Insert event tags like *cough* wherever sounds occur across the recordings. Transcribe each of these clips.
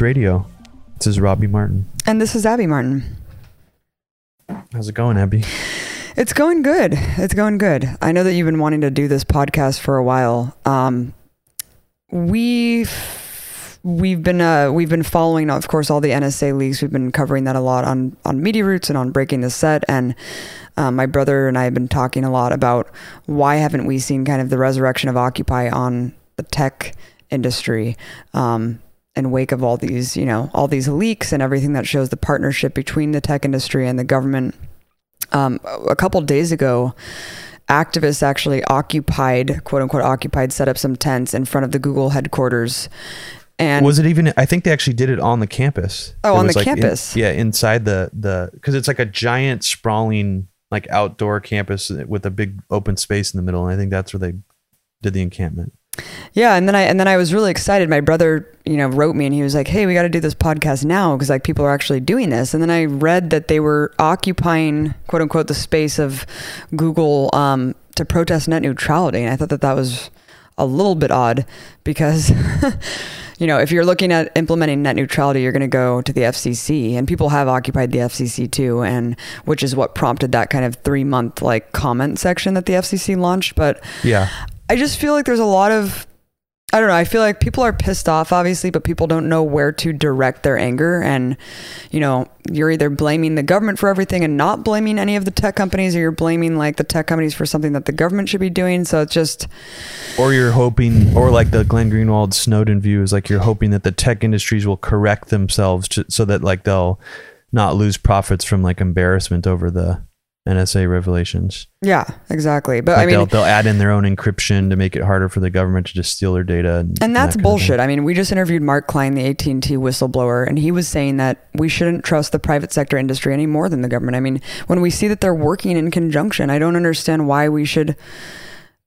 Welcome to Media Roots Radio. This is Robbie Martin. And this is Abby Martin. How's it going, Abby? It's going good. It's going good. I know that you've been wanting to do this podcast for a while. Um, we've we've been uh, we've been following, of course, all the NSA leaks. We've been covering that a lot on on Media Roots and on Breaking the Set. And um, my brother and I have been talking a lot about why haven't we seen kind of the resurrection of Occupy on the tech industry. Um, in wake of all these, you know, all these leaks and everything that shows the partnership between the tech industry and the government. Um, a couple days ago, activists actually occupied, quote unquote, occupied, set up some tents in front of the Google headquarters. And was it even? I think they actually did it on the campus. Oh, It on the like in- campus. yeah, inside the the because it's like a giant sprawling like outdoor campus with a big open space in the middle, and I think that's where they did the encampment. Yeah, and then I and then I was really excited. My brother, you know, wrote me and he was like, "Hey, we got to do this podcast now because like people are actually doing this." And then I read that they were occupying quote unquote the space of Google um, to protest net neutrality, and I thought that that was a little bit odd because. *laughs* You know, if you're looking at implementing net neutrality, you're going to go to the FCC, and people have occupied the FCC too, and which is what prompted that kind of three month like comment section that the FCC launched. But Yeah, I just feel like there's a lot of I don't know, I feel like people are pissed off obviously, but people don't know where to direct their anger and you know, you're either blaming the government for everything and not blaming any of the tech companies or you're blaming like the tech companies for something that the government should be doing. So it's just or you're hoping, or like the Glenn Greenwald Snowden view is like you're hoping that the tech industries will correct themselves to, so that like they'll not lose profits from like embarrassment over the NSA revelations. yeah, exactly. But Like I mean they'll they'll add in their own encryption to make it harder for the government to just steal their data. And, and that's that kind of bullshit. I mean, we just interviewed Mark Klein, the AT&T whistleblower, and he was saying that we shouldn't trust the private sector industry any more than the government. I mean, when we see that they're working in conjunction, I don't understand why we should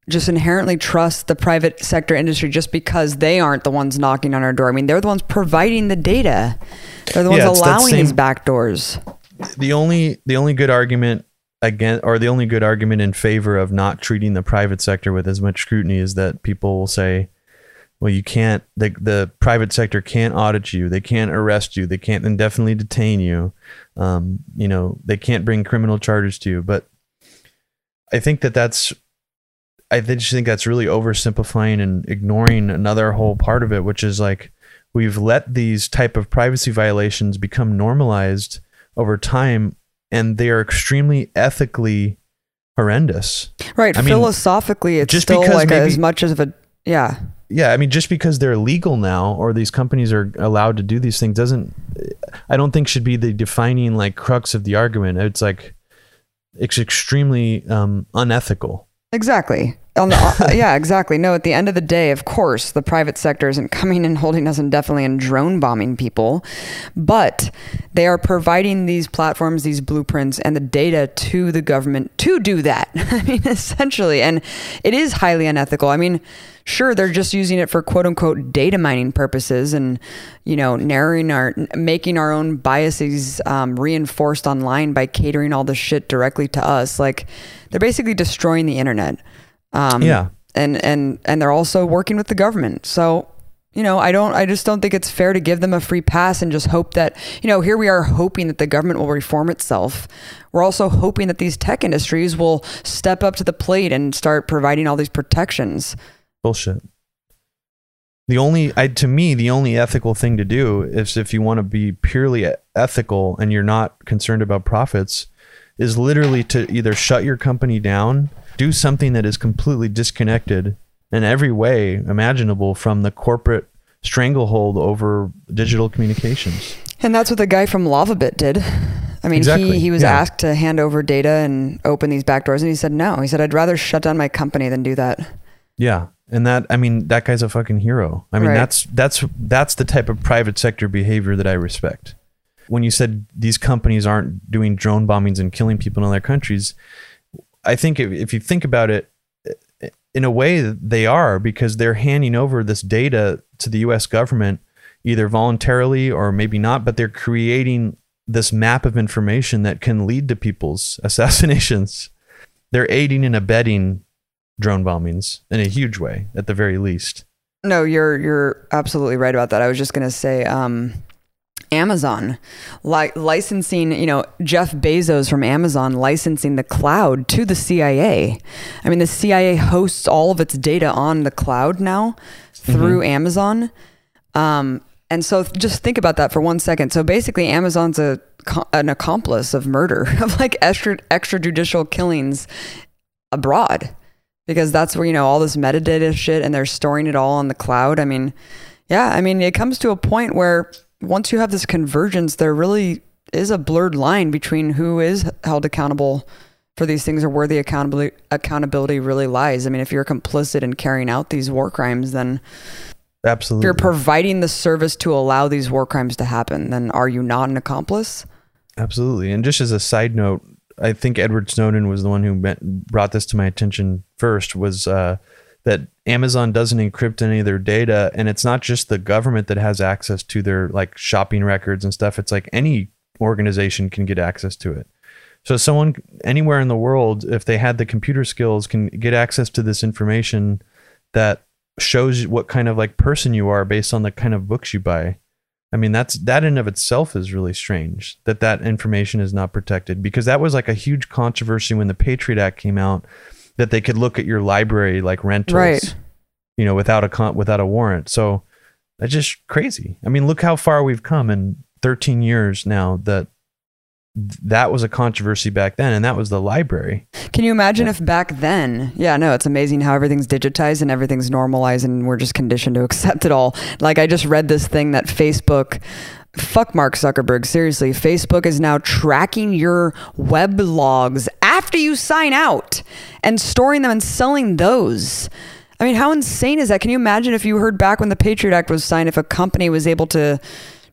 just inherently trust the private sector industry just because they aren't the ones knocking on our door. I mean, they're the ones providing the data. They're the ones Yeah, allowing these same- back doors. the only the only good argument again or the only good argument in favor of not treating the private sector with as much scrutiny is that people will say well you can't the, the private sector can't audit you. They can't arrest you. They can't indefinitely detain you. Um, you know they can't bring criminal charges to you. But i think that that's i just think that's really oversimplifying and ignoring another whole part of it which is like we've let these type of privacy violations become normalized over time and they are extremely ethically horrendous Right. I mean, Philosophically, it's just still like maybe- as much as a yeah. yeah i mean just because they're legal now or these companies are allowed to do these things doesn't i don't think should be the defining like crux of the argument it's like it's extremely um, unethical Exactly. On the, uh, *laughs* yeah, exactly. No, at the end of the day, of course, the private sector isn't coming and holding us indefinitely and drone bombing people, but they are providing these platforms, these blueprints, and the data to the government to do that. *laughs* I mean, essentially, and it is highly unethical. I mean, sure, they're just using it for quote unquote data mining purposes, and you know, narrowing our, making our own biases um, reinforced online by catering all the shit directly to us. Like, they're basically destroying the internet. Um, Yeah. and and and they're also working with the government. So you know, I don't, I just don't think it's fair to give them a free pass and just hope that, you know, here we are hoping that the government will reform itself. We're also hoping that these tech industries will step up to the plate and start providing all these protections. bullshit the only I, to me the only ethical thing to do is if you want to be purely ethical and you're not concerned about profits is literally to either shut your company down do something that is completely disconnected in every way imaginable from the corporate stranglehold over digital communications And that's what the guy from Lavabit did. I mean, Exactly, he, he was yeah. asked to hand over data and open these back doors, and he said no. He said, I'd rather shut down my company than do that. Yeah. And that I mean that guy's a fucking hero. I mean Right. that's that's that's the type of private sector behavior that I respect. When you said these companies aren't doing drone bombings and killing people in other countries, I think if, if you think about it in a way they are because they're handing over this data to the US government either voluntarily or maybe not, but they're creating this map of information that can lead to people's *laughs* assassinations. They're aiding and abetting drone bombings in a huge way, at the very least. No, you're you're absolutely right about that. I was just gonna say, um, Amazon li- licensing, you know, Jeff Bezos from Amazon licensing the cloud to the CIA. I mean, the CIA hosts all of its data on the cloud now through Amazon. Um, and so just think about that for one second. So basically, Amazon's a an accomplice of murder, *laughs* of like extra extrajudicial killings abroad, because that's where you know all this metadata shit, and they're storing it all on the cloud. I mean, yeah, I mean, it comes to a point where once you have this convergence, there really is a blurred line between who is held accountable for these things or where the accountability accountability really lies. I mean, if you're complicit in carrying out these war crimes, then absolutely, if you're providing the service to allow these war crimes to happen, then are you not an accomplice? Absolutely. And just as a side note, I think Edward Snowden was the one who met, brought this to my attention first was uh, that Amazon doesn't encrypt any of their data. And it's not just the government that has access to their like shopping records and stuff. It's like any organization can get access to it. So someone anywhere in the world, if they had the computer skills, can get access to this information that shows what kind of like person you are based on the kind of books you buy. I mean, that's that in of itself is really strange that that information is not protected because that was like a huge controversy when the Patriot Act came out that they could look at your library like rentals, Right. you know, without a con- without a warrant. So that's just crazy. I mean, look how far we've come in 13 years now that that was a controversy back then and that was the library. Can you imagine if back then, yeah, no, it's amazing how everything's digitized and everything's normalized and we're just conditioned to accept it all. Like I just read this thing that Facebook fuck Mark Zuckerberg, seriously. Facebook is now tracking your web logs after you sign out and storing them and selling those. I mean, how insane is that? Can you imagine if you heard back when the Patriot Act was signed if a company was able to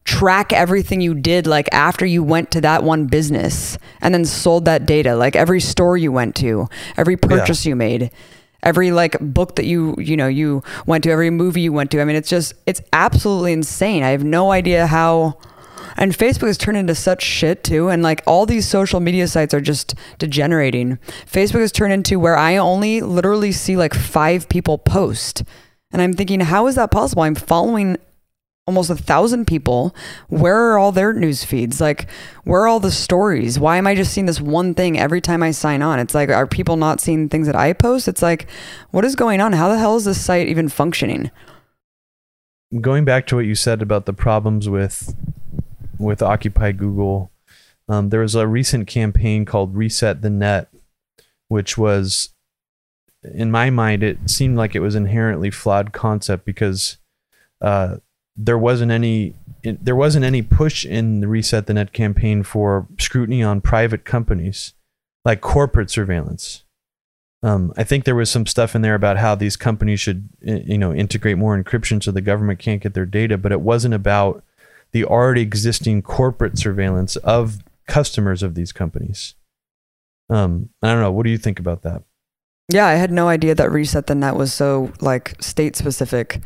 track everything you did like after you went to that one business and then sold that data like every store you went to every purchase you made every like book that you you know you went to every movie you went to i mean it's just it's absolutely insane i have no idea how and facebook has turned into such shit too and like all these social media sites are just degenerating facebook has turned into where i only literally see like five people post and i'm thinking how is that possible i'm following almost a thousand people. Where are all their news feeds? Like, where are all the stories? Why am I just seeing this one thing every time I sign on? It's like, are people not seeing things that I post? It's like, what is going on? How the hell is this site even functioning? going back to what you said about the problems with with Occupy Google, um, there was a recent campaign called Reset the Net, which was, in my mind, it seemed like it was inherently flawed concept because uh, there wasn't any it, there wasn't any push in the Reset the Net campaign for scrutiny on private companies, like corporate surveillance. Um, I think there was some stuff in there about how these companies should, you know, integrate more encryption so the government can't get their data, but it wasn't about the already existing corporate surveillance of customers of these companies. Um, I don't know. What do you think about that? Yeah, I had no idea that Reset the Net was so like state specific.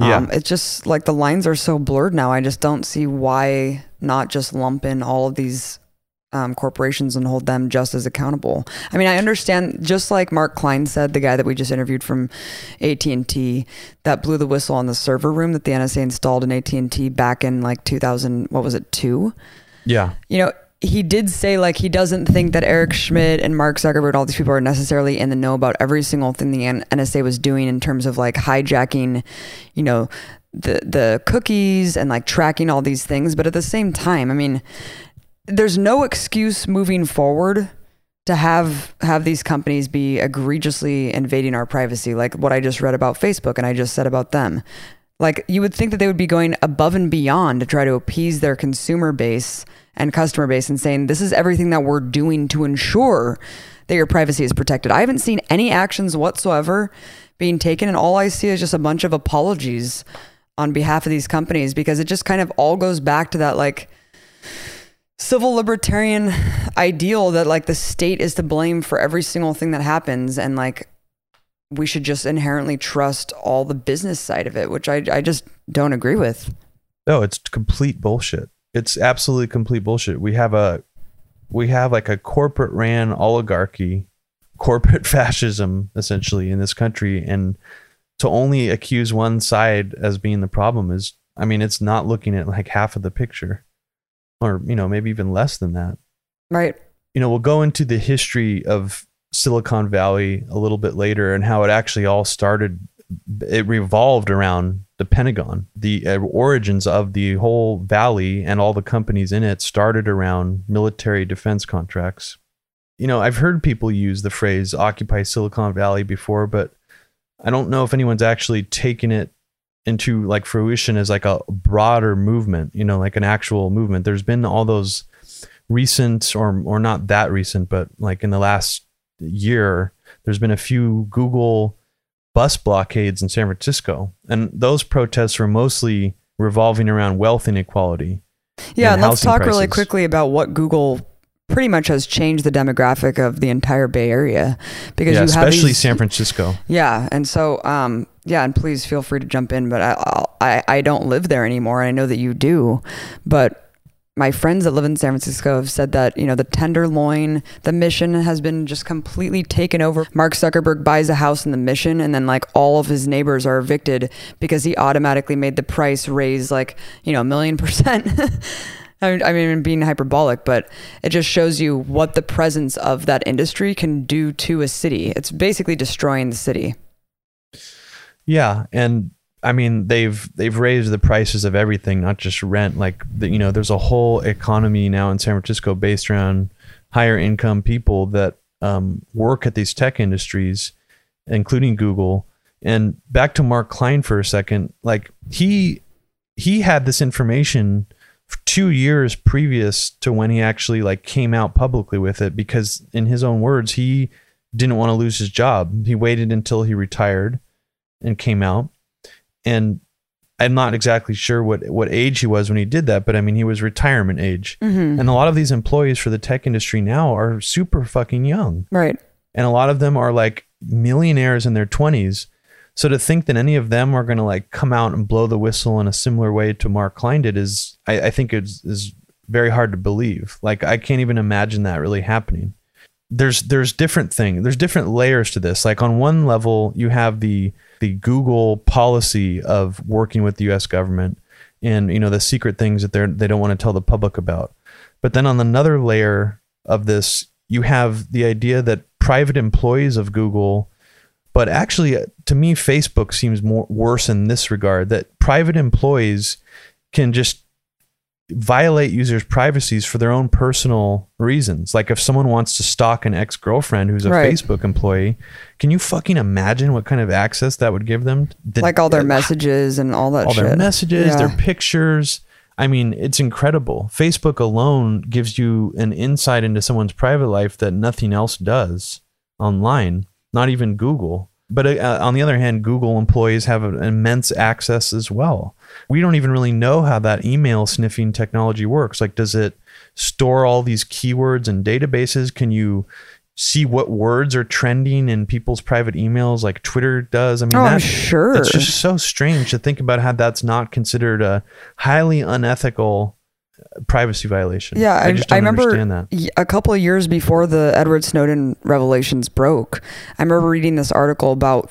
Yeah. Um, it's just like the lines are so blurred now. I just don't see why not just lump in all of these um, corporations and hold them just as accountable. I mean, I understand. Just like Mark Klein said, the guy that we just interviewed from AT and T, that blew the whistle on the server room that the NSA installed in AT and T back in like 2000. What was it? Two Yeah. you know, he did say like he doesn't think that Eric Schmidt and Mark Zuckerberg, all these people are necessarily in the know about every single thing the NSA was doing in terms of like hijacking, you know, the the cookies and like tracking all these things. But at the same time, I mean, there's no excuse moving forward to have have these companies be egregiously invading our privacy, like what I just read about Facebook and I just said about them. Like you would think that they would be going above and beyond to try to appease their consumer base and customer base and saying this is everything that we're doing to ensure that your privacy is protected. I haven't seen any actions whatsoever being taken and all I see is just a bunch of apologies on behalf of these companies because it just kind of all goes back to that like civil libertarian ideal that like the state is to blame for every single thing that happens and like we should just inherently trust all the business side of it which i, I just don't agree with No, it's complete bullshit. It's absolutely complete bullshit. We have a we have like a corporate ran oligarchy, corporate *laughs* fascism essentially in this country and to only accuse one side as being the problem is I mean, it's not looking at like half of the picture. Or, you know, maybe even less than that. Right. You know, we'll go into the history of Silicon Valley a little bit later and how it actually all started it revolved around the Pentagon. The uh, origins of the whole valley and all the companies in it started around military defense contracts. You know, I've heard people use the phrase occupy Silicon Valley before, but I don't know if anyone's actually taken it into like fruition as like a broader movement, you know, like an actual movement. There's been all those recent or or not that recent, but like in the last year, there's been a few Google bus blockades in San Francisco. And those protests were mostly revolving around wealth inequality. Yeah, and let's talk really quickly about what Google pretty much has changed the demographic of the entire Bay Area because Yeah, you have especially these, San Francisco. Yeah, and so um, yeah, and please feel free to jump in. But I, I I don't live there anymore, and I know that you do. But my friends that live in San Francisco have said that you know the Tenderloin, the Mission has been just completely taken over. Mark Zuckerberg buys a house in the Mission, and then like all of his neighbors are evicted because he automatically made the price raise like you know a million percent. *laughs* I mean, I mean, being hyperbolic, but it just shows you what the presence of that industry can do to a city. It's basically destroying the city. Yeah, and I mean they've they've raised the prices of everything, not just rent. Like the, you know, there's a whole economy now in San Francisco based around higher income people that um, work at these tech industries, including Google. And back to Mark Klein for a second, like he he had this information two years previous to when he actually like came out publicly with it because in his own words he didn't want to lose his job he waited until he retired and came out. And i'm not exactly sure what what age he was when he did that but i mean he was retirement age. Mm-hmm. and a lot of these employees for the tech industry now are super fucking young. Right. and a lot of them are like millionaires in their 20s so to think that any of them are going to like come out and blow the whistle in a similar way to mark klein did is i, I think it's is very hard to believe. Like i can't even imagine that really happening. There's there's different things there's different layers to this. Like on one level you have the the google policy of working with the us government and you know the secret things that they're they don't want to tell the public about. But then on another layer of this you have the idea that private employees of google but actually uh, to me facebook seems more worse in this regard that private employees can just violate users' privacies for their own personal reasons. Like if someone wants to stalk an ex-girlfriend who's a Right. Facebook employee, can you fucking imagine what kind of access that would give them? The- like all their uh, messages and all that all shit. their messages, their pictures. I mean, it's incredible. Facebook alone gives you an insight into someone's private life that nothing else does online, not even Google. But uh, on the other hand, Google employees have an immense access as well. We don't even really know how that email sniffing technology works. Like, does it store all these keywords and databases? Can you see what words are trending in people's private emails like Twitter does? I mean, Oh, I'm sure. it's just so strange to think about how that's not considered a highly unethical uh, privacy violation. Yeah, I, just I don't remember that. a couple of years before the Edward Snowden revelations broke. I remember reading this article about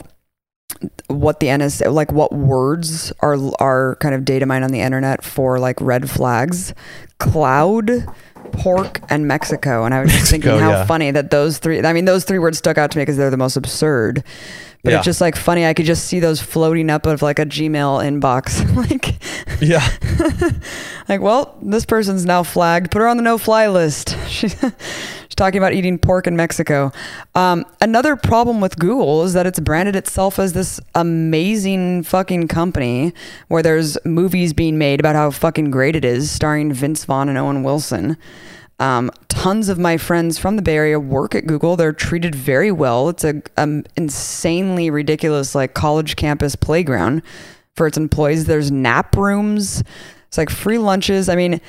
what the NSA, like what words are are kind of data mined on the internet for like red flags, cloud, pork, and Mexico. And I was just thinking how yeah. funny that those three. I mean, those three words stuck out to me because they're the most absurd. But Yeah. it's just like funny. I could just see those floating up of like a Gmail inbox, *laughs* like. Yeah. *laughs* Like, well, this person's now flagged. Put her on the no-fly list. She's, *laughs* she's talking about eating pork in Mexico. Um, another problem with Google is that it's branded itself as this amazing fucking company where there's movies being made about how fucking great it is, starring Vince Vaughn and Owen Wilson. Um, tons of my friends from the Bay Area work at Google. They're treated very well. It's a um, insanely ridiculous like college campus playground for its employees. There's nap rooms. It's like free lunches. I mean,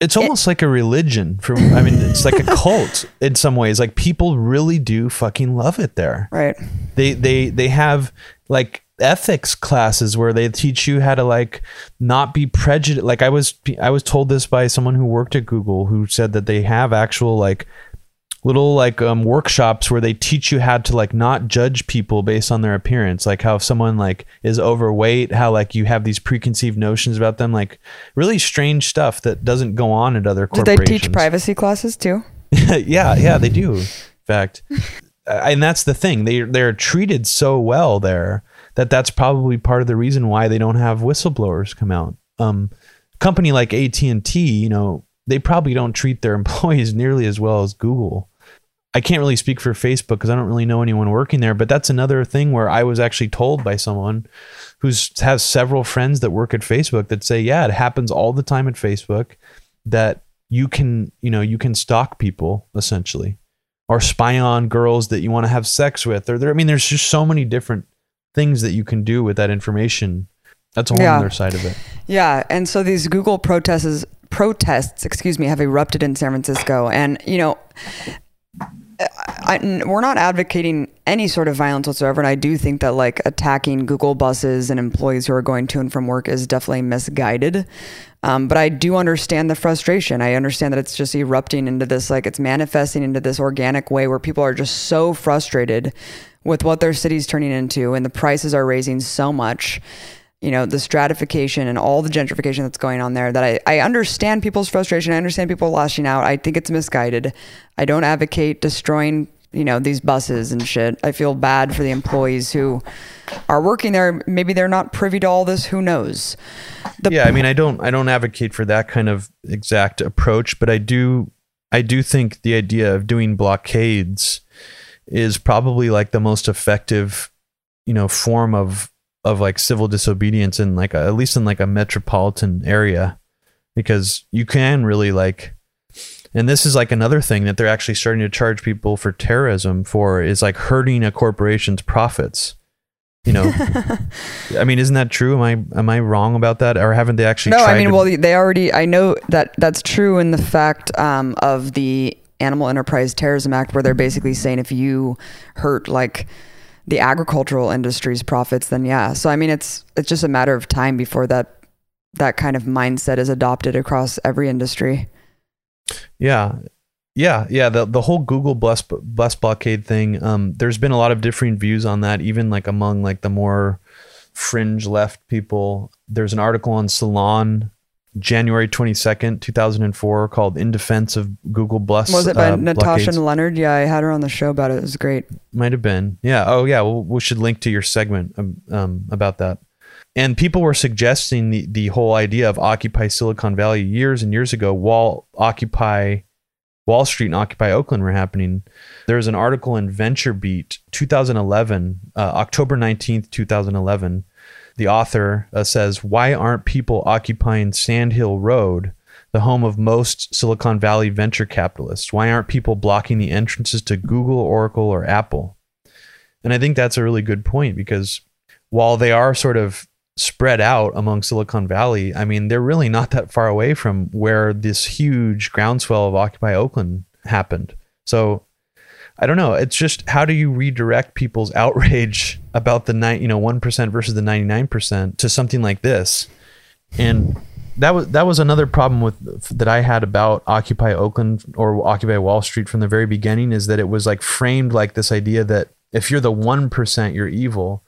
It's almost like a religion for I mean it's like a *laughs* cult in some ways. Like people really do fucking love it there. right. They they they have like ethics classes where they teach you how to like not be prejudiced. Like I was I was told this by someone who worked at Google who said that they have actual like little like um, workshops where they teach you how to like not judge people based on their appearance. Like how if someone like is overweight how like you have these preconceived notions about them. Like really strange stuff that doesn't go on at other Did they teach privacy classes too? *laughs* yeah yeah they do in fact. *laughs* And that's the thing. They they're treated so well there that that's probably part of the reason why they don't have whistleblowers come out. Um company like AT&T you know they probably don't treat their *laughs* employees nearly as well as Google. I can't really speak for Facebook because I don't really know anyone working there, but that's another thing where I was actually told by someone who's has several friends that work at Facebook that say, yeah, it happens all the time at Facebook that you can, you know, you can stalk people essentially or spy on girls that you want to have sex with or there I mean there's just so many different things that you can do with that information. That's a whole Yeah. other side of it. Yeah, and so these Google protests protests, excuse me, have erupted in San Francisco, and you know, I, I- we're not advocating any sort of violence whatsoever, and I do think that like attacking Google buses and employees who are going to and from work is definitely misguided. Um, but I do understand the frustration. I understand that it's just erupting into this, like it's manifesting into this organic way where people are just so frustrated with what their city's turning into, and the prices are raising so much you know, the stratification and all the gentrification that's going on there that I, I understand people's frustration. I understand people lashing out. I think it's misguided. I don't advocate destroying, you know, these buses and shit. I feel bad for the employees who are working there. Maybe they're not privy to all this. Who knows? The, yeah i mean i don't i don't advocate for that kind of exact approach but i do i do think the idea of doing blockades is probably like the most effective you know form of of like civil disobedience in like a, at least in like a metropolitan area. Because you can really like and this is like another thing that they're actually starting to charge people for terrorism for is like hurting a corporation's profits. You know? *laughs* I mean isn't that true? Am i am i wrong about that? Or haven't they actually no, I mean, to- well, they already, I know that that's true in the fact um, of the Animal Enterprise Terrorism Act, where they're basically saying if you hurt like the agricultural industry's profits, then yeah. So I mean, it's it's just a matter of time before that that kind of mindset is adopted across every industry. Yeah. Yeah, yeah, the the whole Google bus bus blockade thing. Um, there's been a lot of differing views on that, even like among like the more fringe left people. There's an article on Salon, January twenty second, two thousand and four, called "In Defense of Google Bus." Was it by uh, Natasha blockades. Lennard? Yeah, I had her on the show about it. It was great. Might have been. Yeah. Oh, yeah. Well, we should link to your segment um, um, about that. And people were suggesting the, the whole idea of Occupy Silicon Valley years and years ago while Occupy Wall Street and Occupy Oakland were happening. There's an article in Venture Beat 2011, uh, October 19th, 2011. The author uh, says, Why aren't people occupying Sand Hill Road, the home of most Silicon Valley venture capitalists? Why aren't people blocking the entrances to Google, Oracle, or Apple? And I think that's a really good point because while they are sort of spread out among Silicon Valley, I mean, they're really not that far away from where this huge groundswell of Occupy Oakland happened. So I don't know. It's just how do you redirect people's outrage about the nine, you know, one percent versus the ninety nine percent to something like this? And that was that was another problem with that I had about Occupy Oakland or Occupy Wall Street from the very beginning is that it was like framed like this idea that if you're the one percent, you're evil.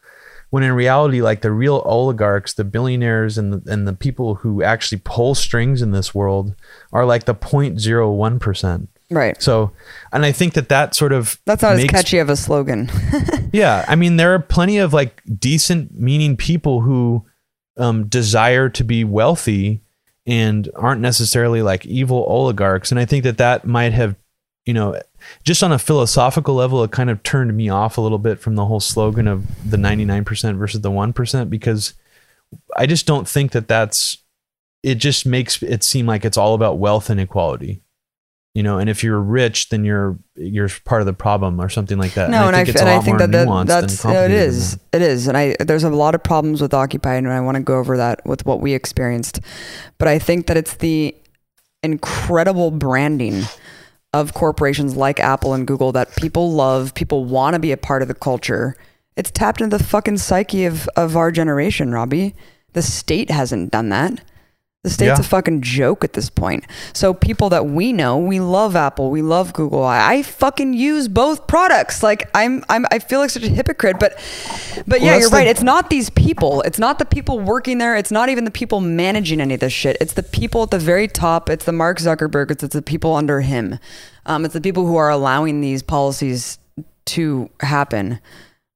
When in reality, like the real oligarchs, the billionaires, and the, and the people who actually pull strings in this world are like the 0.01 percent. Right. So, and I think that that sort of That's not as catchy of a slogan. *laughs* Yeah, I mean, there are plenty of like decent, meaning people who um, desire to be wealthy and aren't necessarily like evil oligarchs. And I think that that might have, you know, just on a philosophical level, it kind of turned me off a little bit from the whole slogan of the 99% versus the 1% because I just don't think that that's, it just makes it seem like it's all about wealth and equality. You know, and if you're rich, then you're you're part of the problem or something like that. No, and I, think it's and I think that, that that's it is that. it is, and I there's a lot of problems with Occupy, and I want to go over that with what we experienced. But I think that it's the incredible branding of corporations like Apple and Google that people love, people want to be a part of the culture. It's tapped into the fucking psyche of of our generation, Robbie. The state hasn't done that. The state's Yeah. a fucking joke at this point. So people that we know, we love Apple, we love Google. I, I fucking use both products. Like I'm, I'm, I feel like such a hypocrite. But, but yeah, you're the- right. It's not these people. It's not the people working there. It's not even the people managing any of this shit. It's the people at the very top. It's the Mark Zuckerberg. It's, it's the people under him. Um, it's the people who are allowing these policies to happen.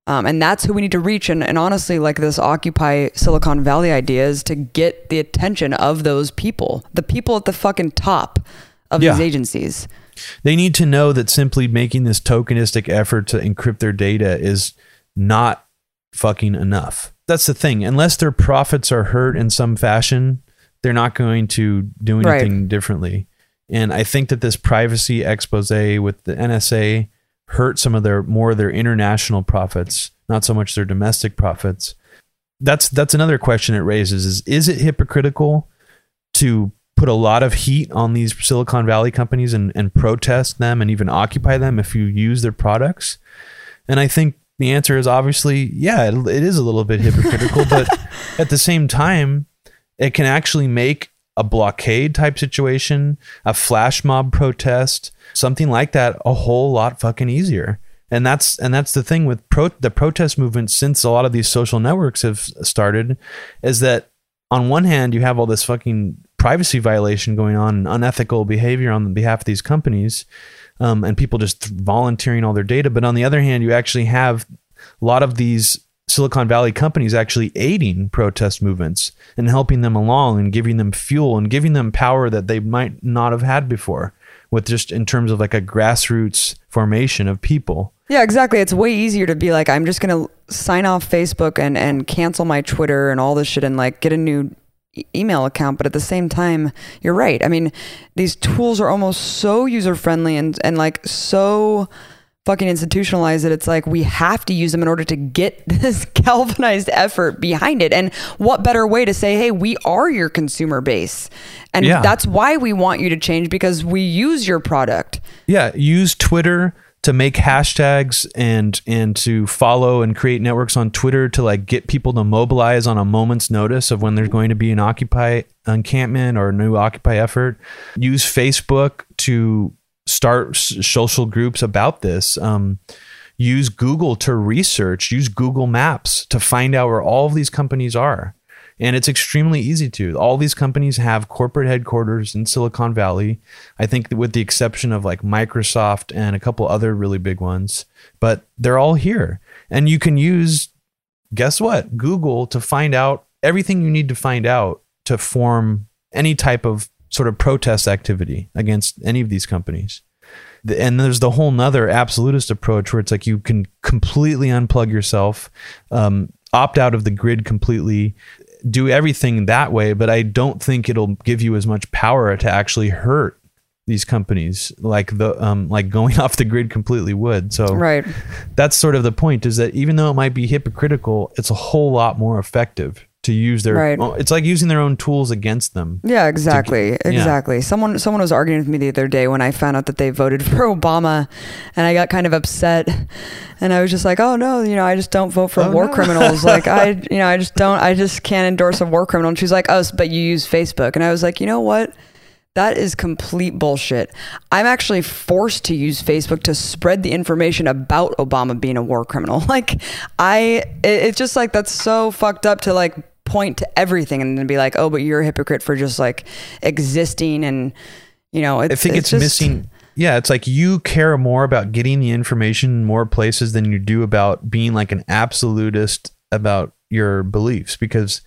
Um, and that's who we need to reach. And, and honestly, like this Occupy Silicon Valley idea is to get the attention of those people, the people at the fucking top of Yeah. these agencies. They need to know that simply making this tokenistic effort to encrypt their data is not fucking enough. That's the thing. Unless their profits are hurt in some fashion, they're not going to do Right. anything differently. And I think that this privacy expose with the NSA hurt some of their more of their international profits, not so much their domestic profits. That's that's another question it raises is is it hypocritical to put a lot of heat on these Silicon Valley companies and, and protest them and even occupy them if you use their products? And I think the answer is obviously, yeah, it, it is a little bit hypocritical, *laughs* but at the same time, it can actually make a blockade type situation, a flash mob protest, something like that a whole lot fucking easier. And that's and that's the thing with pro, the protest movement since a lot of these social networks have started is that on one hand you have all this fucking privacy violation going on and unethical behavior on behalf of these companies um, and people just volunteering all their data but on the other hand you actually have a lot of these silicon valley companies actually aiding protest movements and helping them along and giving them fuel and giving them power that they might not have had before with just in terms of like a grassroots formation of people Yeah, exactly. It's way easier to be like, I'm just gonna sign off Facebook and and cancel my Twitter and all this shit and like get a new email account. But at the same time, you're right. I mean, these tools are almost so user friendly and and like so fucking institutionalize it, it's like we have to use them in order to get *laughs* this galvanized effort behind it. And what better way to say, hey, we are your consumer base, and Yeah. that's why we want you to change because we use your product. yeah use twitter to make hashtags and and to follow and create networks on twitter to like get people to mobilize on a moment's notice of when there's going to be an occupy encampment or a new occupy effort use facebook to start social groups about this um, use google to research use google maps to find out where all of these companies are and it's extremely easy to. All these companies have corporate headquarters in Silicon Valley. I think with the exception of like Microsoft and a couple other really big ones, but they're all here. And you can use, guess what? Google to find out everything you need to find out to form any type of sort of protest activity against any of these companies. And there's the whole nother absolutist approach where it's like you can completely unplug yourself, um, opt out of the grid completely, do everything that way, but I don't think it'll give you as much power to actually hurt these companies like the um like going *laughs* off the grid completely would. So Right. that's sort of the point is that even though it might be hypocritical, it's a whole lot more effective to use their Right. well, it's like using their own tools against them. Yeah, exactly. yeah. Exactly. Someone someone was arguing with me the other day when I found out that they voted *laughs* for Obama and I got kind of upset and I was just like, "Oh no, you know, I just don't vote for Oh, war no. criminals. *laughs* like I, you know, I just don't I just can't endorse a war criminal." And she's like, "Oh, but you use Facebook." And I was like, "You know what? That is complete bullshit. I'm actually forced to use Facebook to spread the information about Obama being a war criminal. *laughs* Like, I, it, it's just like that's so fucked up to like point to everything and then be like, oh, but you're a hypocrite for just like existing and, you know, it's, I think it's, just- missing. Yeah, it's like you care more about getting the information in more places than you do about being like an absolutist about your beliefs because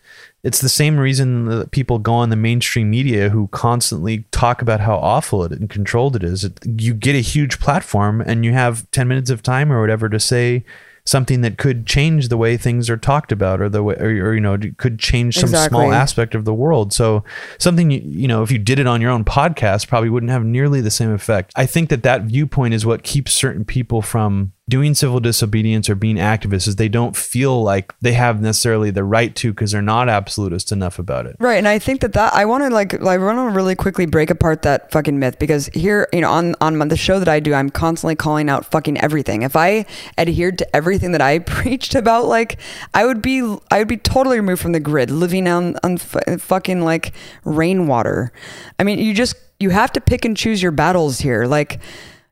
it's the same reason that people go on the mainstream media who constantly talk about how awful it and controlled it is. It, you get a huge platform and you have 10 minutes of time or whatever to say something that could change the way things are talked about or the way or, or you know could change some Exactly. small aspect of the world so something you, you know if you did it on your own podcast probably wouldn't have nearly the same effect i think that that viewpoint is what keeps certain people from doing civil disobedience or being activists is they don't feel like they have necessarily the right to because they're not absolutist enough about it. Right, and I think that that I want to like I want to really quickly break apart that fucking myth because here, you know, on on the show that I do, I'm constantly calling out fucking everything. If I adhered to everything that I *laughs* preached about, like I would be I would be totally removed from the grid, living on on f- fucking like rainwater. I mean, you just you have to pick and choose your battles here, like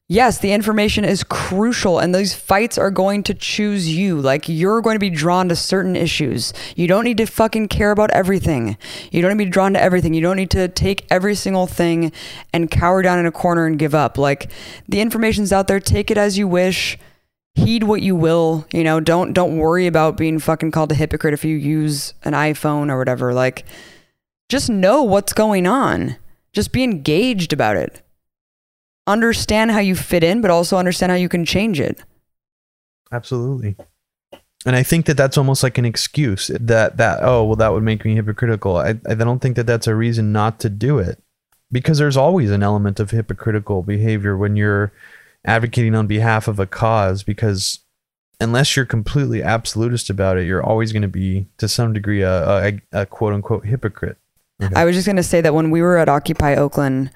yes, the information is crucial and these fights are going to choose you. Like you're going to be drawn to certain issues. You don't need to fucking care about everything. You don't need to be drawn to everything. You don't need to take every single thing and cower down in a corner and give up. Like the information's out there. Take it as you wish. Heed what you will. You know, don't don't worry about being fucking called a hypocrite if you use an iPhone or whatever. Like just know what's going on. Just be engaged about it understand how you fit in, but also understand how you can change it. Absolutely. And I think that that's almost like an excuse that that oh well that would make me hypocritical. I I don't think that that's a reason not to do it because there's always an element of hypocritical behavior when you're advocating on behalf of a cause because unless you're completely absolutist about it, you're always going to be to some degree a, a, a quote unquote hypocrite. Okay. I was just going to say that when we were at Occupy Oakland,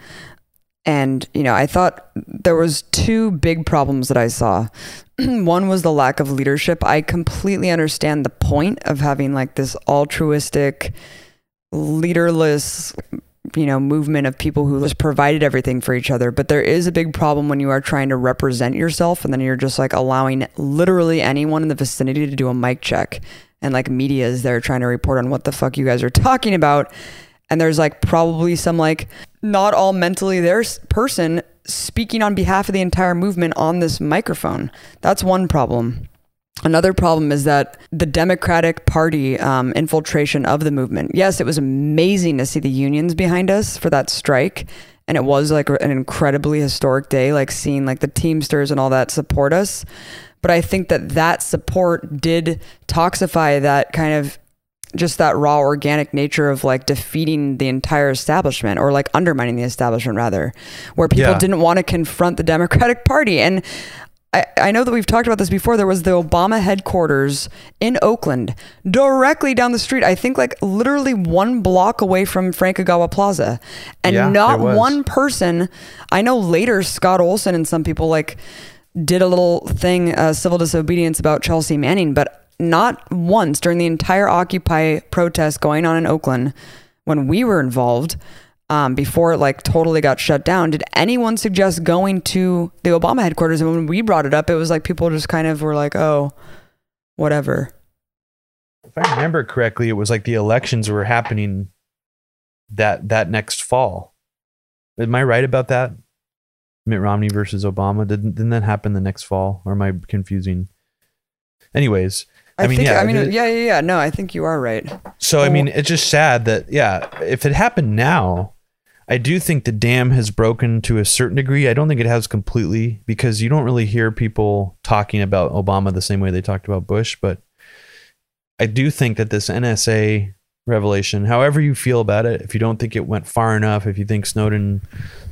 and, you know, I thought there was two big problems that I saw. *clears throat* One was the lack of leadership. I completely understand the point of having like this altruistic, leaderless, you know, movement of people who just provided everything for each other. But there is a big problem when you are trying to represent yourself and then you're just like allowing literally anyone in the vicinity to do a mic check. And like media is there trying to report on what the fuck you guys are talking about and there's like probably some like not all mentally there person speaking on behalf of the entire movement on this microphone. That's one problem. Another problem is that the Democratic Party um, infiltration of the movement. Yes, it was amazing to see the unions behind us for that strike, and it was like an incredibly historic day, like seeing like the Teamsters and all that support us. But I think that that support did toxify that kind of just that raw organic nature of like defeating the entire establishment or like undermining the establishment rather where people yeah. didn't want to confront the democratic *laughs* party and I, I know that we've talked about this before. There was the Obama headquarters in Oakland, directly down the street. I think like literally one block away from Frank Ogawa Plaza. And yeah, not one person, I know later Scott Olsen and some people like did a little thing, uh, civil disobedience about Chelsea Manning, but not once during the entire Occupy protest going on in Oakland when we were involved, um, before it like totally got shut down, did anyone suggest going to the Obama headquarters? And when we brought it up, it was like people just kind of were like, oh, whatever. If I remember correctly, it was like the elections were happening that that next fall. Am I right about that? Mitt Romney versus Obama didn't didn't that happen the next fall, or am I confusing? Anyways, I, I mean, think, yeah, I mean, it, yeah, yeah, yeah. No, I think you are right. So, well, I mean, it's just sad that, yeah, if it happened now, I do think the dam has broken to a certain degree. I don't think it has completely because you don't really hear people talking about Obama the same way they talked about Bush. But I do think that this NSA revelation, however you feel about it, if you don't think it went far enough, if you think Snowden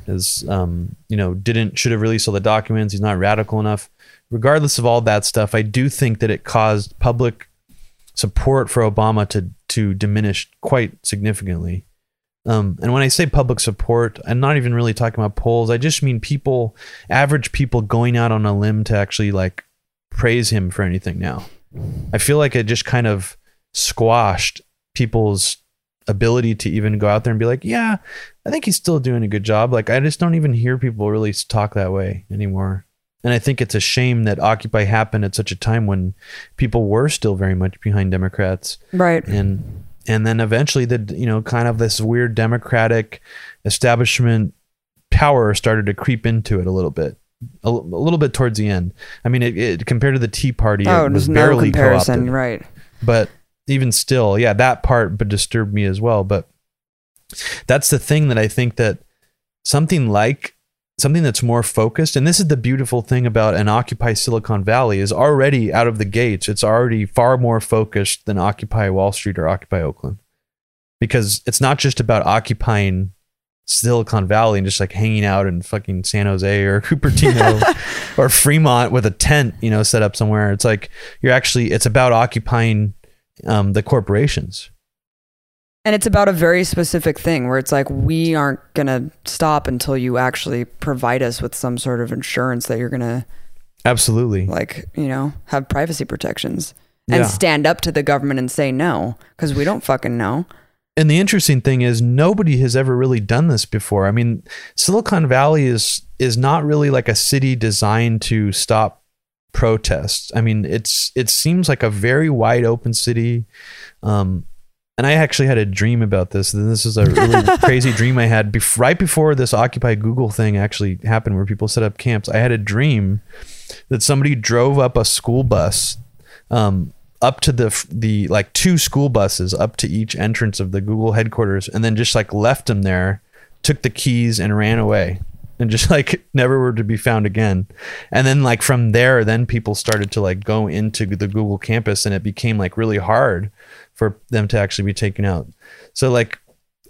is, um, you know, didn't should have released all the documents, he's not radical enough regardless of all that stuff, I do think that it caused public support for Obama to to diminish quite significantly. Um, and when I say public support, I'm not even really talking about polls. I just mean people, average people, going out on a limb to actually like praise him for anything. Now, I feel like it just kind of squashed people's ability to even go out there and be like, yeah, I think he's still doing a good job. Like I just don't even hear people really talk that way anymore. And I think it's a shame that Occupy happened at such a time when people were still very much behind Democrats. Right. And and then eventually the you know kind of this weird democratic establishment power started to creep into it a little bit. A, a little bit towards the end. I mean, it, it compared to the Tea Party, oh, it was barely no comparison, co-opted. right? But even still, yeah, that part but disturbed me as well. But that's the thing that I think that something like something that's more focused and this is the beautiful thing about an occupy silicon valley is already out of the gates it's already far more focused than occupy wall street or occupy oakland because it's not just about occupying Silicon Valley and just like hanging out in fucking San Jose or *laughs* Cupertino *laughs* or Fremont with a tent, you know, set up somewhere. It's like you're actually it's about occupying um, the corporations. And it's about a very specific thing where it's like we aren't gonna stop until you actually provide us with some sort of insurance that you're gonna Absolutely. like you know have privacy protections and Yeah. stand up to the government and say no because we don't fucking know. And the interesting thing is nobody has ever really done this before. I mean, Silicon Valley is is not really like a city designed to stop protests. I mean, it's it seems like a very wide open city. Um and I actually had a dream about this. And this is a really *laughs* crazy dream I had bef- right before this Occupy Google thing actually happened, where people set up camps. I had a dream that somebody drove up a school bus um, up to the the like two school buses up to each entrance of the Google headquarters, and then just like left them there, took the keys and ran away, and just like never were to be found again. And then like from there, then people started to like go into the Google campus, and it became like really hard for them to actually be taken out. So like,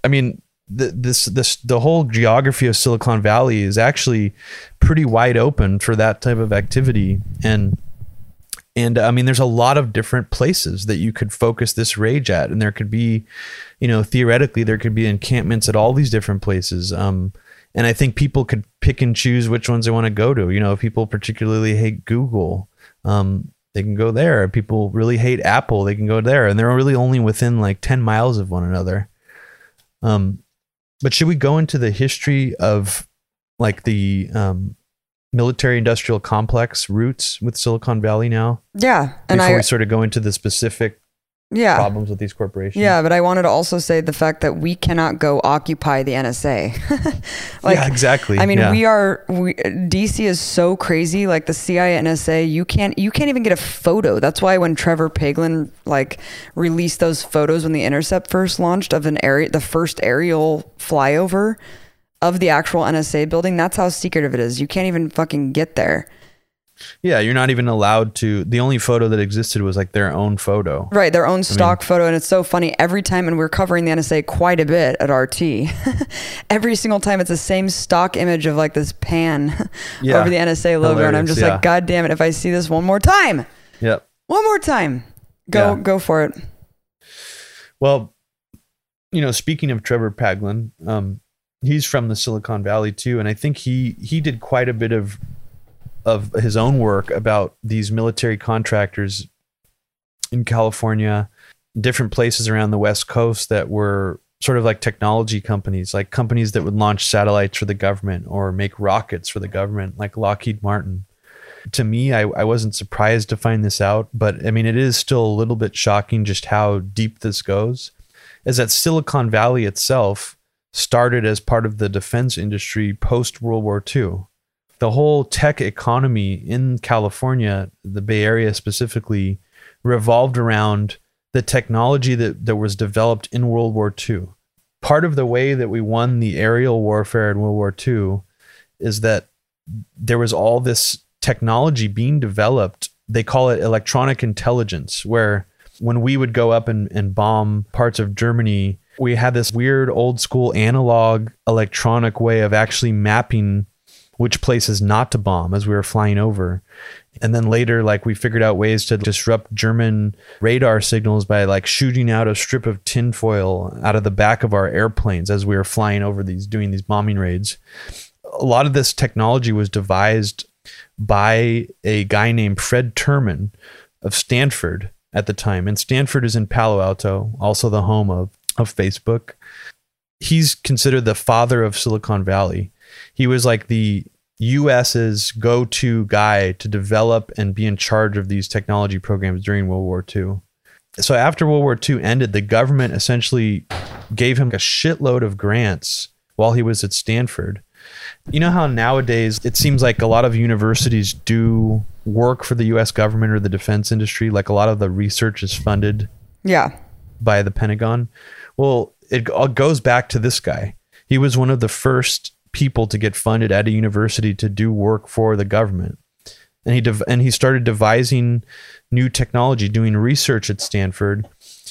I mean. The, this this the whole geography of Silicon Valley is actually pretty wide open for that type of activity and and I mean, there's a lot of different places that you could focus this rage at, and there could be, you know, theoretically, there could be encampments at all these different places. Um, and I think people could pick and choose which ones they want to go to. You know, if people particularly hate Google, um, they can go there. If people really hate Apple, they can go there, and they're really only within like ten miles of one another. Um, but should we go into the history of like the um, military industrial complex roots with Silicon Valley now? Yeah, and before I we sort of go into the specific yeah problems with these corporations. yeah, but I wanted to also say the fact that we cannot go occupy the NSA. *laughs* like yeah, exactly. I mean, yeah. we are we, DC is so crazy. Like the CIA NSA, you can't you can't even get a photo. That's why when Trevor Paglen like released those photos when the Intercept first launched of an area, the first aerial flyover of the actual NSA building, that's how secretive it is. You can't even fucking get there. Yeah, you're not even allowed to. The only photo that existed was like their own photo. Right, their own stock photo, and it's so funny every time. And we're covering the NSA quite a bit at RT. *laughs* every single time, it's the same stock image of like this pan *laughs* Yeah. over the NSA logo, and I'm just yeah. like, God damn it! If I see this one more time, Yep. one more time, go Yeah. go for it. Well, you know, speaking of Trevor Paglen, um, he's from the Silicon Valley too, and I think he he did quite a bit of of his own work about these military contractors in California, different places around the West Coast that were sort of like technology companies, like companies that would launch satellites for the government or make rockets for the government, like Lockheed Martin. To me, I, I wasn't surprised to find this out, but I mean, it is still a little bit shocking just how deep this goes. Is that Silicon Valley itself started as part of the defense industry post World War II the whole tech economy in California, the Bay Area specifically, revolved around the technology that, that was developed in World War II. Part of the way that we won the aerial warfare in World War II is that there was all this technology being developed. They call it electronic intelligence, where when we would go up and, and bomb parts of Germany, we had this weird old school analog electronic way of actually mapping which places not to bomb as we were flying over. And then later, like we figured out ways to disrupt German radar signals by like shooting out a strip of tinfoil out of the back of our airplanes as we were flying over these, doing these bombing raids. A lot of this technology was devised by a guy named Fred Terman of Stanford at the time. And Stanford is in Palo Alto, also the home of, of Facebook. He's considered the father of Silicon Valley he was like the US's go-to guy to develop and be in charge of these technology programs during World War II. So after World War II ended, the government essentially gave him a shitload of grants while he was at Stanford. You know how nowadays it seems like a lot of universities do work for the US government or the defense industry, like a lot of the research is funded Yeah, by the Pentagon. Well, it all uh, goes back to this guy. He was one of the first people to get funded at a university to do work for the government. And he dev- and he started devising new technology, doing research at Stanford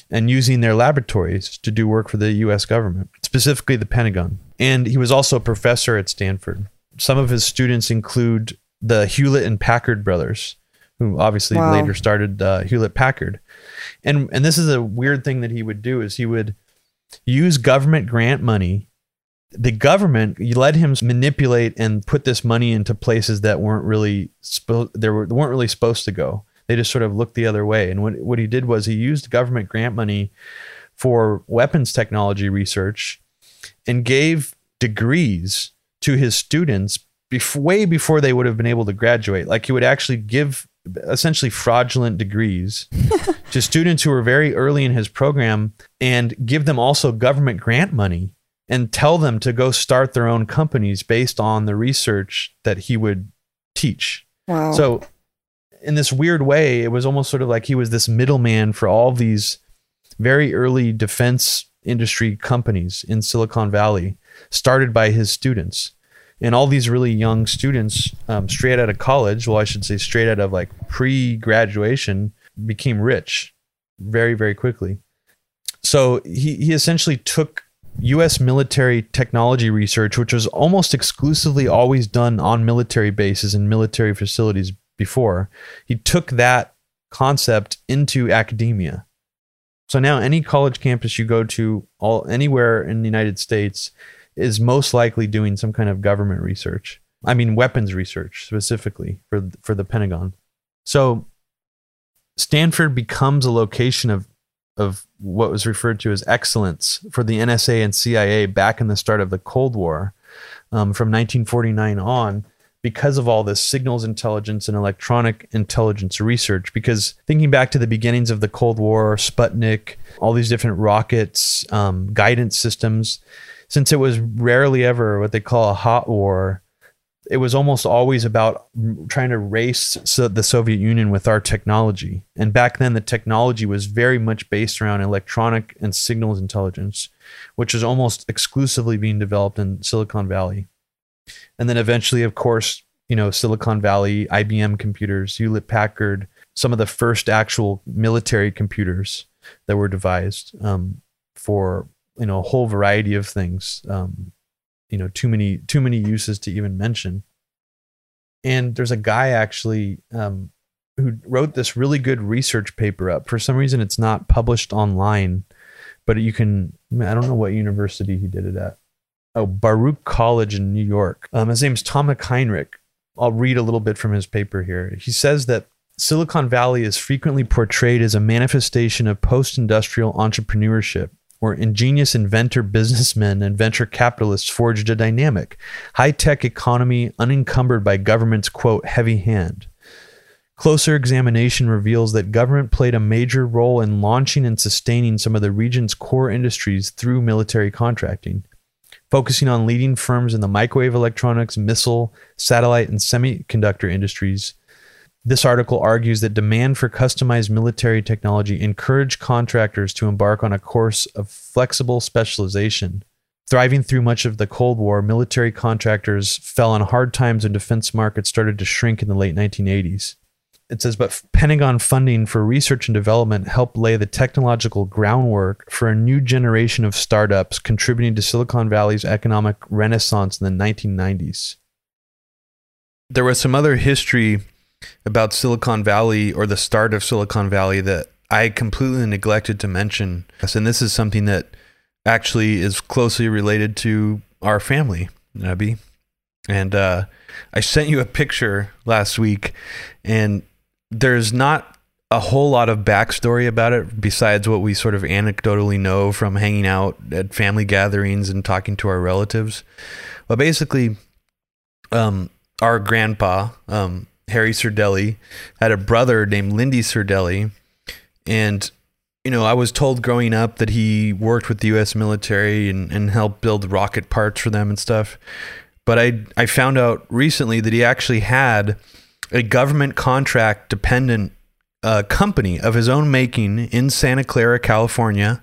and using their laboratories to do work for the US government, specifically the Pentagon. And he was also a professor at Stanford. Some of his students include the Hewlett and Packard brothers, who obviously Wow. later started uh, Hewlett Packard. And and this is a weird thing that he would do is he would use government grant money. The government let him manipulate and put this money into places that weren't really spo- they were weren't really supposed to go. They just sort of looked the other way. And what what he did was he used government grant money for weapons technology research and gave degrees to his students bef- way before they would have been able to graduate. Like he would actually give essentially fraudulent degrees *laughs* to students who were very early in his program and give them also government grant money and tell them to go start their own companies based on the research that he would teach. Wow. So, in this weird way, it was almost sort of like he was this middleman for all these very early defense industry companies in Silicon Valley, started by his students. And all these really young students, um, straight out of college, well, I should say straight out of like pre graduation, became rich very, very quickly. So he, he essentially took US military technology research, which was almost exclusively always done on military bases and military facilities before. He took that concept into academia. So now any college campus you go to all anywhere in the United States is most likely doing some kind of government research. I mean weapons research specifically for for the Pentagon. So Stanford becomes a location of of what was referred to as excellence for the NSA and CIA back in the start of the Cold War um, from 1949 on because of all this signals intelligence and electronic intelligence research. Because thinking back to the beginnings of the Cold War, Sputnik, all these different rockets, um, guidance systems, since it was rarely ever what they call a hot war, it was almost always about trying to race the Soviet Union with our technology. And back then, the technology was very much based around electronic and signals intelligence, which was almost exclusively being developed in Silicon Valley. And then eventually, of course, you know, Silicon Valley, IBM computers, Hewlett Packard, some of the first actual military computers that were devised um, for you know a whole variety of things. Um, you know, too many too many uses to even mention. And there's a guy actually um, who wrote this really good research paper up. For some reason, it's not published online, but you can. I don't know what university he did it at. Oh, Baruch College in New York. Um, his name's Tomek Heinrich. I'll read a little bit from his paper here. He says that Silicon Valley is frequently portrayed as a manifestation of post industrial entrepreneurship, where ingenious inventor businessmen and venture capitalists forged a dynamic, high tech economy unencumbered by government's quote, heavy hand. Closer examination reveals that government played a major role in launching and sustaining some of the region's core industries through military contracting focusing on leading firms in the microwave electronics, missile, satellite, and semiconductor industries. This article argues that demand for customized military technology encouraged contractors to embark on a course of flexible specialization. Thriving through much of the Cold War, military contractors fell on hard times when defense markets started to shrink in the late 1980s. It says, but Pentagon funding for research and development helped lay the technological groundwork for a new generation of startups contributing to Silicon Valley's economic renaissance in the 1990s. There was some other history about Silicon Valley or the start of Silicon Valley that I completely neglected to mention. And this is something that actually is closely related to our family, Abby. And uh, I sent you a picture last week, and there's not a whole lot of backstory about it besides what we sort of anecdotally know from hanging out at family gatherings and talking to our relatives. But basically, um, our grandpa, um, Harry Sardelli, had a brother named Lindy Sardelli. And, you know, I was told growing up that he worked with the U.S. military and, and helped build rocket parts for them and stuff. But I, I found out recently that he actually had a government contract dependent uh, company of his own making in Santa Clara, California,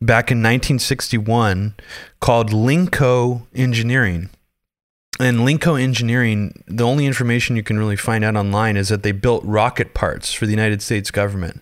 back in 1961 called Linco Engineering. And Linco Engineering, the only information you can really find out online is that they built rocket parts for the United States government.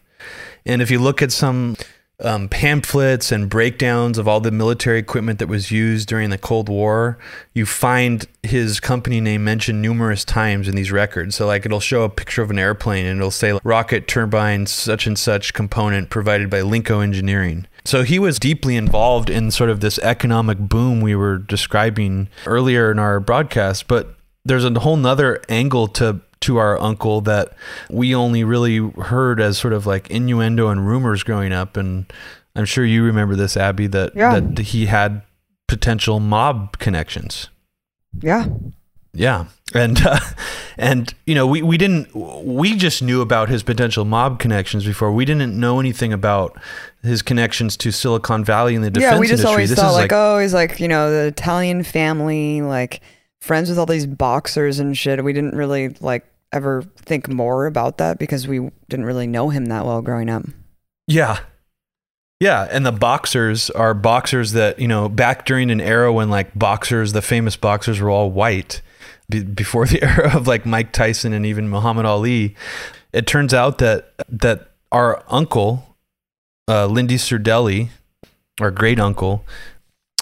And if you look at some um, pamphlets and breakdowns of all the military equipment that was used during the Cold War, you find his company name mentioned numerous times in these records. So, like, it'll show a picture of an airplane and it'll say rocket turbine, such and such component provided by Linco Engineering. So, he was deeply involved in sort of this economic boom we were describing earlier in our broadcast. But there's a whole nother angle to to our uncle that we only really heard as sort of like innuendo and rumors growing up and i'm sure you remember this abby that Yeah. that he had potential mob connections Yeah. yeah and uh, and you know we, we didn't we just knew about his potential mob connections before we didn't know anything about his connections to silicon valley and the defense industry. yeah, we just industry always this thought is like, oh, he's like, you know, the Italian family, like friends with all these boxers and shit. We didn't really like ever think more about that because we didn't really know him that well growing up. Yeah. Yeah, and the boxers are boxers that, you know, back during an era when like boxers, the famous boxers were all white be- before the *laughs* era of like Mike Tyson and even Muhammad Ali. It turns out that that our uncle uh, Lindy Sardelli, our great uncle,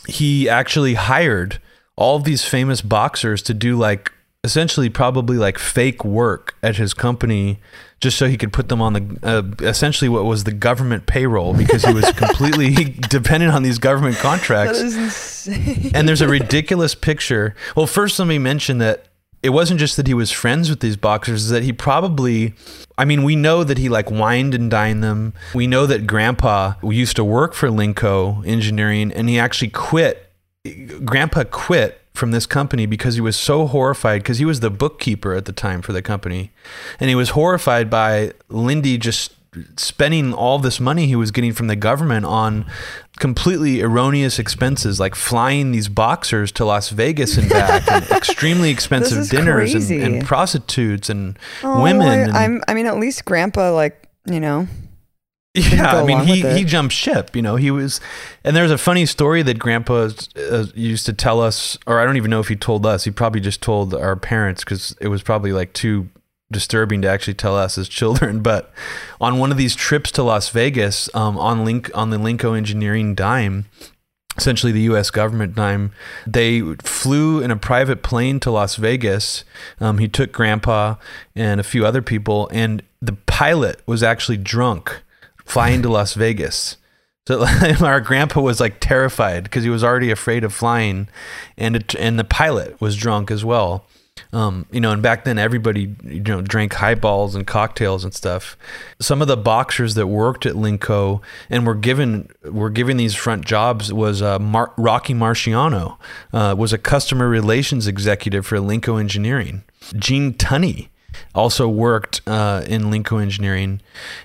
he actually hired all of these famous boxers to do like essentially probably like fake work at his company just so he could put them on the uh, essentially what was the government payroll because he was *laughs* completely *laughs* dependent on these government contracts That is insane. and there's a ridiculous picture. Well, first let me mention that it wasn't just that he was friends with these boxers, is that he probably I mean, we know that he like wined and dined them. We know that grandpa used to work for Linco Engineering and he actually quit grandpa quit from this company because he was so horrified because he was the bookkeeper at the time for the company and he was horrified by Lindy just spending all this money he was getting from the government on completely erroneous expenses like flying these boxers to Las Vegas and back and *laughs* extremely expensive dinners and, and prostitutes and Oh, women I, and. I mean, at least Grandpa, like, you know, yeah, I mean, he, he jumped ship. You know, he was, and there's a funny story that Grandpa uh, used to tell us, or I don't even know if he told us. He probably just told our parents because it was probably like too disturbing to actually tell us as children. *laughs* But on one of these trips to Las Vegas, um, on link on the Linco Engineering dime, essentially the U.S. government dime. They flew in a private plane to Las Vegas. Um, he took Grandpa and a few other people, and the pilot was actually drunk flying to Las Vegas. So *laughs* our grandpa was like terrified because he was already afraid of flying, and it, and the pilot was drunk as well. Um, you know, and back then everybody you know drank highballs and cocktails and stuff. Some of the boxers that worked at Linco and were given were given these front jobs was uh, Mar- Rocky Marciano uh, was a customer relations executive for Linco Engineering. Gene Tunney also worked uh, in Linco Engineering.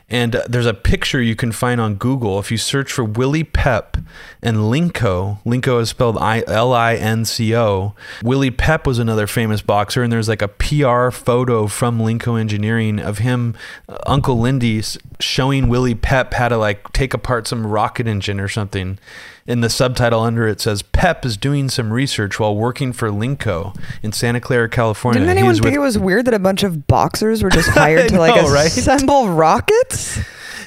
And uh, there's a picture you can find on Google. If you search for Willie Pep and Linco, Linco is spelled L I N C O. Willie Pep was another famous boxer, and there's like a PR photo from Linco Engineering of him, uh, Uncle Lindy, showing Willie Pep how to like take apart some rocket engine or something. In the subtitle under it says Pep is doing some research while working for Linco in Santa Clara, California. didn't anyone think with- it was weird that a bunch of boxers were just *laughs* hired to like know, right? assemble rockets?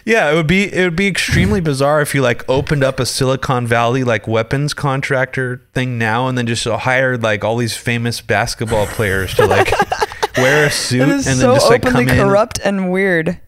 Yeah, it would be it would be extremely bizarre if you like opened up a Silicon Valley like weapons contractor thing now and then just hired like all these famous basketball players to like *laughs* wear a suit and is then so just like openly come in. corrupt and weird.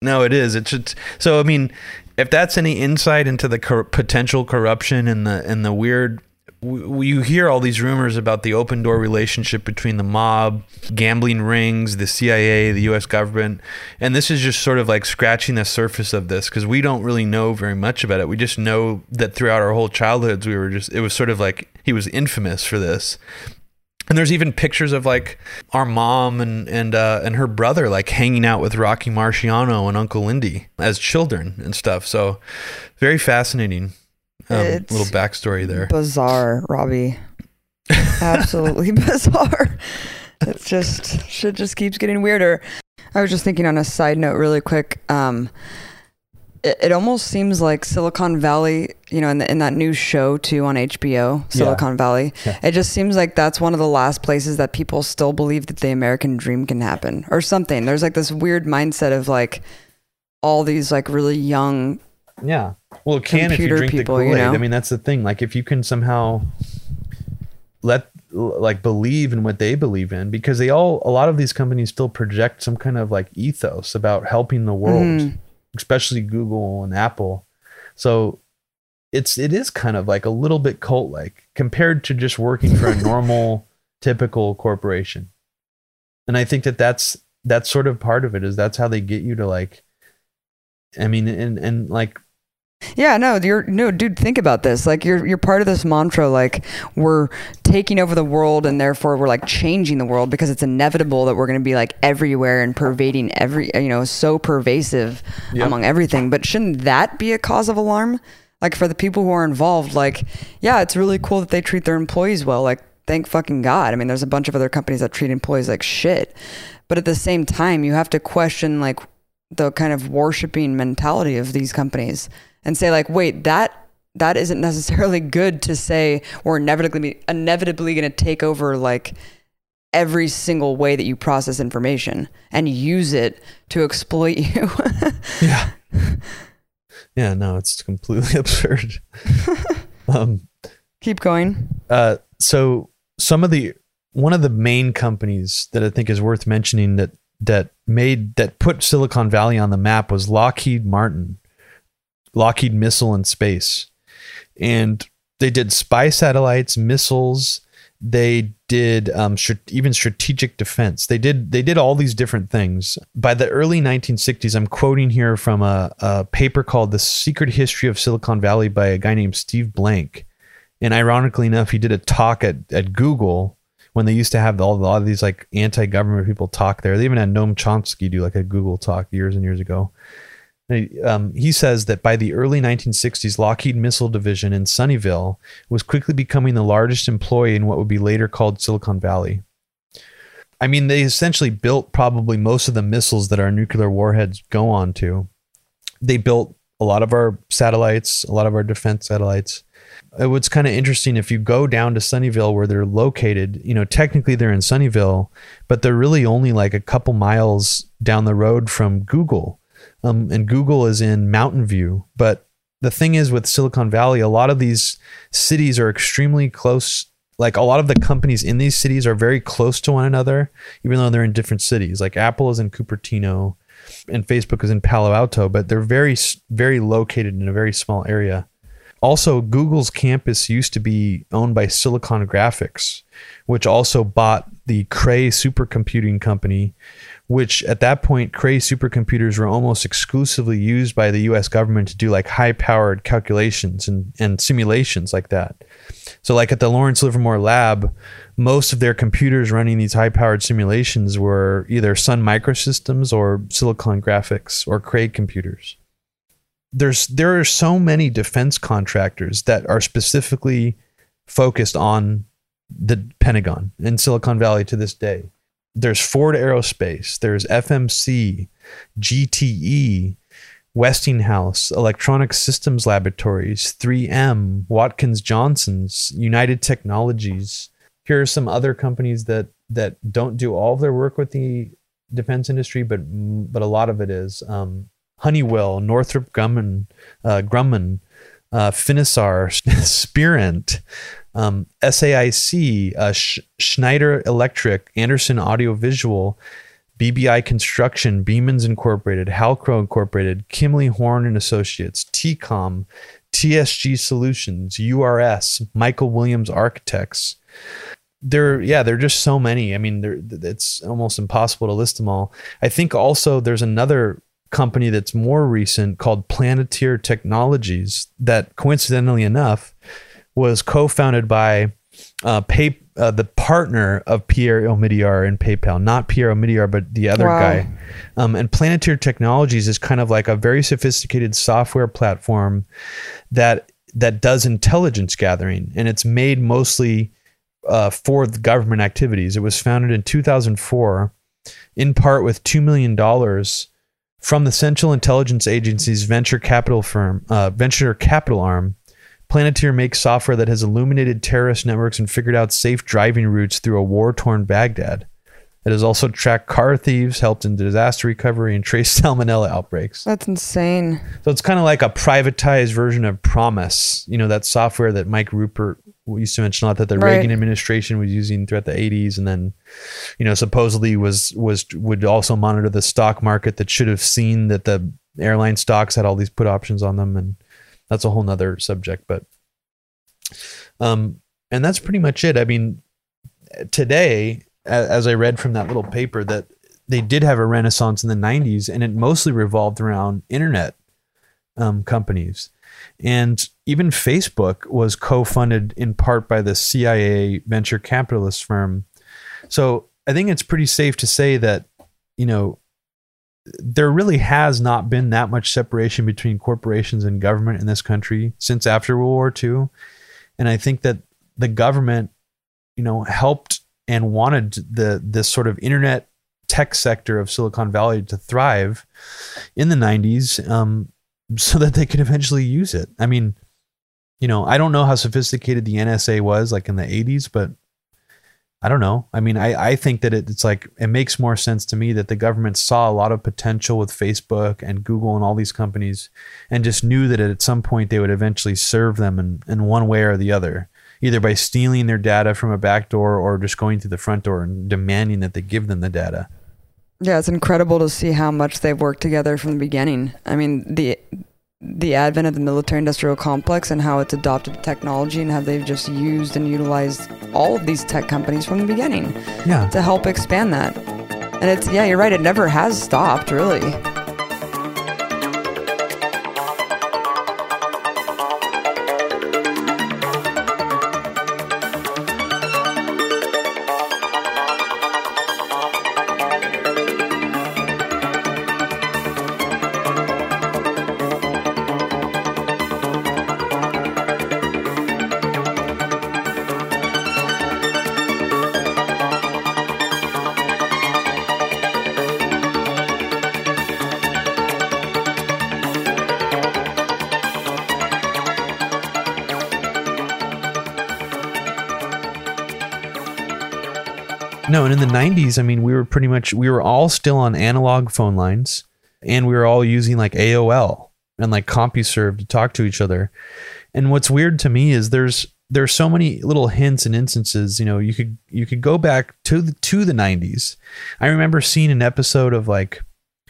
No, it is. It's just so. I mean, if that's any insight into the cor- potential corruption and the and the weird, you hear all these rumors about the open door relationship between the mob, gambling rings, the CIA, the U.S. government, and this is just sort of like scratching the surface of this because we don't really know very much about it. We just know that throughout our whole childhoods, we were just. It was sort of like he was infamous for this. And there's even pictures of like our mom and and uh, and her brother like hanging out with Rocky Marciano and Uncle Lindy as children and stuff. So very fascinating. Um, little backstory there. Bizarre, Robbie. Absolutely *laughs* bizarre. It's just shit just keeps getting weirder. I was just thinking on a side note really quick. Um it, it almost seems like Silicon Valley, you know, in, the, in that new show too on HBO, Silicon Valley. Yeah. It just seems like that's one of the last places that people still believe that the American dream can happen or something. There's like this weird mindset of like all these like really young Yeah. Well, it can if you drink people, the Kool Aid. know? I mean, that's the thing. Like, if you can somehow let like believe in what they believe in, because they all a lot of these companies still project some kind of like ethos about helping the world, Mhm. Especially Google and Apple. So it's it is kind of like a little bit cult like compared to just working for a *laughs* normal typical corporation. And I think that that's that's sort of part of it is that's how they get you to like I mean and and like Yeah, no, you're no, dude. Think about this. Like, you're you're part of this mantra. Like, we're taking over the world, and therefore we're like changing the world because it's inevitable that we're going to be like everywhere and pervading every, you know, so pervasive Yep. among everything. But shouldn't that be a cause of alarm? Like for the people who are involved, like, yeah, it's really cool that they treat their employees well. Like, thank fucking God. I mean, there's a bunch of other companies that treat employees like shit. But at the same time, you have to question like the kind of worshiping mentality of these companies and say like wait that that isn't necessarily good to say we're inevitably inevitably going to take over like every single way that you process information and use it to exploit you *laughs* Yeah. yeah, no, it's completely *laughs* absurd. *laughs* um keep going uh so some of the one of the main companies that I think is worth mentioning that that made that put Silicon Valley on the map was Lockheed Martin. Lockheed Missile in Space. And they did spy satellites, missiles, they did um, str- even strategic defense. They did they did all these different things. By the early 1960s, I'm quoting here from a, a paper called "The Secret History of Silicon Valley" by a guy named Steve Blank. And ironically enough, he did a talk at at Google when they used to have all a lot of these like anti-government people talk there. They even had Noam Chomsky do like a Google talk years and years ago. He- Um, he says that by the early 1960s, Lockheed Missile Division in Sunnyvale was quickly becoming the largest employee in what would be later called Silicon Valley. I mean, they essentially built probably most of the missiles that our nuclear warheads go on to. They built a lot of our satellites, a lot of our defense satellites. Uh, What's kind of interesting if you go down to Sunnyvale where they're located, you know, technically they're in Sunnyvale, but they're really only like a couple miles down the road from Google. Um, and Google is in Mountain View. But the thing is with Silicon Valley, a lot of these cities are extremely close. Like a lot of the companies in these cities are very close to one another, even though they're in different cities. Like Apple is in Cupertino and Facebook is in Palo Alto, but they're very, very located in a very small area. Also, Google's campus used to be owned by Silicon Graphics, which also bought the Cray supercomputing company, which at that point, Cray supercomputers were almost exclusively used by the US government to do like high powered calculations and, and simulations like that. So, like at the Lawrence Livermore lab, most of their computers running these high powered simulations were either Sun Microsystems or Silicon Graphics or Cray computers there's there are so many defense contractors that are specifically focused on the Pentagon in Silicon Valley to this day. There's Ford Aerospace, there's FMC, GTE, Westinghouse, Electronic Systems Laboratories, 3M, Watkins Johnson's, United Technologies. Here are some other companies that that don't do all of their work with the defense industry, but but a lot of it is. Um, Honeywell, Northrop Grumman, uh, Grumman, uh, Finisar, *laughs* Spirent, um, SAIC, uh, Sch- Schneider Electric, Anderson Audiovisual, BBI Construction, Beamans Incorporated, Halcro Incorporated, Kimley Horn and Associates, TCOM, TSG Solutions, URS, Michael Williams Architects. There, yeah, there are just so many. I mean, there, it's almost impossible to list them all. I think also there's another company that's more recent called Palantir Technologies that coincidentally enough was co-founded by uh, pay, uh, the partner of Pierre Omidyar in PayPal, not Pierre Omidyar, but the other Wow. guy. Um, and Palantir Technologies is kind of like a very sophisticated software platform that that does intelligence gathering, and it's made mostly uh, for the government activities. It was founded in 2004, in part with two million dollars from the Central Intelligence Agency's venture capital firm, uh, venture capital arm. Palantir makes software that has illuminated terrorist networks and figured out safe driving routes through a war-torn Baghdad. It has also tracked car thieves, helped in disaster recovery, and traced *laughs* salmonella outbreaks. That's insane. So it's kind of like a privatized version of PROMIS. You know, that software that Mike Ruppert used to mention a lot that the Right. Reagan administration was using throughout the 80s, and then, you know, supposedly was was would also monitor the stock market that should have seen that the airline stocks had all these put options on them, and that's a whole nother subject. But, um, and that's pretty much it. I mean, today, as I read from that little paper, that they did have a renaissance in the 90s, and it mostly revolved around internet um, companies. And even Facebook was co funded in part by the CIA venture capitalist firm. So I think it's pretty safe to say that, you know, there really has not been that much separation between corporations and government in this country since after World War II. And I think that the government, you know, helped and wanted the this sort of internet tech sector of Silicon Valley to thrive in the 90s um, *laughs* so that they could eventually use it. I mean, you know, I don't know how sophisticated the NSA was like in the 80s, but I don't know. I mean, I, I think that it, it's like it makes more sense to me that the government saw a lot of potential with Facebook and Google and all these companies and just knew that at some point they would eventually serve them in, in one way or the other, either by stealing their data from a back door or just going through the front door and demanding that they give them the data. Yeah, it's incredible to see how much they've worked together from the beginning. I mean, the the advent of the military industrial complex and how it's adopted technology and how they've just used and utilized all of these tech companies from the beginning Yeah. to help expand that. And it's yeah, you're right, it never has stopped really. I mean, we were pretty much we were all still on analog phone lines and we were all using like AOL and like CompuServe to talk to each other. And what's weird to me is there's there's so many little hints and instances, you know, you could you could go back to the to the 90s. I remember seeing an episode of like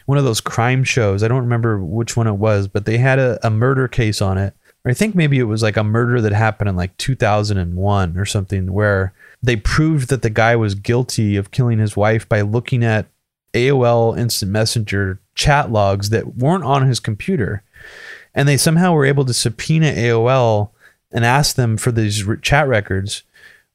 one of those crime shows. I don't remember which one it was, but they had a, a murder case on it. Or I think maybe it was like a murder that happened in like 2001 or something where they proved that the guy was guilty of killing his wife by looking at AOL Instant Messenger chat logs that weren't on his computer. And they somehow were able to subpoena AOL and ask them for these re- chat records,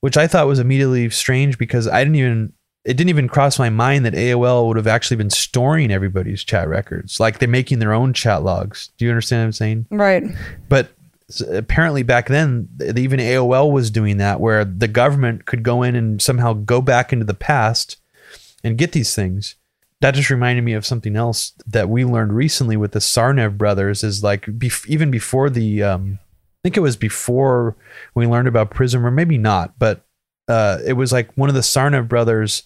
which I thought was immediately strange because I didn't even it didn't even cross my mind that AOL would have actually been storing everybody's chat records. Like they're making their own chat logs. Do you understand what I'm saying? Right. But apparently back then, even AOL was doing that, where the government could go in and somehow go back into the past and get these things. That just reminded me of something else that we learned recently with the Tsarnaev brothers. Is like bef- even before the, um, I think it was before we learned about Prism, or maybe not, but uh, it was like one of the Tsarnaev brothers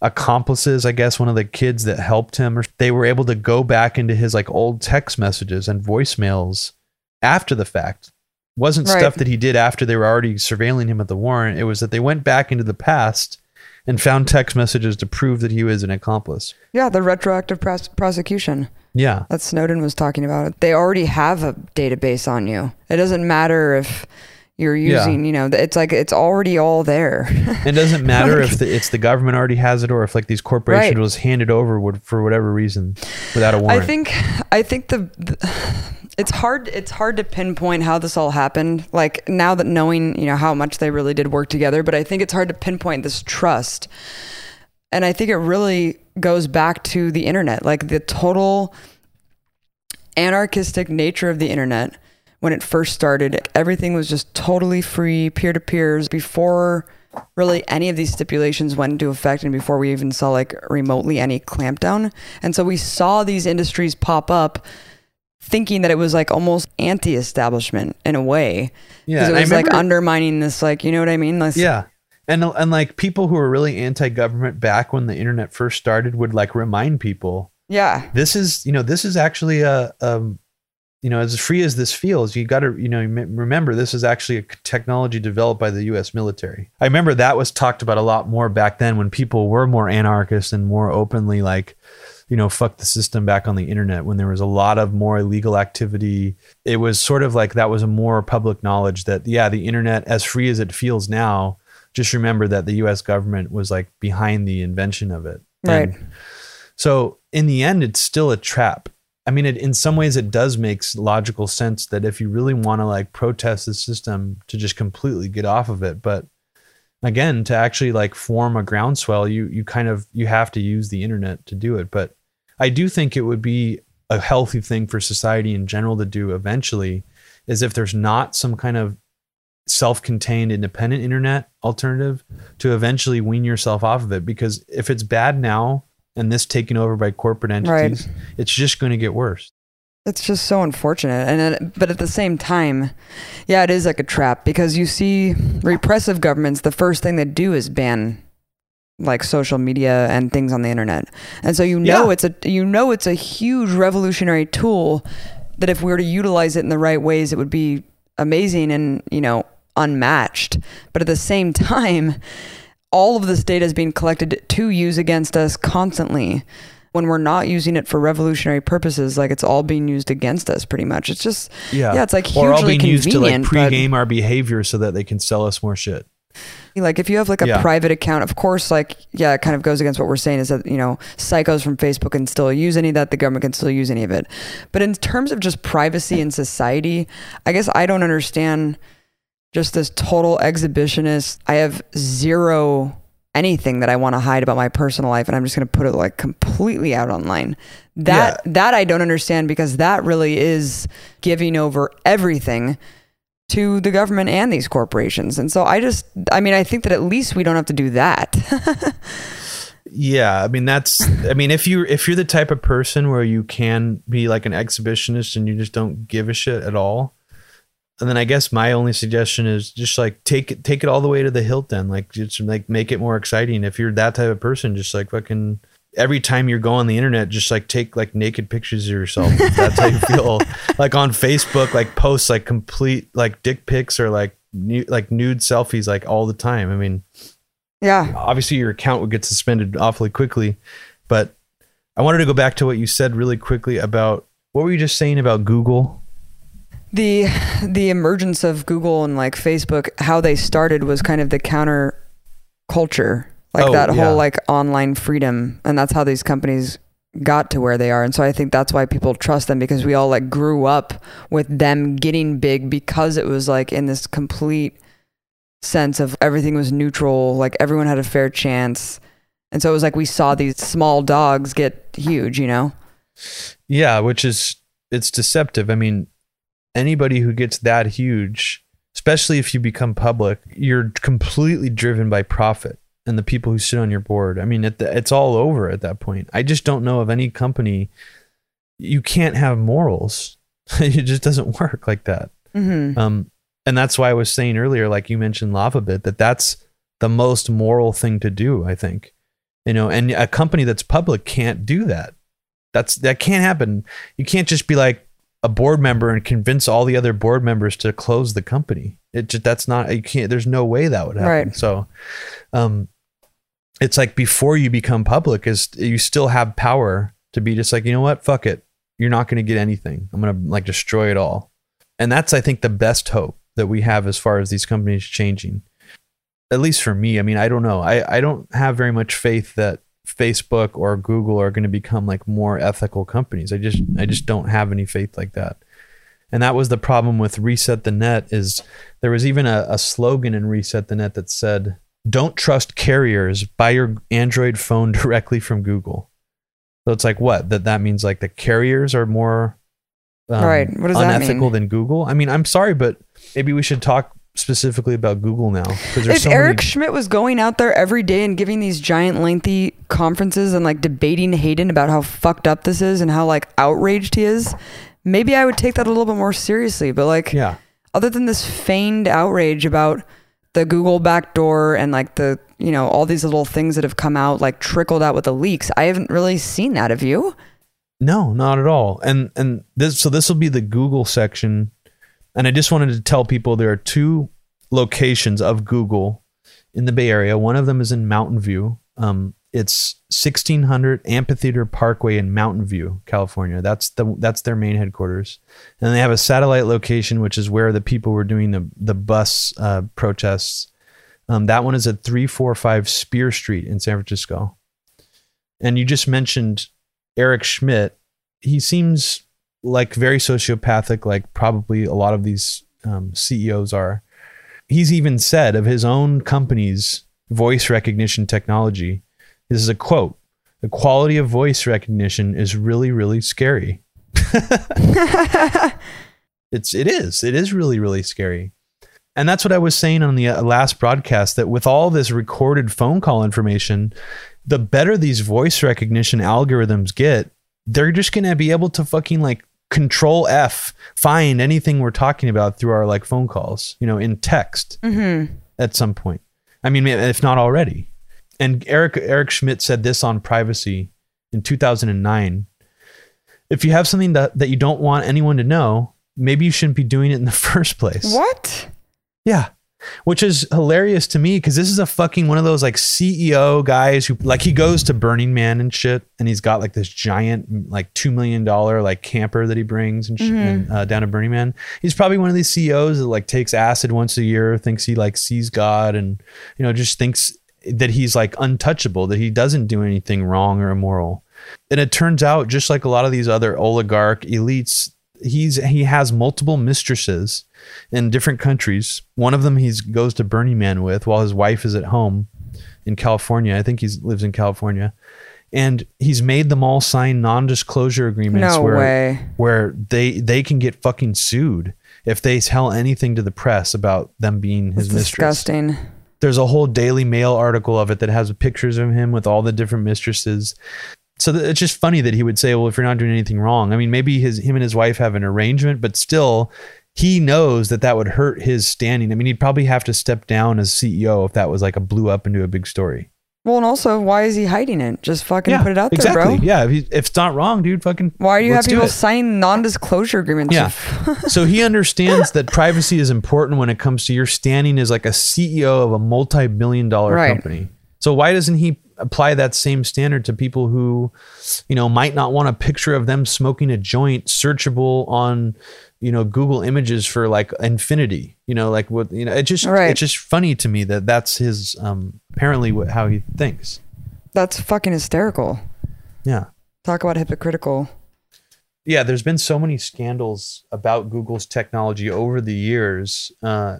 accomplices, I guess, one of the kids that helped him, or they were able to go back into his like old text messages and voicemails after the fact. Wasn't Right. stuff that he did after they were already surveilling him at the warrant. It was that they went back into the past and found text messages to prove that he was an accomplice. Yeah, the retroactive pros- prosecution Yeah. that Snowden was talking about. They already have a database on you. It doesn't matter if you're Yeah. using, you know, it's like it's already all there. *laughs* It doesn't matter Like- if the, it's the government already has it or if like these corporations Right. was handed over would, for whatever reason without a warrant. I think I think the, the it's hard it's hard to pinpoint how this all happened. Like now that knowing, you know, how much they really did work together, but I think it's hard to pinpoint this trust. And I think it really goes back to the internet, like the total anarchistic nature of the internet when it first started. Everything was just totally free, peer to peers before really any of these stipulations went into effect and before we even saw like remotely any clampdown. And so we saw these industries pop up thinking that it was like almost anti-establishment in a way. Yeah, it was like undermining this like, you know what I mean? This, Yeah. and and like people who were really anti-government back when the internet first started would like remind people Yeah. this is you know this is actually a um you know as free as this feels you got to you know remember this is actually a technology developed by the US military i remember that was talked about a lot more back then when people were more anarchist and more openly like you know fuck the system back on the internet when there was a lot of more illegal activity it was sort of like that was a more public knowledge that yeah the internet as free as it feels now just remember that the US government was like behind the invention of it Right. And so in the end, it's still a trap. I mean, it, in some ways, it does make logical sense that if you really want to like protest the system, to just completely get off of it. But again, to actually like form a groundswell, you you kind of you have to use the internet to do it. But I do think it would be a healthy thing for society in general to do eventually, is if there's not some kind of self-contained independent internet alternative to eventually wean yourself off of it. Because if it's bad now and this taken over by corporate entities it's just going to get worse. It's just so unfortunate. And it, but at the same time, yeah, it is like a trap because you see repressive governments, the first thing they do is ban like social media and things on the internet. And so you know Yeah. it's a you know it's a huge revolutionary tool that if we were to utilize it in the right ways it would be amazing and, you know, unmatched. But at the same *laughs* time, all of this data is being collected to use against us constantly when we're not using it for revolutionary purposes like it's all being used against us pretty much it's just yeah yeah it's like hugely or all being used to like but- our behavior so that they can sell us more shit like if you have like a Yeah. private account of course like yeah it kind of goes against what we're saying is that you know psychos from facebook can still use any of that the government can still use any of it. But in terms of just privacy in society i guess i don't understand just this total exhibitionist i have zero anything that i want to hide about my personal life and i'm just going to put it like completely out online. That that i don't understand because that really is giving over everything to the government and these corporations. And so I just, I mean, I think that at least we don't have to do that. *laughs* yeah i mean that's i mean if you if you're the type of person where you can be like an exhibitionist and you just don't give a shit at all and then i guess my only suggestion is just like take it take it all the way to the hilt then like just like make it more exciting if you're that type of person just like fucking every time you go on the internet just like take like naked pictures of yourself that's how you feel *laughs* like on facebook like posts like complete like dick pics or like nu- like nude selfies like all the time i mean yeah. obviously your account would get suspended awfully quickly. But I wanted to go back to what you said really quickly about what were you just saying about Google? The, the emergence of Google and like Facebook, how they started was kind of the counter culture, like Oh, that yeah. whole like online freedom. And that's how these companies got to where they are. And so I think that's why people trust them because we all like grew up with them getting big because it was like in this complete sense of everything was neutral, like everyone had a fair chance. And so it was like we saw these small dogs get huge, you know? Yeah, which is it's deceptive. I mean, anybody who gets that huge, especially if you become public, you're completely driven by profit and the people who sit on your board. I mean, it, it's all over at that point. I just don't know of any company you can't have morals. *laughs* it just doesn't work like that. Mm-hmm. Um, and that's why I was saying earlier, like you mentioned Lavabit, that that's the most moral thing to do. I think, you know, and a company that's public can't do that. That's that can't happen. You can't just be like a board member and convince all the other board members to close the company. It just that's not you can't. There's no way that would happen. Right. So, um, it's like before you become public, is you still have power to be just like you know what, fuck it, you're not going to get anything. I'm gonna like destroy it all and that's i think the best hope that we have as far as these companies changing at least for me i mean i don't know i, I don't have very much faith that facebook or google are going to become like more ethical companies i just i just don't have any faith like that and that was the problem with reset the net is there was even a, a slogan in reset the net that said don't trust carriers buy your android phone *laughs* directly from google so it's like what that that means like the carriers are more um, Right. What does that unethical mean? than Google. I mean, I'm sorry, but maybe we should talk specifically about Google now if so Eric many. Schmidt was going out there every day and giving these giant lengthy conferences and like debating Hayden about how fucked up this is and how like outraged he is, maybe I would take that a little bit more seriously. But like yeah, other than this feigned outrage about the Google backdoor and like the you know all these little things that have come out like trickled out with the leaks. I haven't really seen that. of you? No, not at all. And and this so this will be the Google section. And I just wanted to tell people there are two locations of Google in the Bay Area. One of them is in Mountain View. Um, it's 1600 Amphitheater Parkway in Mountain View, California. That's the that's their main headquarters, and they have a satellite location, which is where the people were doing the the bus uh, protests. Um, that one is at 345 Spear Street in San Francisco. And you just mentioned Eric Schmidt. He seems like very sociopathic, like probably a lot of these um, CEOs are. He's even said of his own company's voice recognition technology this is a quote. The quality of voice recognition is really, really scary. *laughs* it's it is. It is really, really scary. And that's what I was saying on the uh, last broadcast that with all this recorded phone call information, the better these voice recognition algorithms get, they're just going to be able to fucking like control F, find anything we're talking about through our like phone calls, you know, in text Mm-hmm. at some point. I mean, if not already. And Eric Eric Schmidt said this on privacy in 2009. If you have something that, that you don't want anyone to know, maybe you shouldn't be doing it in the *laughs* first place. What? Yeah. Which is hilarious to me because this is a fucking one of those like CEO guys who like he goes to Burning Man and shit, and he's got like this giant like two million dollar like camper that he brings and, sh- and uh, down to Burning Man. He's probably one of these CEOs that like takes acid once a year, thinks he like sees God, and you know just thinks that he's like untouchable, that he doesn't do anything wrong or immoral. And it turns out, just like a lot of these other oligarch elites, he's he has multiple mistresses in different countries. One of them he goes to Burning Man with while his wife is at home in California. I think he lives in California. And he's made them all sign non-disclosure agreements No where way. where they they can get fucking sued if they tell anything to the press about them being his It's mistress disgusting. there's a whole Daily Mail article of it that has pictures of him with all the different mistresses. So it's just funny that he would say, "Well, if you're not doing anything wrong," I mean, maybe his him and his wife have an arrangement, but still, he knows that that would hurt his standing. I mean, he'd probably have to step down as CEO if that was like a blew up into a big story. Well, and also, why is he hiding it? Just fucking put it out exactly. there, bro. Yeah, if, he, if it's not wrong, dude, fucking. Why do you let's have people sign non-disclosure agreements? Yeah. so he understands that privacy is important when it comes to your standing as like a CEO of a multi-billion dollar Right. company. So why doesn't he apply that same standard to people who, you know, might not want a picture of them smoking a joint searchable on, you know, Google Images for like infinity? You know, like what you know, it just Right. it's just funny to me that that's his um apparently what how he thinks. That's fucking hysterical. Yeah. Talk about hypocritical. yeah, there's been so many scandals about Google's technology over the years uh,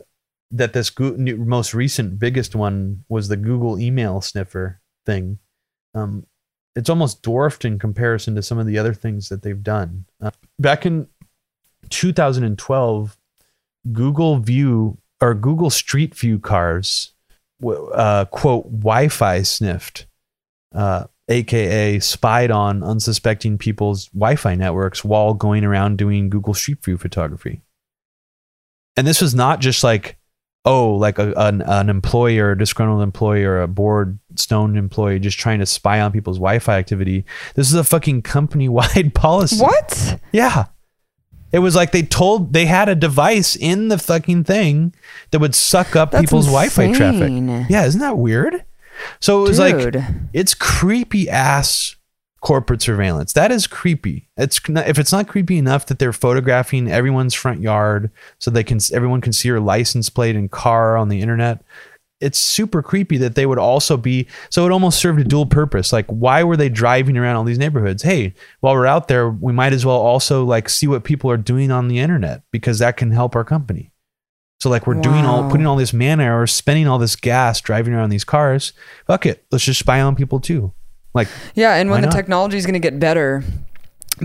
that this new, most recent biggest one was the Google email sniffer thing. Um, it's almost dwarfed in comparison to some of the other things that they've done. Uh, back in 2012, Google View or Google Street View cars, uh, quote, Wi-Fi sniffed uh, aka spied on unsuspecting people's Wi-Fi networks while going around doing Google Street View photography. And this was not just like, oh, like a, an, an employee or a disgruntled employee or a bored stoned employee just trying to spy on people's Wi-Fi activity. This is a fucking company-wide *laughs* policy. What? Yeah. It was like they told they had a device in the fucking thing that would suck up That's people's Wi-Fi traffic. Yeah, isn't that weird? So it was like it's creepy ass corporate surveillance. That is creepy. It's if it's not creepy enough that they're photographing everyone's front yard so they can everyone can see your license plate and car on the internet. It's super creepy that they would also be so it almost served a dual purpose. Like why were they driving around all these neighborhoods? Hey, while we're out there, we might as well also like see what people are doing on the internet because that can help our company. So like we're doing all putting all this man hours, spending all this gas driving around these cars. Fuck it. Let's just spy on people too. Like Yeah, and when the technology is going to get better,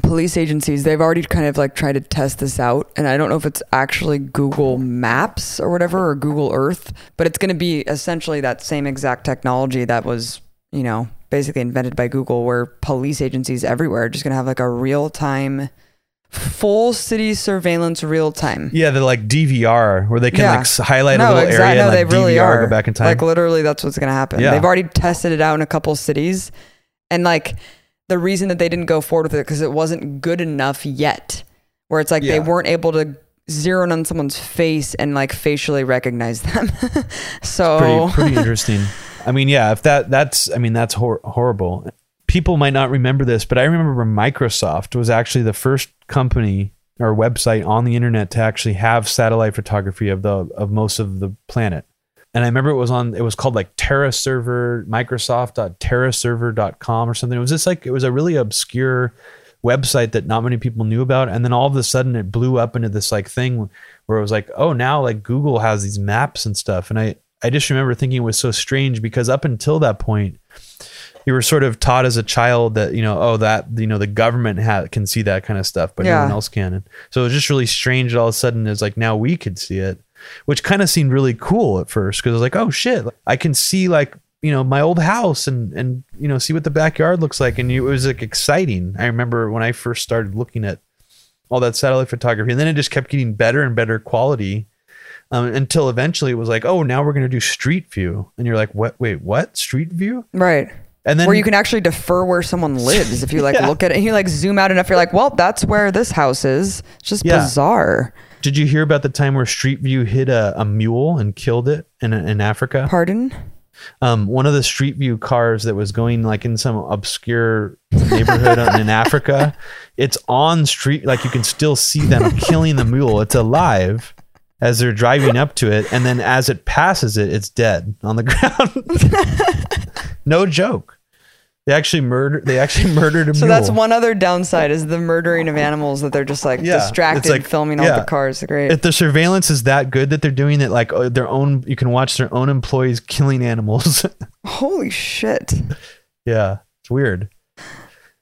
police agencies they've already kind of like tried to test this out, and I don't know if it's actually Google Maps or whatever or Google Earth, but it's going to be essentially that same exact technology that was, you know, basically invented by Google, where police agencies everywhere are just going to have like a real time full city surveillance real time. Yeah, they're like DVR where they can Yeah. like highlight a little exactly. area No, and they like really DVR are. go back in time. Like literally, that's what's gonna happen. Yeah. They've already tested it out in a couple cities, and like the reason that they didn't go forward with it because it wasn't good enough yet. Where it's like they weren't able to zero in on someone's face and like facially recognize them. *laughs* so pretty pretty interesting. I mean, yeah, if that that's I mean that's hor- horrible. People might not remember this, but I remember Microsoft was actually the first company or website on the internet to actually have satellite photography of the of most of the planet. And I remember it was on it was called like Terra Server Microsoft.terraserver.com or something. It was just like it was a really obscure website that not many people knew about. And then all of a sudden it blew up into this like thing where it was like oh now like google has these maps and stuff. And i i just remember thinking it was so strange because up until that point you were sort of taught as a child that you know oh that you know the government ha- can see that kind of stuff but no one else can. And so it was just really strange that all of a sudden it's like now we could see it which kind of seemed really cool at first because i was like oh shit i can see like you know my old house and and you know see what the backyard looks like. And it was like exciting. I remember when i first started looking at all that satellite photography and then it just kept getting better and better quality um, until eventually it was like oh now we're going to do street view. And you're like what wait what? Street view? Right. and then where you can actually defer where someone lives if you like *laughs* Yeah. look at it and you like zoom out enough you're like well that's where this house is. It's just Yeah. bizarre did you hear about the time where street view hit a, a mule and killed it in, in africa pardon um, one of the street view cars that was going like in some obscure neighborhood in Africa, *laughs* it's on street, like you can still see them killing the mule. It's alive as they're driving up to it. And then as it passes it, it's dead on the *laughs* ground. *laughs* no joke. They actually murdered, they actually *laughs* murdered a so mule. that's one other downside is the murdering of animals that they're just like Yeah, it's distracted like- filming all yeah. the cars great if the surveillance is that good that they're doing it like uh, their own you can watch their own employees killing animals *laughs* holy shit Yeah, it's weird.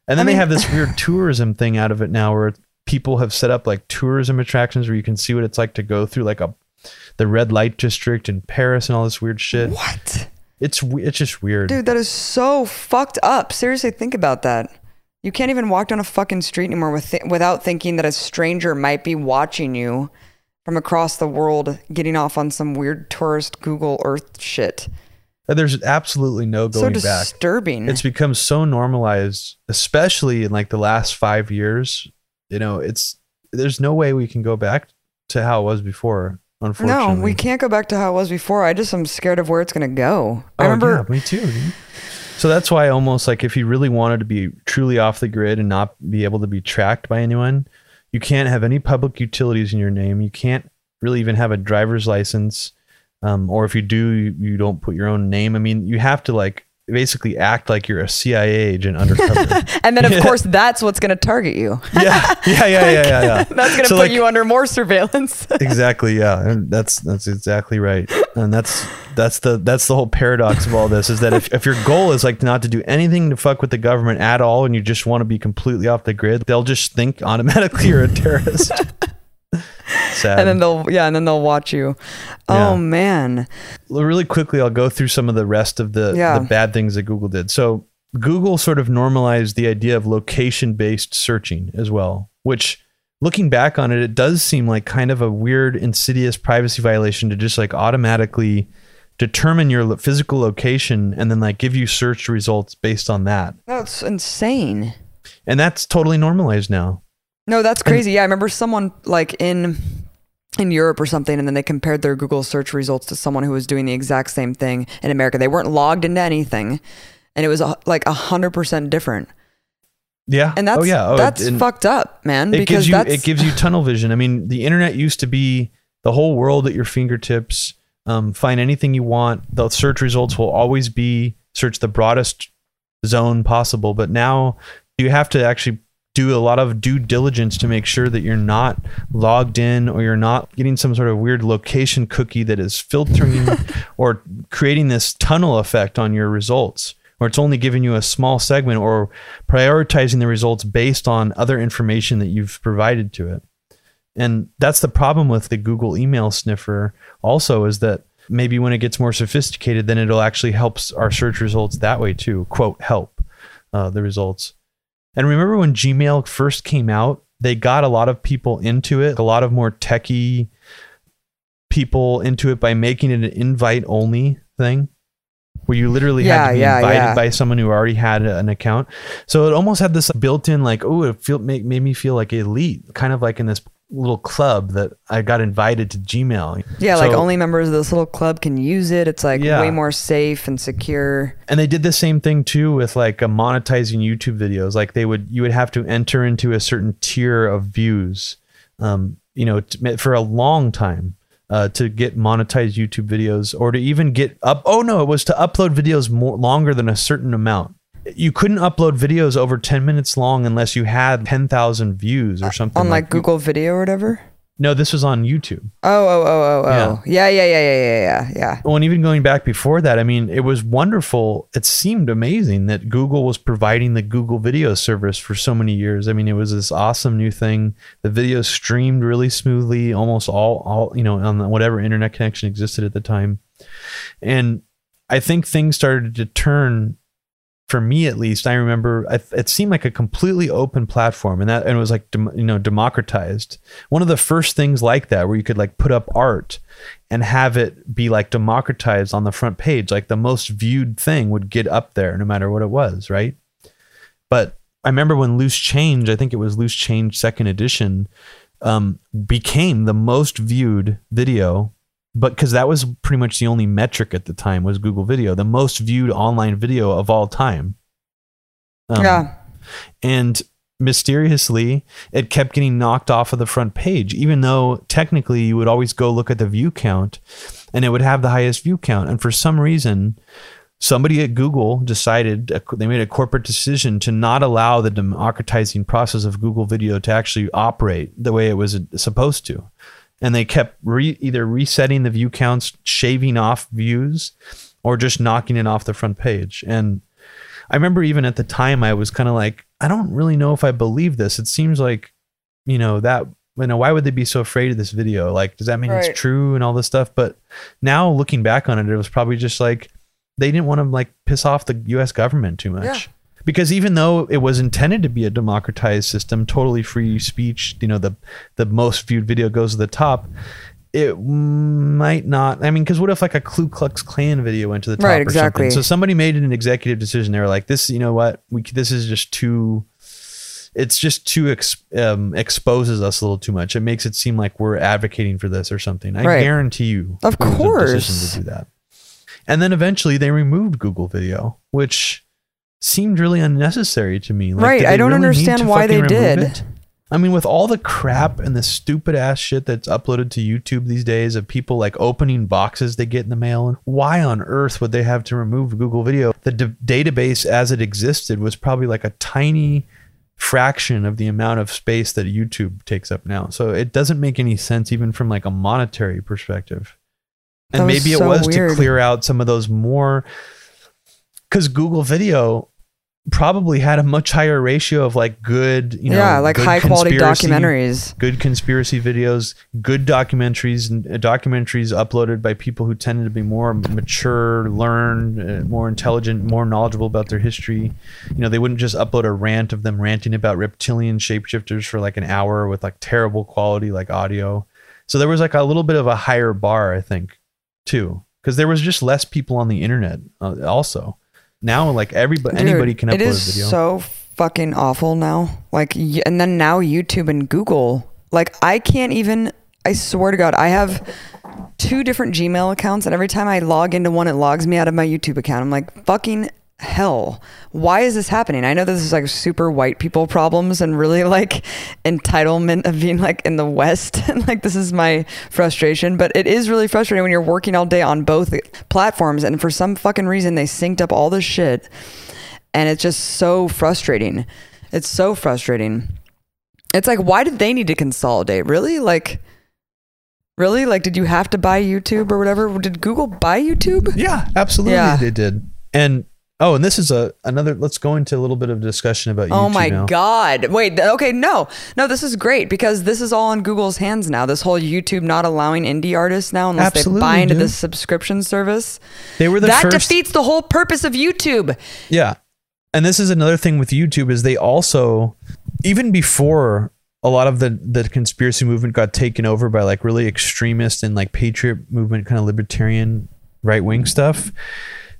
And then they mean- have this *laughs* weird tourism thing out of it now where people have set up like tourism attractions where you can see what it's like to go through like a the red light district in Paris and all this weird shit. what It's it's just weird. dude that is so fucked up seriously think about that you can't even walk down a fucking street anymore with th- without thinking that a stranger might be watching you from across the world getting off on some weird tourist google earth shit There's absolutely no so going back. disturbing It's become so normalized, especially in like the last 5 years. You know, it's there's no way we can go back to how it was before, unfortunately. No, we can't go back to how it was before. I just am scared of where it's gonna go. I Oh, remember yeah, me too. dude. So that's why almost like if you really wanted to be truly off the grid and not be able to be tracked by anyone, you can't have any public utilities in your name. You can't really even have a driver's license. Um, or if you do, you, you don't put your own name. I mean, you have to like basically act like you're a CIA agent undercover. *laughs* and then of Yeah. course that's what's gonna target you. yeah, yeah, yeah, yeah, yeah, *laughs* yeah. *laughs* That's gonna So, put like- you under more surveillance. exactly yeah and that's that's exactly right and that's that's the that's the whole paradox of all this is that if, if your goal is like not to do anything to fuck with the government at all and you just want to be completely off the grid they'll just think automatically you're a terrorist sad and then they'll yeah, and then they'll watch you. Oh, yeah. Oh man. Really quickly i'll go through some of the rest of the, Yeah. the bad things that google did so google sort of normalized the idea of location based searching as well which looking back on it it does seem like kind of a weird insidious privacy violation to just like automatically determine your physical location and then like give you search results based on that That's insane. and that's totally normalized now No, that's crazy. Yeah, I remember someone like in in Europe or something, and then they compared their Google search results to someone who was doing the exact same thing in America. They weren't logged into anything, and it was uh, like a hundred percent different. yeah And that's oh yeah oh, that's and- fucked up, man. it because gives you that's it gives you tunnel vision. I mean, the internet used to be the whole world at your fingertips. Um, find anything you want. The search results will always be search the broadest zone possible. But now you have to actually do a lot of due diligence to make sure that you're not logged in or you're not getting some sort of weird location cookie that is filtering *laughs* or creating this tunnel effect on your results or it's only giving you a small segment or prioritizing the results based on other information that you've provided to it. And that's the problem with the Google email sniffer also is that maybe when it gets more sophisticated, then it'll actually help our search results that way too. Quote, help uh, the results. And remember when Gmail first came out they got a lot of people into it, a lot of more techie people into it by making it an invite only thing where you literally had to be yeah, invited yeah. by someone who already had an account. So it almost had this built-in like, oh, it feel make, made me feel like elite, kind of like in this little club that I got invited to Gmail. Yeah, like only members of this little club can use it. It's like Yeah. way more safe and secure. and they did the same thing too with like uh, monetizing YouTube videos. Like they would, you would have to enter into a certain tier of views, um, you know, t- for a long time uh, to get monetized YouTube videos, or to even get up. Oh no, it was to upload videos more longer than a certain amount. You couldn't upload videos over ten minutes long unless you had ten thousand views or uh, something. On like Google Video or whatever. No, this was on YouTube. Oh, oh, oh, oh, oh. Yeah, yeah, yeah, yeah, yeah, yeah, yeah. Well, and even going back before that, I mean, it was wonderful. It seemed amazing that Google was providing the Google Video service for so many years. I mean, it was this awesome new thing. The video streamed really smoothly, almost all, all you know, on whatever internet connection existed at the time. And I think things started to turn for me at least, I remember it seemed like a completely open platform, and that and it was like you know democratized. One of the first things like that, where you could like put up art and have it be like democratized on the front page, like the most viewed thing would get up there, no matter what it was, right? But I remember when Loose Change, I think it was Loose Change Second Edition, um, became the most viewed video but because that was pretty much the only metric at the time was Google Video, the most viewed online video of all time. Um, yeah. And mysteriously, it kept getting knocked off of the front page, even though technically you would always go look at the view count and it would have the highest view count. And for some reason, somebody at Google decided they made a corporate decision to not allow the democratizing process of Google Video to actually operate the way it was supposed to and they kept re- either resetting the view counts, shaving off views, or just knocking it off the front page. And I remember even at the time, I was kind of like, I don't really know if I believe this. It seems like, you know, that, you know, why would they be so afraid of this video? Like, does that mean Right. it's true and all this stuff? But now looking back on it, it was probably just like they didn't want to like piss off the US government too much. Yeah. Because even though it was intended to be a democratized system, totally free speech, you know, the the most viewed video goes to the top. It might not. I mean, because what if like a Ku Klux Klan video went to the top Right, or exactly. something? So somebody made an executive decision. They were like, "This, you know what? We this is just too. It's just too ex, um, exposes us a little too much. It makes it seem like we're advocating for this or something. I Right. guarantee you, Of course. decision to do that. And then eventually they removed Google Video, which seemed really unnecessary to me. Like, Right, I don't really understand why they did. it? I mean, with all the crap and the stupid ass shit that's uploaded to YouTube these days of people like opening boxes they get in the mail, and why on earth would they have to remove Google Video? The d- database as it existed was probably like a tiny fraction of the amount of space that YouTube takes up now. So it doesn't make any sense even from like a monetary perspective. And maybe it was weird. to clear out some of those more because Google Video probably had a much higher ratio of like good, you know, yeah, like high quality documentaries. good conspiracy videos, good documentaries, and uh, documentaries uploaded by people who tended to be more mature, learned, uh, more intelligent, more knowledgeable about their history. You know, they wouldn't just upload a rant of them ranting about reptilian shapeshifters for like an hour with like terrible quality like audio. So there was like a little bit of a higher bar, I think, too, because there was just less people on the internet. Uh, also, now like everybody, Dude, anybody can upload It is a video. so fucking awful now. Like, and then now YouTube and Google. Like, I can't even. I swear to God, I have two different Gmail accounts, and every time I log into one, it logs me out of my YouTube account. I'm like, fucking hell. Why is this happening? I know this is like super white people problems and really like entitlement of being like in the West. *laughs* And like, this is my frustration, but it is really frustrating when you're working all day on both platforms, and for some fucking reason, they synced up all this shit and it's just so frustrating. It's so frustrating. It's like, why did they need to consolidate? Really? Like, really? Like, did you have to buy YouTube or whatever? Did Google buy YouTube? Yeah, absolutely, Yeah. they did. And oh, and this is a another. Let's go into a little bit of discussion about Oh YouTube my now. God. Wait, okay, no. No, this is great because this is all in Google's hands now. This whole YouTube not allowing indie artists now unless Absolutely, they buy into dude. this subscription service. They were the that first. defeats the whole purpose of YouTube. yeah, and this is another thing with YouTube is they also even before a lot of the the conspiracy movement got taken over by like really extremist and like patriot movement kind of libertarian right wing stuff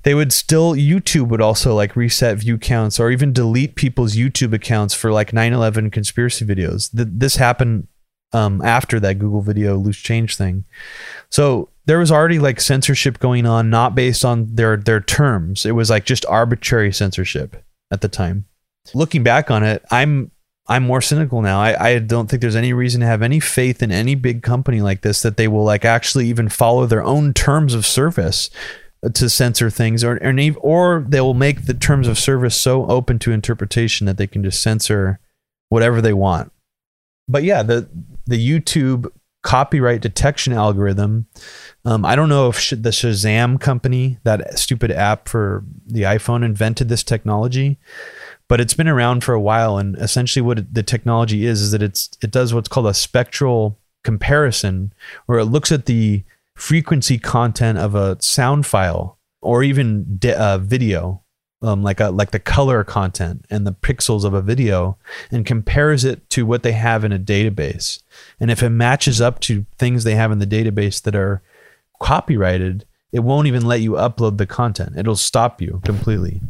they would still YouTube would also like reset view counts or even delete people's YouTube accounts for like 9/11 conspiracy videos. Th- this happened um, after that Google video loose change thing. So there was already like censorship going on, not based on their their terms. It was like just arbitrary censorship at the time. Looking back on it, I'm I'm more cynical now. I, I don't think there's any reason to have any faith in any big company like this that they will like actually even follow their own terms of service to censor things or or, they will make the terms of service so open to interpretation that they can just censor whatever they want. But yeah, the the YouTube copyright detection algorithm. Um, I don't know if sh- the Shazam company, that stupid app for the iPhone, invented this technology, but it's been around for a while. And essentially, what the technology is is that it's it does what's called a spectral comparison, where it looks at the frequency content of a sound file or even de- uh, video, um, like a like the color content and the pixels of a video, and compares it to what they have in a database. And if it matches up to things they have in the database that are copyrighted, it won't even let you upload the content. It'll stop you completely.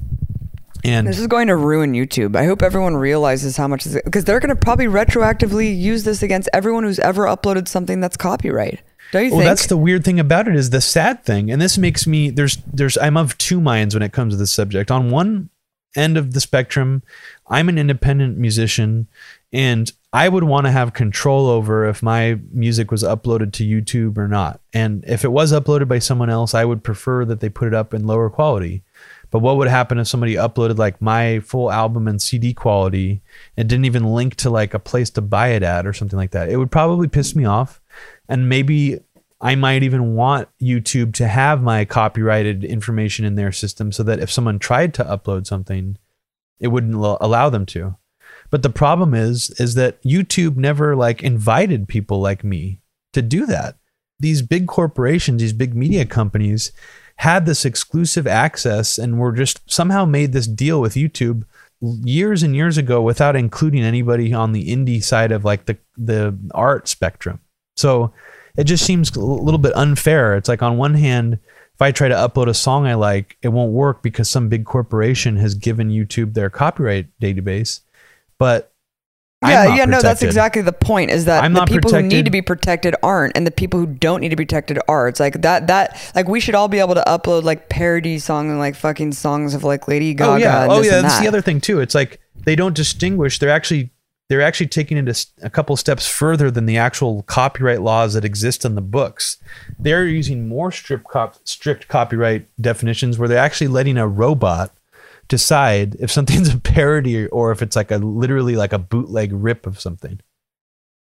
And this is going to ruin YouTube. I hope everyone realizes how much because they're going to probably retroactively use this against everyone who's ever uploaded something that's copyright. Don't you well, think? that's the weird thing about it is the sad thing, and this makes me there's there's I'm of two minds when it comes to this subject. On one end of the spectrum, I'm an independent musician, and I would want to have control over if my music was uploaded to YouTube or not. And if it was uploaded by someone else, I would prefer that they put it up in lower quality. But what would happen if somebody uploaded like my full album in CD quality and didn't even link to like a place to buy it at or something like that? It would probably piss me off and maybe I might even want YouTube to have my copyrighted information in their system so that if someone tried to upload something, it wouldn't allow them to. But the problem is is that YouTube never like invited people like me to do that. These big corporations, these big media companies had this exclusive access and were just somehow made this deal with YouTube years and years ago without including anybody on the indie side of like the the art spectrum. So it just seems a little bit unfair. It's like on one hand, if I try to upload a song I like, it won't work because some big corporation has given YouTube their copyright database. But yeah, yeah, protected. no, that's exactly the point. Is that I'm the people protected. who need to be protected aren't, and the people who don't need to be protected are. It's like that. That like we should all be able to upload like parody songs and like fucking songs of like Lady oh, Gaga. Oh yeah, oh yeah. That's that. the other thing too. It's like they don't distinguish. They're actually they're actually taking it a, a couple steps further than the actual copyright laws that exist in the books. They're using more cop, strict copyright definitions where they're actually letting a robot decide if something's a parody or if it's like a literally like a bootleg rip of something.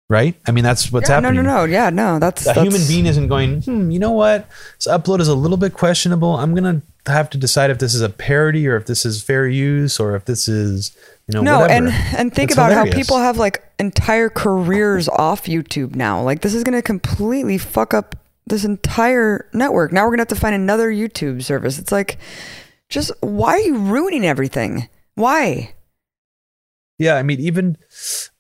Right? I mean, that's what's yeah, happening. No, no, no. Yeah, no. That's a that's... human being isn't going. Hmm, you know what? This upload is a little bit questionable. I'm gonna have to decide if this is a parody or if this is fair use or if this is you know, no, whatever. and and think it's about hilarious. how people have like entire careers off YouTube now. Like this is going to completely fuck up this entire network. Now we're going to have to find another YouTube service. It's like, just why are you ruining everything? Why? Yeah, I mean, even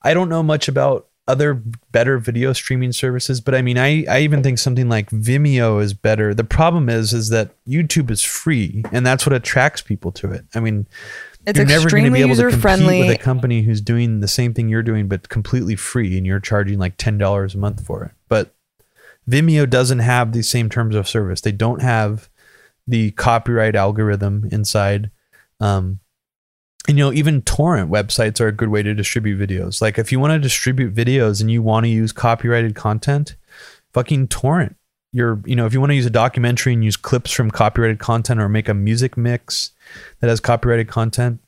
I don't know much about other better video streaming services, but I mean, I I even think something like Vimeo is better. The problem is, is that YouTube is free, and that's what attracts people to it. I mean it's you're never going to be able to compete friendly. with a company who's doing the same thing you're doing, but completely free, and you're charging like ten dollars a month for it. But Vimeo doesn't have these same terms of service. They don't have the copyright algorithm inside. Um, you know, even torrent websites are a good way to distribute videos. Like if you want to distribute videos and you want to use copyrighted content, fucking torrent. You're, you know, if you want to use a documentary and use clips from copyrighted content or make a music mix, that has copyrighted content.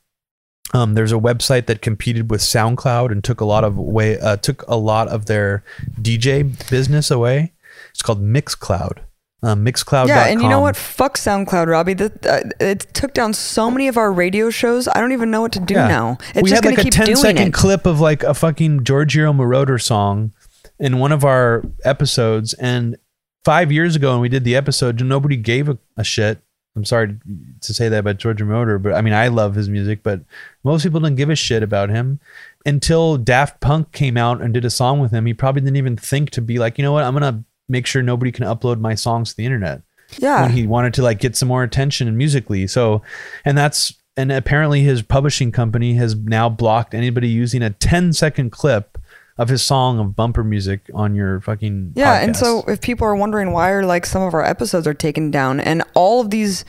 Um, there's a website that competed with SoundCloud and took a lot of way uh, took a lot of their DJ business away. It's called Mixcloud. Um, Mixcloud. Yeah, and you know what? Fuck SoundCloud, Robbie. That uh, it took down so many of our radio shows. I don't even know what to do yeah. now. It's we just had like a 10 second it. clip of like a fucking Giorgio Moroder song in one of our episodes, and five years ago when we did the episode, nobody gave a, a shit I'm sorry to say that about Giorgio Moroder, but I mean I love his music, but Most people didn't give a shit about him until Daft Punk came out and did a song with him. He probably didn't even think to be like, you know what, I'm gonna make sure nobody can upload my songs to the internet. Yeah. When he wanted to like get some more attention and musically. So, and that's and apparently his publishing company has now blocked anybody using a 10 second clip of his song of bumper music on your fucking Yeah, and so if people are wondering why are like some of our episodes are taken down and all of these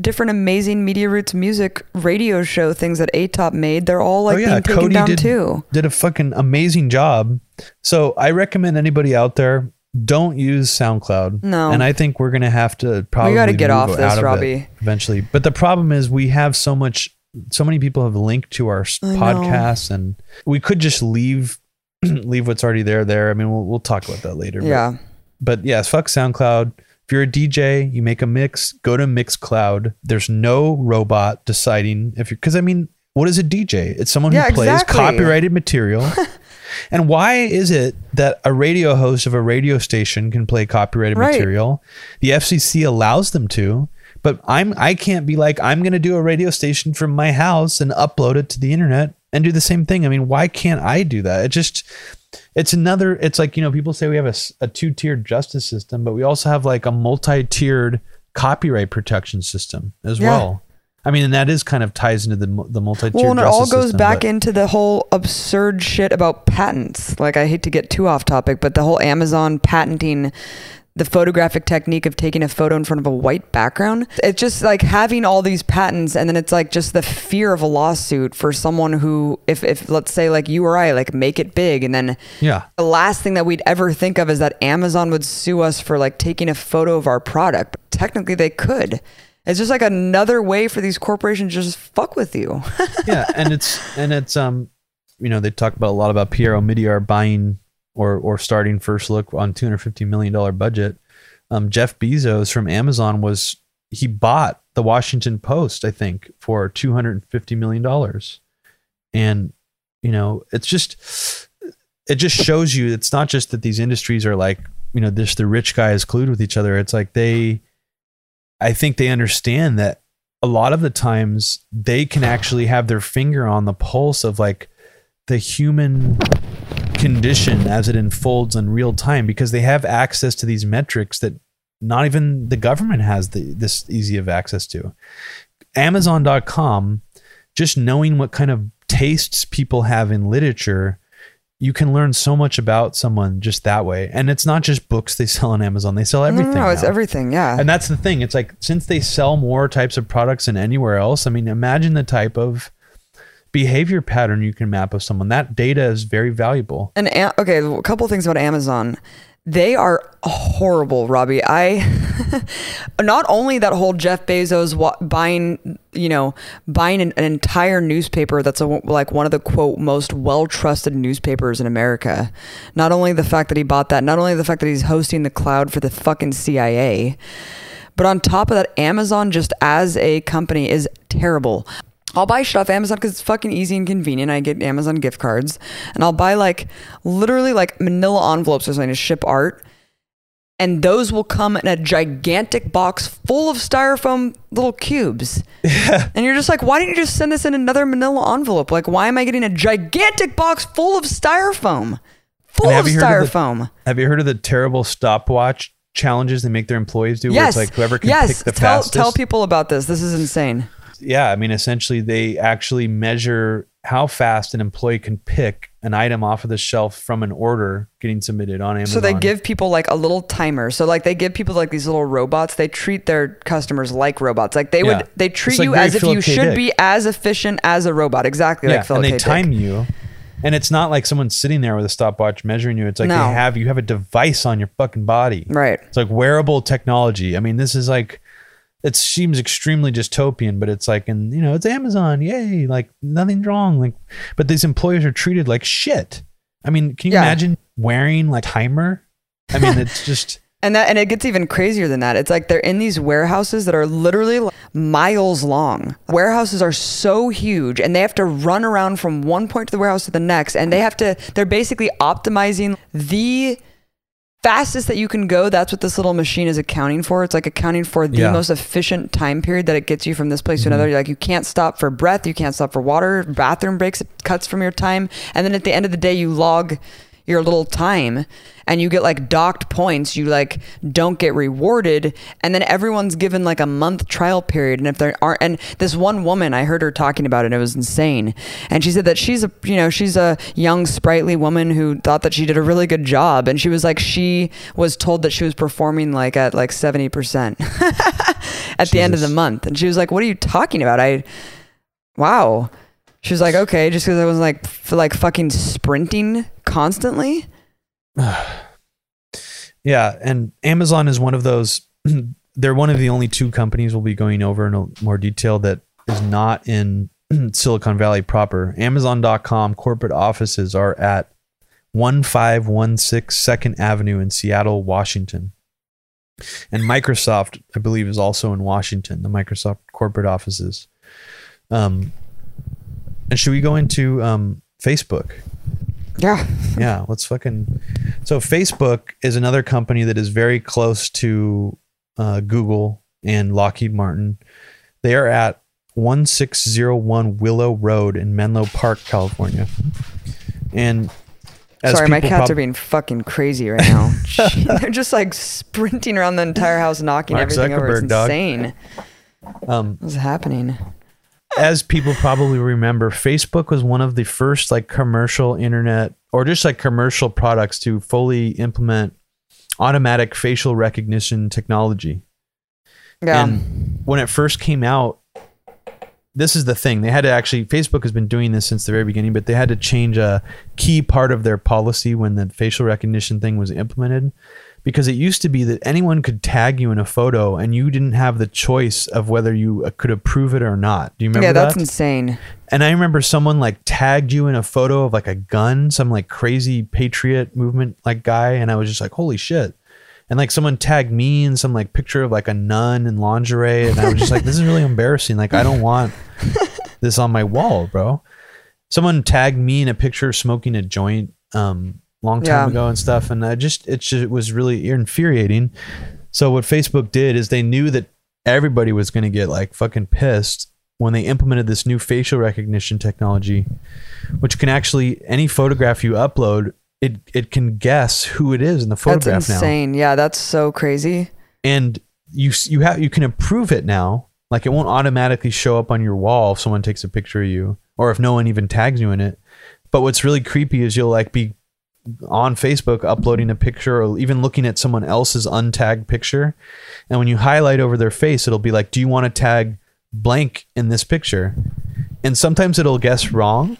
different amazing Media Roots music radio show things that ATOP made, they're all like Oh, yeah, being taken Cody down did- too. did a fucking amazing job. So I recommend anybody out there don't use SoundCloud. No. and I think we're gonna have to probably we gotta get move off this, out of Robbie. eventually. But the problem is we have so much, so many people have linked to our s- I know. podcasts, and we could just leave *clears throat* leave what's already there there. I mean, we'll we'll talk about that later. but- Yeah. but yes, fuck SoundCloud. If you're a DJ, you make a mix, go to Mixcloud. There's no robot deciding if you're, because I mean, what is a DJ? It's someone Yeah, who plays exactly. copyrighted material. *laughs* and why is it that a radio host of a radio station can play copyrighted Right. material? The FCC allows them to, but I'm I can't be like I'm going to do a radio station from my house and upload it to the internet and do the same thing. I mean, why can't I do that? It just it's another it's like you know people say we have a two-tiered justice system but we also have like a multi-tiered copyright protection system as Yeah. well i mean and that is kind of ties into the, the multi-tiered Well, and it all goes system, back but- into the whole absurd shit about patents. Like, I hate to get too off topic, but the whole Amazon patenting the photographic technique of taking a photo in front of a white background. It's just like having all these patents, and then it's like just the fear of a lawsuit for someone who, if, if let's say, like you or I, like make it big, and then yeah the last thing that we'd ever think of is that Amazon would sue us for like taking a photo of our product. But Technically, they could. It's just like another way for these corporations to just fuck with you. *laughs* yeah and it's and it's um you know they talk about a lot about Pierre Omidyar buying or or starting first look on 250 million dollar budget. Um Jeff Bezos from Amazon was he bought the Washington Post I think for 250 million dollars. And you know it's just it just shows you it's not just that these industries are like you know this the rich guys clued with each other. It's like they I think they understand that a lot of the times they can actually have their finger on the pulse of like the human condition as it unfolds in real time because they have access to these metrics that not even the government has the, this easy of access to. Amazon.com, just knowing what kind of tastes people have in literature, you can learn so much about someone just that way. And it's not just books they sell on Amazon, they sell everything. no, no, it's now. everything. Yeah. And that's the thing. It's like since they sell more types of products than anywhere else, I mean, imagine the type of behavior pattern you can map of someone. That data is very valuable. And okay, a couple things about Amazon. They are horrible, Robbie. I *laughs* not only that whole Jeff Bezos buying, you know, buying an, an entire newspaper that's a, like one of the quote most well trusted newspapers in America. Not only the fact that he bought that, not only the fact that he's hosting the cloud for the fucking CIA, but on top of that, Amazon just as a company is terrible. I'll buy shit off Amazon because it's fucking easy and convenient. I get Amazon gift cards and I'll buy like literally like manila envelopes or something to ship art. And those will come in a gigantic box full of styrofoam little cubes. *laughs* Yeah. And you're just like, why didn't you just send this in another manila envelope? Like, why am I getting a gigantic box full of styrofoam? Full of heard of the- styrofoam. Have you heard of the terrible stopwatch challenges they make their employees do? Where yes. it's like whoever can yes. pick the tell, fastest. tell people about this. This is insane. Yeah, I mean, essentially, they actually measure how fast an employee can pick an item off of the shelf from an order getting submitted on Amazon. So they give people like a little timer. So like they give people like these little robots. They treat their customers like robots. Like they Yeah. would they treat like you as if Philip you K. should Dick. be as efficient as a robot. Exactly yeah, like Philip and they K. Dick. time you. And it's not like someone's sitting there with a stopwatch measuring you. It's like No. they have you have a device on your fucking body. Right. It's like wearable technology. I mean, this is like it seems extremely dystopian, but it's like and you know, it's Amazon, yay, like nothing's wrong. Like but these employers are treated like shit. I mean, can you Yeah. imagine wearing like Heimer? I mean, it's *laughs* just And that and it gets even crazier than that. It's like they're in these warehouses that are literally like miles long. Warehouses are so huge and they have to run around from one point to the warehouse to the next and they have to they're basically optimizing the fastest that you can go, that's what this little machine is accounting for. It's like accounting for the Yeah. most efficient time period that it gets you from this place to Mhm. another. Like you can't stop for breath, you can't stop for water, bathroom breaks, it cuts from your time. And then at the end of the day, you log your little time and you get like docked points. You like don't get rewarded. And then everyone's given like a month trial period. And if there aren't, and this one woman, I heard her talking about it, and it was insane. And she said that she's a, you know, she's a young, sprightly woman who thought that she did a really good job. And she was like, she was told that she was performing like at like 70% *laughs* at the end of the month. And she was like, what are you talking about? I, wow. She was like, okay, just because I was like, f- like fucking sprinting constantly. *sighs* Yeah, and Amazon is one of those. *clears throat* They're one of the only two companies we'll be going over in more detail that is not in *clears throat* Silicon Valley proper. Amazon.com corporate offices are at 1516 Second Avenue in Seattle, Washington. And Microsoft, I believe, is also in Washington, the Microsoft corporate offices. Um, and should we go into um, Facebook? Yeah. yeah, let's fucking. So Facebook is another company that is very close to uh, Google and Lockheed Martin. They are at 1601 Willow Road in Menlo Park, California. And Sorry, my cats prob- are being fucking crazy right now. *laughs* *laughs* They're just like sprinting around the entire house, knocking Mark everything over. It's Zuckerberg, dog. insane. um, What's happening? As people probably remember, Facebook was one of the first like commercial internet or just like commercial products to fully implement automatic facial recognition technology. Yeah. And when it first came out, this is the thing. They had to actually Facebook has been doing this since the very beginning, but they had to change a key part of their policy when the facial recognition thing was implemented because it used to be that anyone could tag you in a photo and you didn't have the choice of whether you uh, could approve it or not. Do you remember yeah, that's that? insane. And I remember someone like tagged you in a photo of like a gun, some like crazy patriot movement like guy, and I was just like, holy shit. And like someone tagged me in some like picture of like a nun in lingerie, and I was just like, this is really embarrassing. Like I don't want this on my wall, bro. Someone tagged me in a picture smoking a joint um long time Yeah. ago and stuff, and I just it just it was really infuriating. So what Facebook did is they knew that everybody was going to get like fucking pissed when they implemented this new facial recognition technology, which can actually any photograph you upload, it it can guess who it is in the That's photograph now, insane. Yeah, that's so crazy. and you you have you can approve it now. Like it won't automatically show up on your wall if someone takes a picture of you, or if no one even tags you in it. But what's really creepy is you'll like be on Facebook uploading a picture or even looking at someone else's untagged picture. And when you highlight over their face, it'll be like, Do you want to tag blank in this picture? And sometimes it'll guess wrong.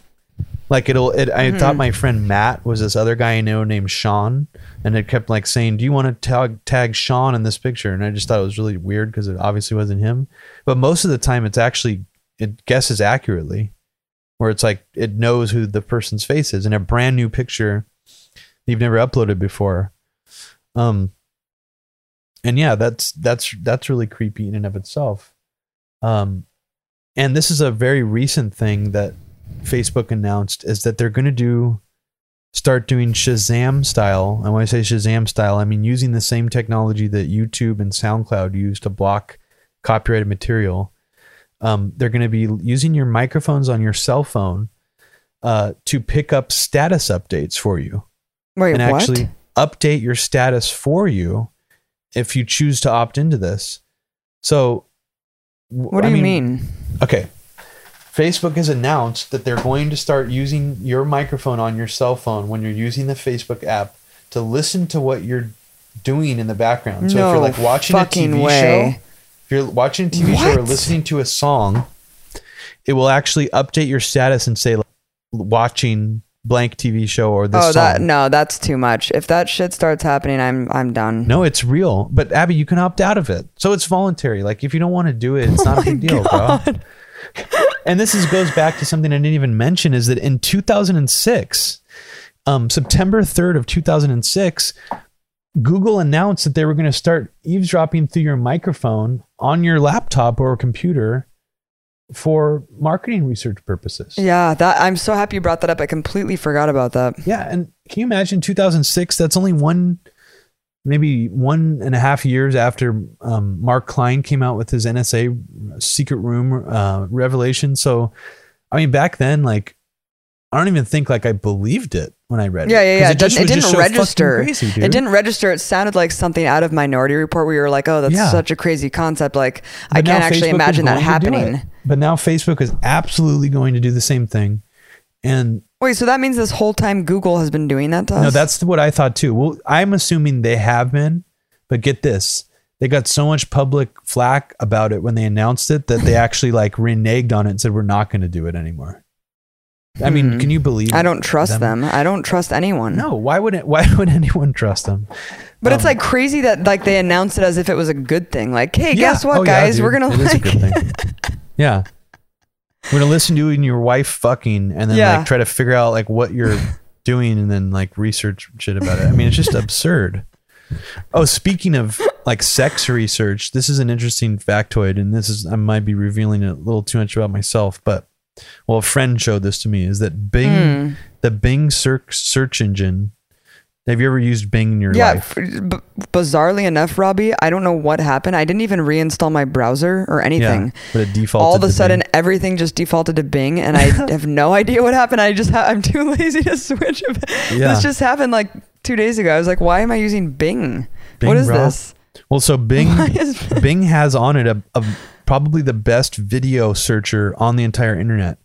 Like it'll it I thought mm-hmm. my friend Matt was this other guy I know named Sean. And it kept like saying, Do you want to tag tag Sean in this picture? And I just thought it was really weird because it obviously wasn't him. But most of the time it's actually it guesses accurately. Where it's like it knows who the person's face is in a brand new picture you've never uploaded before. Um and yeah, that's that's that's really creepy in and of itself. Um and this is a very recent thing that Facebook announced is that they're going to do start doing Shazam style. And when I say Shazam style, I mean using the same technology that YouTube and SoundCloud use to block copyrighted material. Um, they're going to be using your microphones on your cell phone uh, to pick up status updates for you Wait, and what? actually update your status for you if you choose to opt into this. So, what do I you mean? Okay. Facebook has announced that they're going to start using your microphone on your cell phone when you're using the Facebook app to listen to what you're doing in the background. So if you're like watching a TV way. show, if you're watching a TV show or listening to a song, it will actually update your status and say like, watching blank TV show or this Oh, song. that no, that's too much. If that shit starts happening, I'm I'm done. No, it's real. But Abby, you can opt out of it. So it's voluntary. Like if you don't want to do it, it's not a *laughs* big deal, bro. *laughs* And this is goes back to something I didn't even mention is that in 2006, um, September 3rd of 2006, Google announced that they were going to start eavesdropping through your microphone on your laptop or computer for marketing research purposes. Yeah, that I'm so happy you brought that up. I completely forgot about that. Yeah, and can you imagine 2006? That's only one maybe one and a half years after um, Mark Klein came out with his NSA secret room uh, revelation. So, I mean, back then, like, I don't even think like I believed it when I read Yeah, it. Yeah, yeah. It, just it didn't just register. crazy, it didn't register. It sounded like something out of Minority Report where you were like, oh, that's Yeah. such a crazy concept. Like, I But now can't actually Facebook imagine that going to do happening. But now Facebook is absolutely going to do the same thing. And Wait, so that means this whole time Google has been doing that to us? no, that's what I thought too. Well, I'm assuming they have been, but get this. They got so much public flack about it when they announced it that they *laughs* actually like reneged on it and said we're not going to do it anymore. I mean, Hmm. can you believe? I don't trust them. I don't trust anyone. No, why would it? Why *laughs* would anyone trust them? But it's Um, like crazy that like they announced it as if it was a good thing. Like, hey, Yeah. guess what, Oh, guys? dude. We're gonna It is a like good thing. *laughs* yeah, we're gonna listen to you and your wife fucking, and then Yeah. like try to figure out like what you're *laughs* doing, and then like research shit about it. I mean, it's just absurd. Oh, speaking of like sex research, this is an interesting factoid, and this is I might be revealing a little too much about myself, but well, a friend showed this to me. Is that Bing, Hmm. the Bing search search engine? Have you ever used Bing in your Yeah, life? f- b- bizarrely enough, Robbie, I don't know what happened. I didn't even reinstall my browser or anything. Yeah, but it defaulted. All of a sudden, Bing. everything just defaulted to Bing, and I *laughs* have no idea what happened. I just ha- I'm too *laughs* lazy to switch. *laughs* Yeah. This just happened like two days ago. I was like, why am I using Bing? Bing, what is bro. this? Well, so Bing Bing has on it a, a probably the best video searcher on the entire internet.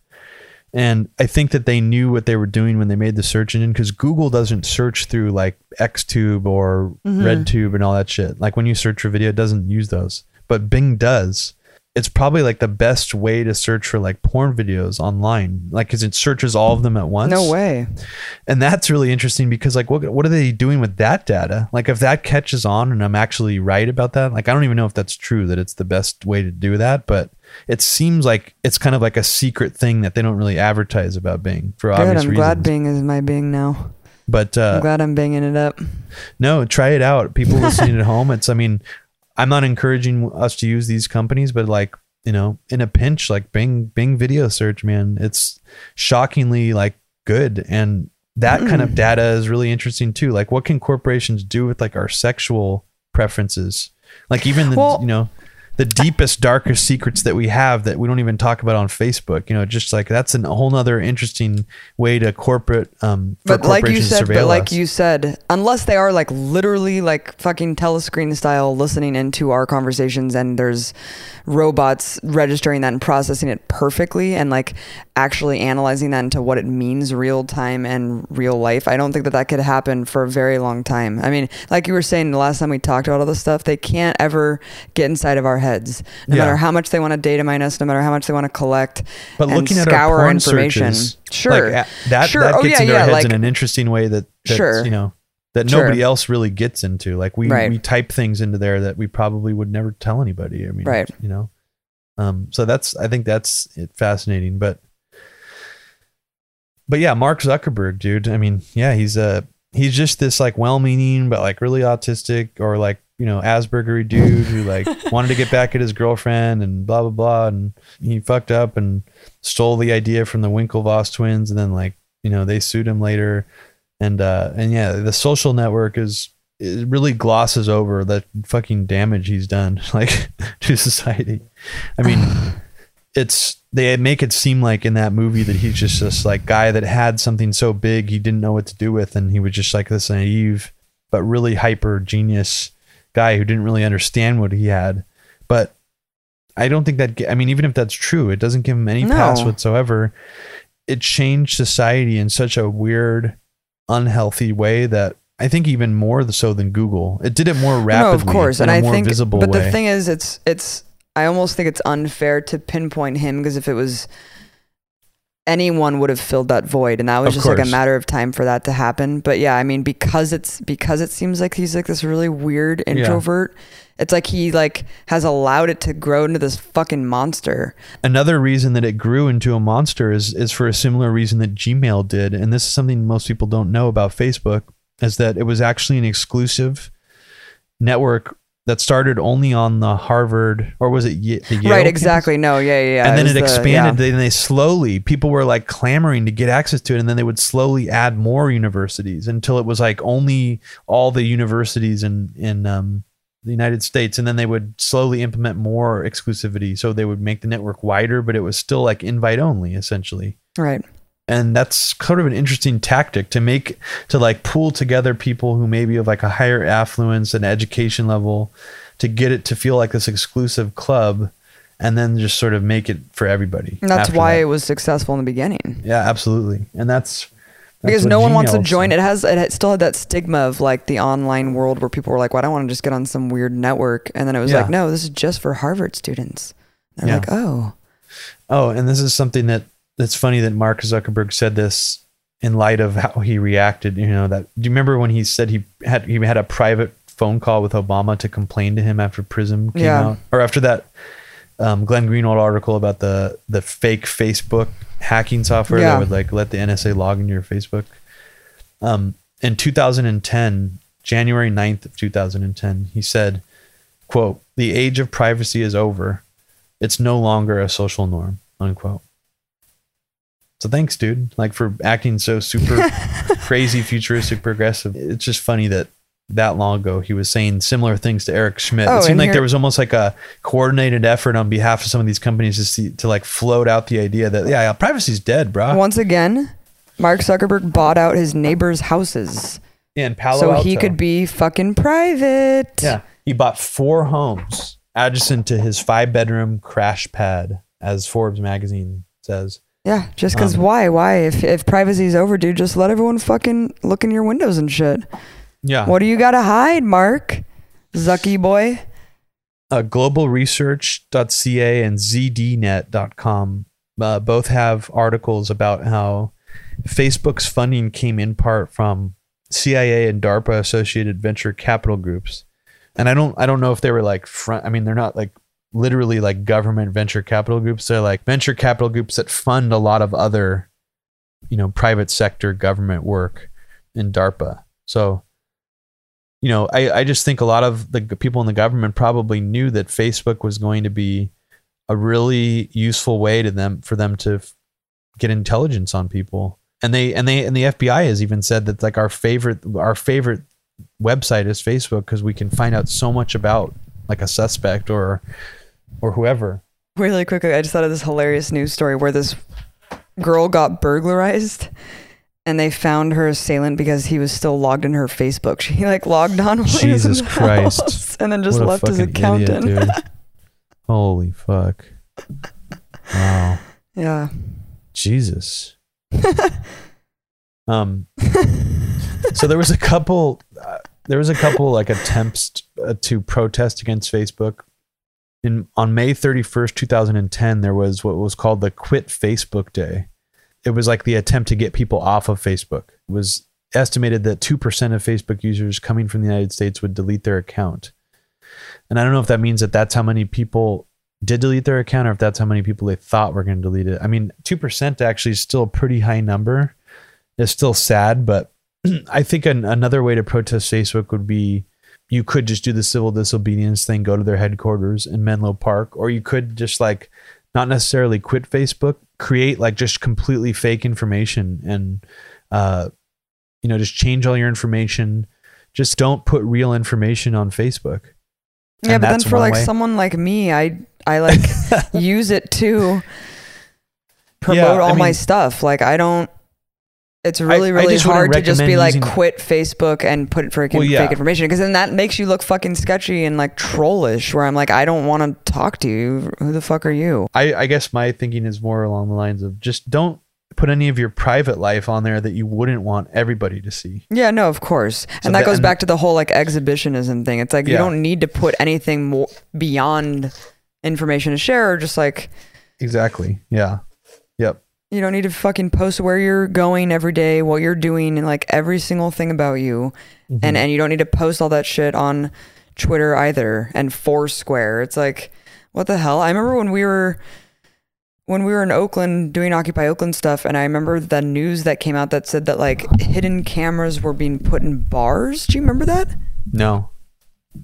And I think that they knew what they were doing when they made the search engine because Google doesn't search through like XTube or Mhm. RedTube and all that shit. Like when you search for video, it doesn't use those. But Bing does. It's probably like the best way to search for like porn videos online. Like, cause it searches all of them at once no way? and that's really interesting because like what what are they doing with that data like if that catches on and i'm actually right about that like i don't even know if that's true that it's the best way to do that but it seems like it's kind of like a secret thing that they don't really advertise about bing for Good. obvious I'm reasons glad Bing is my Bing now. but I'm uh glad I'm banging it up. no try it out people listening at home it's i mean i'm not encouraging us to use these companies but like you know in a pinch like bing bing video search man it's shockingly like good. And that kind of mm. data is really interesting too. Like what can corporations do with like our sexual preferences? Like even the Well- you know the deepest darkest secrets that we have that we don't even talk about on facebook you know just like that's a whole nother interesting way to corporate um But like you said, but like us. you said, unless they are like literally like fucking telescreen style listening into our conversations and there's robots registering that and processing it perfectly and like actually analyzing that into what it means real time and real life. I don't think that that could happen for a very long time. I mean, like you were saying the last time we talked about all this stuff, they can't ever get inside of our heads. No Yeah. matter how much they want to data mine us, no matter how much they want to collect But looking at our scour porn information. searches, Sure. like, that Sure. that Oh, gets yeah, into yeah, our heads like- in an interesting way that Sure. you know that Sure. nobody else really gets into. Like we Right. we type things into there that we probably would never tell anybody. I mean, Right. You know, um. So that's I think that's it, fascinating, but but yeah, Mark Zuckerberg, dude. I mean, yeah, he's a he's just this like well-meaning but like really autistic or like you know Aspergery dude who like *laughs* wanted to get back at his girlfriend and blah blah blah, and he fucked up and stole the idea from the Winklevoss twins, and then like you know they sued him later, and uh and yeah, the social network is it really glosses over the fucking damage he's done *laughs* like to society. I mean, *sighs* it's they make it seem like in that movie that he's just this like guy that had something so big he didn't know what to do with, and he was just like this naive but really hyper genius guy who didn't really understand what he had. But I don't think that. I mean, even if that's true, it doesn't give him any pass whatsoever. It changed society in such a weird, unhealthy way that I think even more so than Google. It did it more rapidly. No, of course, in and a I more think, visible but way. the thing is, it's it's. I almost think it's unfair to pinpoint him because if it was anyone would have filled that void, and that was Of just like a matter of time for that to happen. But yeah, I mean, because it's because it seems like he's like this really weird introvert. It's like he like has allowed it to grow into this fucking monster. Another reason that it grew into a monster is is for a similar reason that Gmail did, and this is something most people don't know about Facebook, is that it was actually an exclusive network that started only on the Harvard or was it Ye- the Yale? right, exactly. No, yeah, yeah. Or was it Ye- the Yale? Or was it Ye- the Yale? right, campus? No, yeah, yeah. and then it the- expanded. yeah. Then they slowly people were like clamoring to get access to it, and then they would slowly add more universities until it was like only all the universities in in um, the United States, and then they would slowly implement more exclusivity. So they would make the network wider, but it was still like invite only essentially. Right. And that's kind of an interesting tactic to make to like pull together people who maybe have like a higher affluence and education level to get it to feel like this exclusive club and then just sort of make it for everybody. And that's why that. it was successful in the beginning. Yeah, absolutely. And that's, that's because no one wants to join. It has it still had that stigma of like the online world where people were like, "Well, I don't want to just get on some weird network," and then it was Yeah. like, "No, this is just for Harvard students." They're Yeah. like, "Oh, Oh, and this is something that that's funny that Mark Zuckerberg said this in light of how he reacted. You know that. Do you remember when he said he had he had a private phone call with Obama to complain to him after Prism came Yeah. out, or after that um, Glenn Greenwald article about the the fake Facebook hacking software Yeah. that would like let the NSA log into your Facebook. Um, in 2010, January 9th of 2010, he said, "quote The age of privacy is over. It's no longer a social norm." Unquote. So thanks, dude. Like for acting so super *laughs* crazy, futuristic, progressive. It's just funny that that long ago he was saying similar things to Eric Schmidt. Oh, it seemed like here- there was almost like a coordinated effort on behalf of some of these companies to see to like float out the idea that yeah, yeah privacy's dead, bro. once again, Mark Zuckerberg bought out his neighbors' houses Yeah, in Palo Alto. so Alto. he could be fucking private." Yeah, he bought four homes adjacent to his five bedroom crash pad, as Forbes magazine says. Yeah, just because Um, why? Why? If if privacy's over, dude, just let everyone fucking look in your windows and shit. Yeah. What do you got to hide, Mark? Zucky boy. uh, globalresearch.ca and zdnet.com uh, both have articles about how Facebook's funding came in part from CIA and DARPA associated venture capital groups. And I don't I don't know if they were like front I mean they're not like literally like government venture capital groups. They're like venture capital groups that fund a lot of other you know private sector government work in DARPA. So you know, I, I just think a lot of the people in the government probably knew that Facebook was going to be a really useful way to them for them to f- get intelligence on people. And they and they and the FBI has even said that like our favorite our favorite website is Facebook because we can find out so much about like a suspect or or whoever. Really quickly, I just thought of this hilarious news story where this girl got burglarized and they found her assailant because he was still logged in her Facebook. She *laughs* like logged on while he was in Jesus the Christ. house *laughs* and then just What left his account idiot, in. *laughs* Holy fuck. Wow. Yeah. Jesus. um so there was a couple uh, there was a couple like attempts uh, to protest against Facebook in on May 31st 2010 there was what was called the quit Facebook day it was like the attempt to get people off of Facebook it was estimated that 2% of Facebook users coming from the United States would delete their account and I don't know if that means that that's how many people did delete their account or if that's how many people they thought were going to delete it. I mean, 2% actually is still a pretty high number. It's still sad, but *clears throat* I think an, another way to protest Facebook would be you could just do the civil disobedience thing, go to their headquarters in Menlo Park, or you could just like not necessarily quit Facebook, create like just completely fake information and, uh, you know, just change all your information. Just don't put real information on Facebook. Yeah, And but then for like way. someone like me, I I like *laughs* use it to promote Yeah, I all my stuff. Like I don't. It's really really just wouldn't hard to just be like quit Facebook and put freaking Well, yeah. fake information because then that makes you look fucking sketchy and like trollish. Where I'm like, I don't want to talk to you. Who the fuck are you? I, I guess my thinking is more along the lines of just don't put any of your private life on there that you wouldn't want everybody to see. Yeah, no, of course, So and that the- goes and- back to the whole like exhibitionism thing. It's like you don't need to put anything more beyond information to share, or just like Exactly. Yeah. You don't need to fucking post where you're going every day, what you're doing, and like every single thing about you. Mm-hmm. And and you don't need to post all that shit on Twitter either and Foursquare. It's like, what the hell? I remember when we were when we were in Oakland doing Occupy Oakland stuff, and I remember the news that came out that said that like hidden cameras were being put in bars. Do you remember that? No.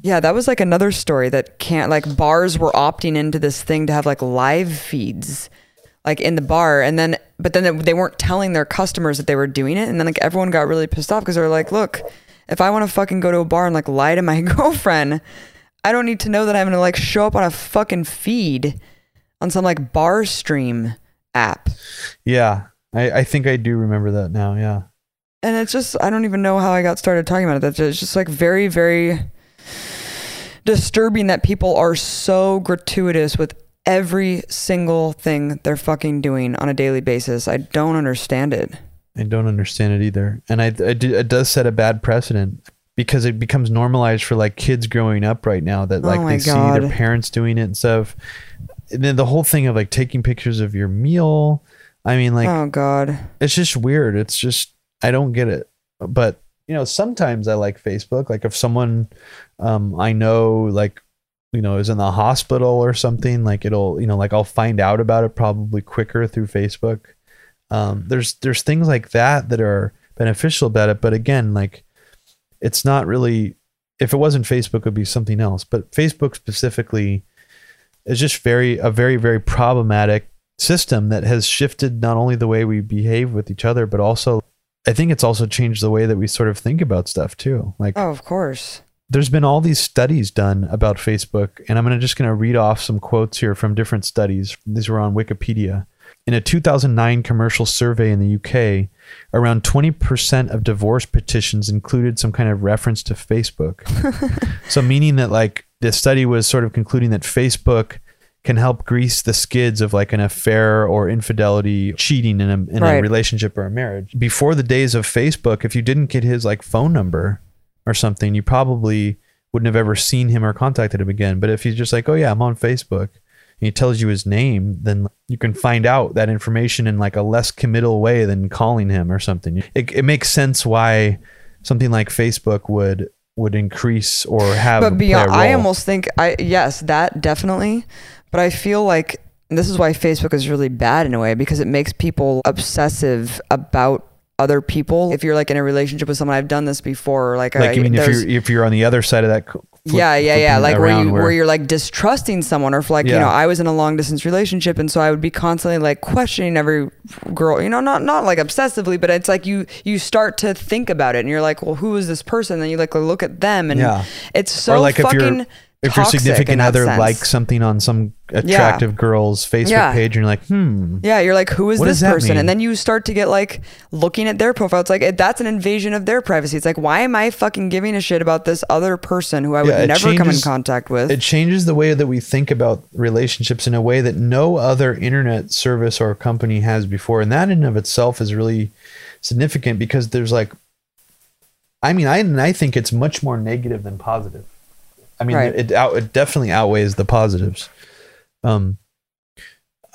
Yeah, that was like another story that can't like bars were opting into this thing to have like live feeds like in the bar and then but then they weren't telling their customers that they were doing it and then like everyone got really pissed off because they were like, "Look, if I want to fucking go to a bar and like lie to my *laughs* girlfriend, I don't need to know that I'm to like show up on a fucking feed on some like bar stream app." Yeah. I, I think I do remember that now. Yeah. and it's just I don't even know how I got started talking about it. That's just, it's just like very very disturbing that people are so gratuitous with every single thing they're fucking doing on a daily basis. I don't understand it. I don't understand it either. And I, I do, it does set a bad precedent because it becomes normalized for like kids growing up right now that like Oh they see their parents doing it and stuff. And then the whole thing of like taking pictures of your meal. I mean, like oh god. it's just weird. It's just I don't get it. But you know, sometimes I like Facebook. Like if someone um I know like you know is in the hospital or something, like it'll you know like I'll find out about it probably quicker through Facebook. Um there's there's things like that that are beneficial about it, but again, like it's not really if it wasn't Facebook it would be something else. But Facebook specifically is just very a very very problematic system that has shifted not only the way we behave with each other but also I think it's also changed the way that we sort of think about stuff too. Like Oh, of course. There's been all these studies done about Facebook, and I'm gonna just going to read off some quotes here from different studies. These were on Wikipedia. In a 2009 commercial survey in the UK, around 20% of divorce petitions included some kind of reference to Facebook. *laughs* so, meaning that like the study was sort of concluding that Facebook can help grease the skids of like an affair or infidelity, cheating in a in a relationship or a marriage. Before the days of Facebook, if you didn't get his like phone number or something, you probably wouldn't have ever seen him or contacted him again. But if he's just like, oh yeah, I'm on Facebook, and he tells you his name, then you can find out that information in like a less committal way than calling him or something. It, it makes sense why something like Facebook would would increase or have. but beyond i almost think i yes that definitely but i feel like this is why facebook is really bad in a way because it makes people obsessive about other people if you're like in a relationship with someone i've done this before like, like I, you mean if you're if you're on the other side of that. flip- yeah yeah yeah like where you where, you're like distrusting someone or if like you know i was in a long distance relationship and so i would be constantly like questioning every girl you know not not like obsessively but it's like you you start to think about it and you're like well who is this person then you like look at them and Yeah. it's so like fucking if your significant other sense. likes something on some attractive girl's Facebook Yeah. page, and you're like, hmm, Yeah, you're like, who is this person? mean? And then you start to get like looking at their profile. It's like that's an invasion of their privacy. It's like, why am I fucking giving a shit about this other person who I would Yeah, never come in contact with? it changes the way that we think about relationships in a way that no other internet service or company has before and that in and of itself is really significant because there's like i mean i and i think it's much more negative than positive i mean Right. it, out, it definitely outweighs the positives um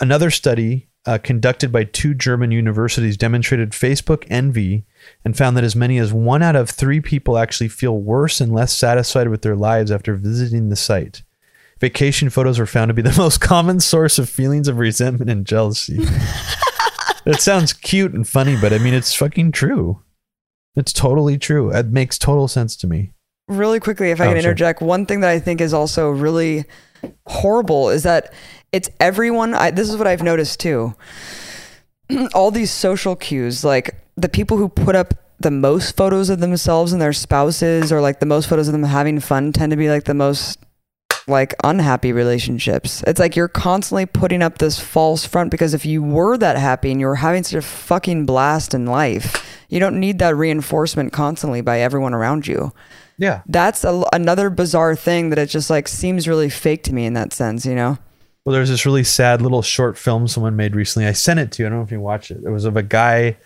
another study uh, conducted by two german universities demonstrated facebook envy and found that as many as one out of three people actually feel worse and less satisfied with their lives after visiting the site. Vacation photos were found to be the *laughs* most common source of feelings of resentment and jealousy. *laughs* it sounds cute and funny, but I mean, it's fucking true. It's totally true. It makes total sense to me. Really quickly, if I Oh, can sure. interject, one thing that I think is also really horrible is that it's everyone. I, this is what I've noticed too. *clears throat* All these social cues, like the people who put up the most photos of themselves and their spouses, or like the most photos of them having fun, tend to be like the most like unhappy relationships. It's like you're constantly putting up this false front because if you were that happy and you were having such a fucking blast in life, you don't need that reinforcement constantly by everyone around you Yeah. that's a, another bizarre thing that it just like seems really fake to me in that sense, you know? Well, there's this really sad little short film someone made recently. I sent it to you. I don't know if you watched it. It was of a guy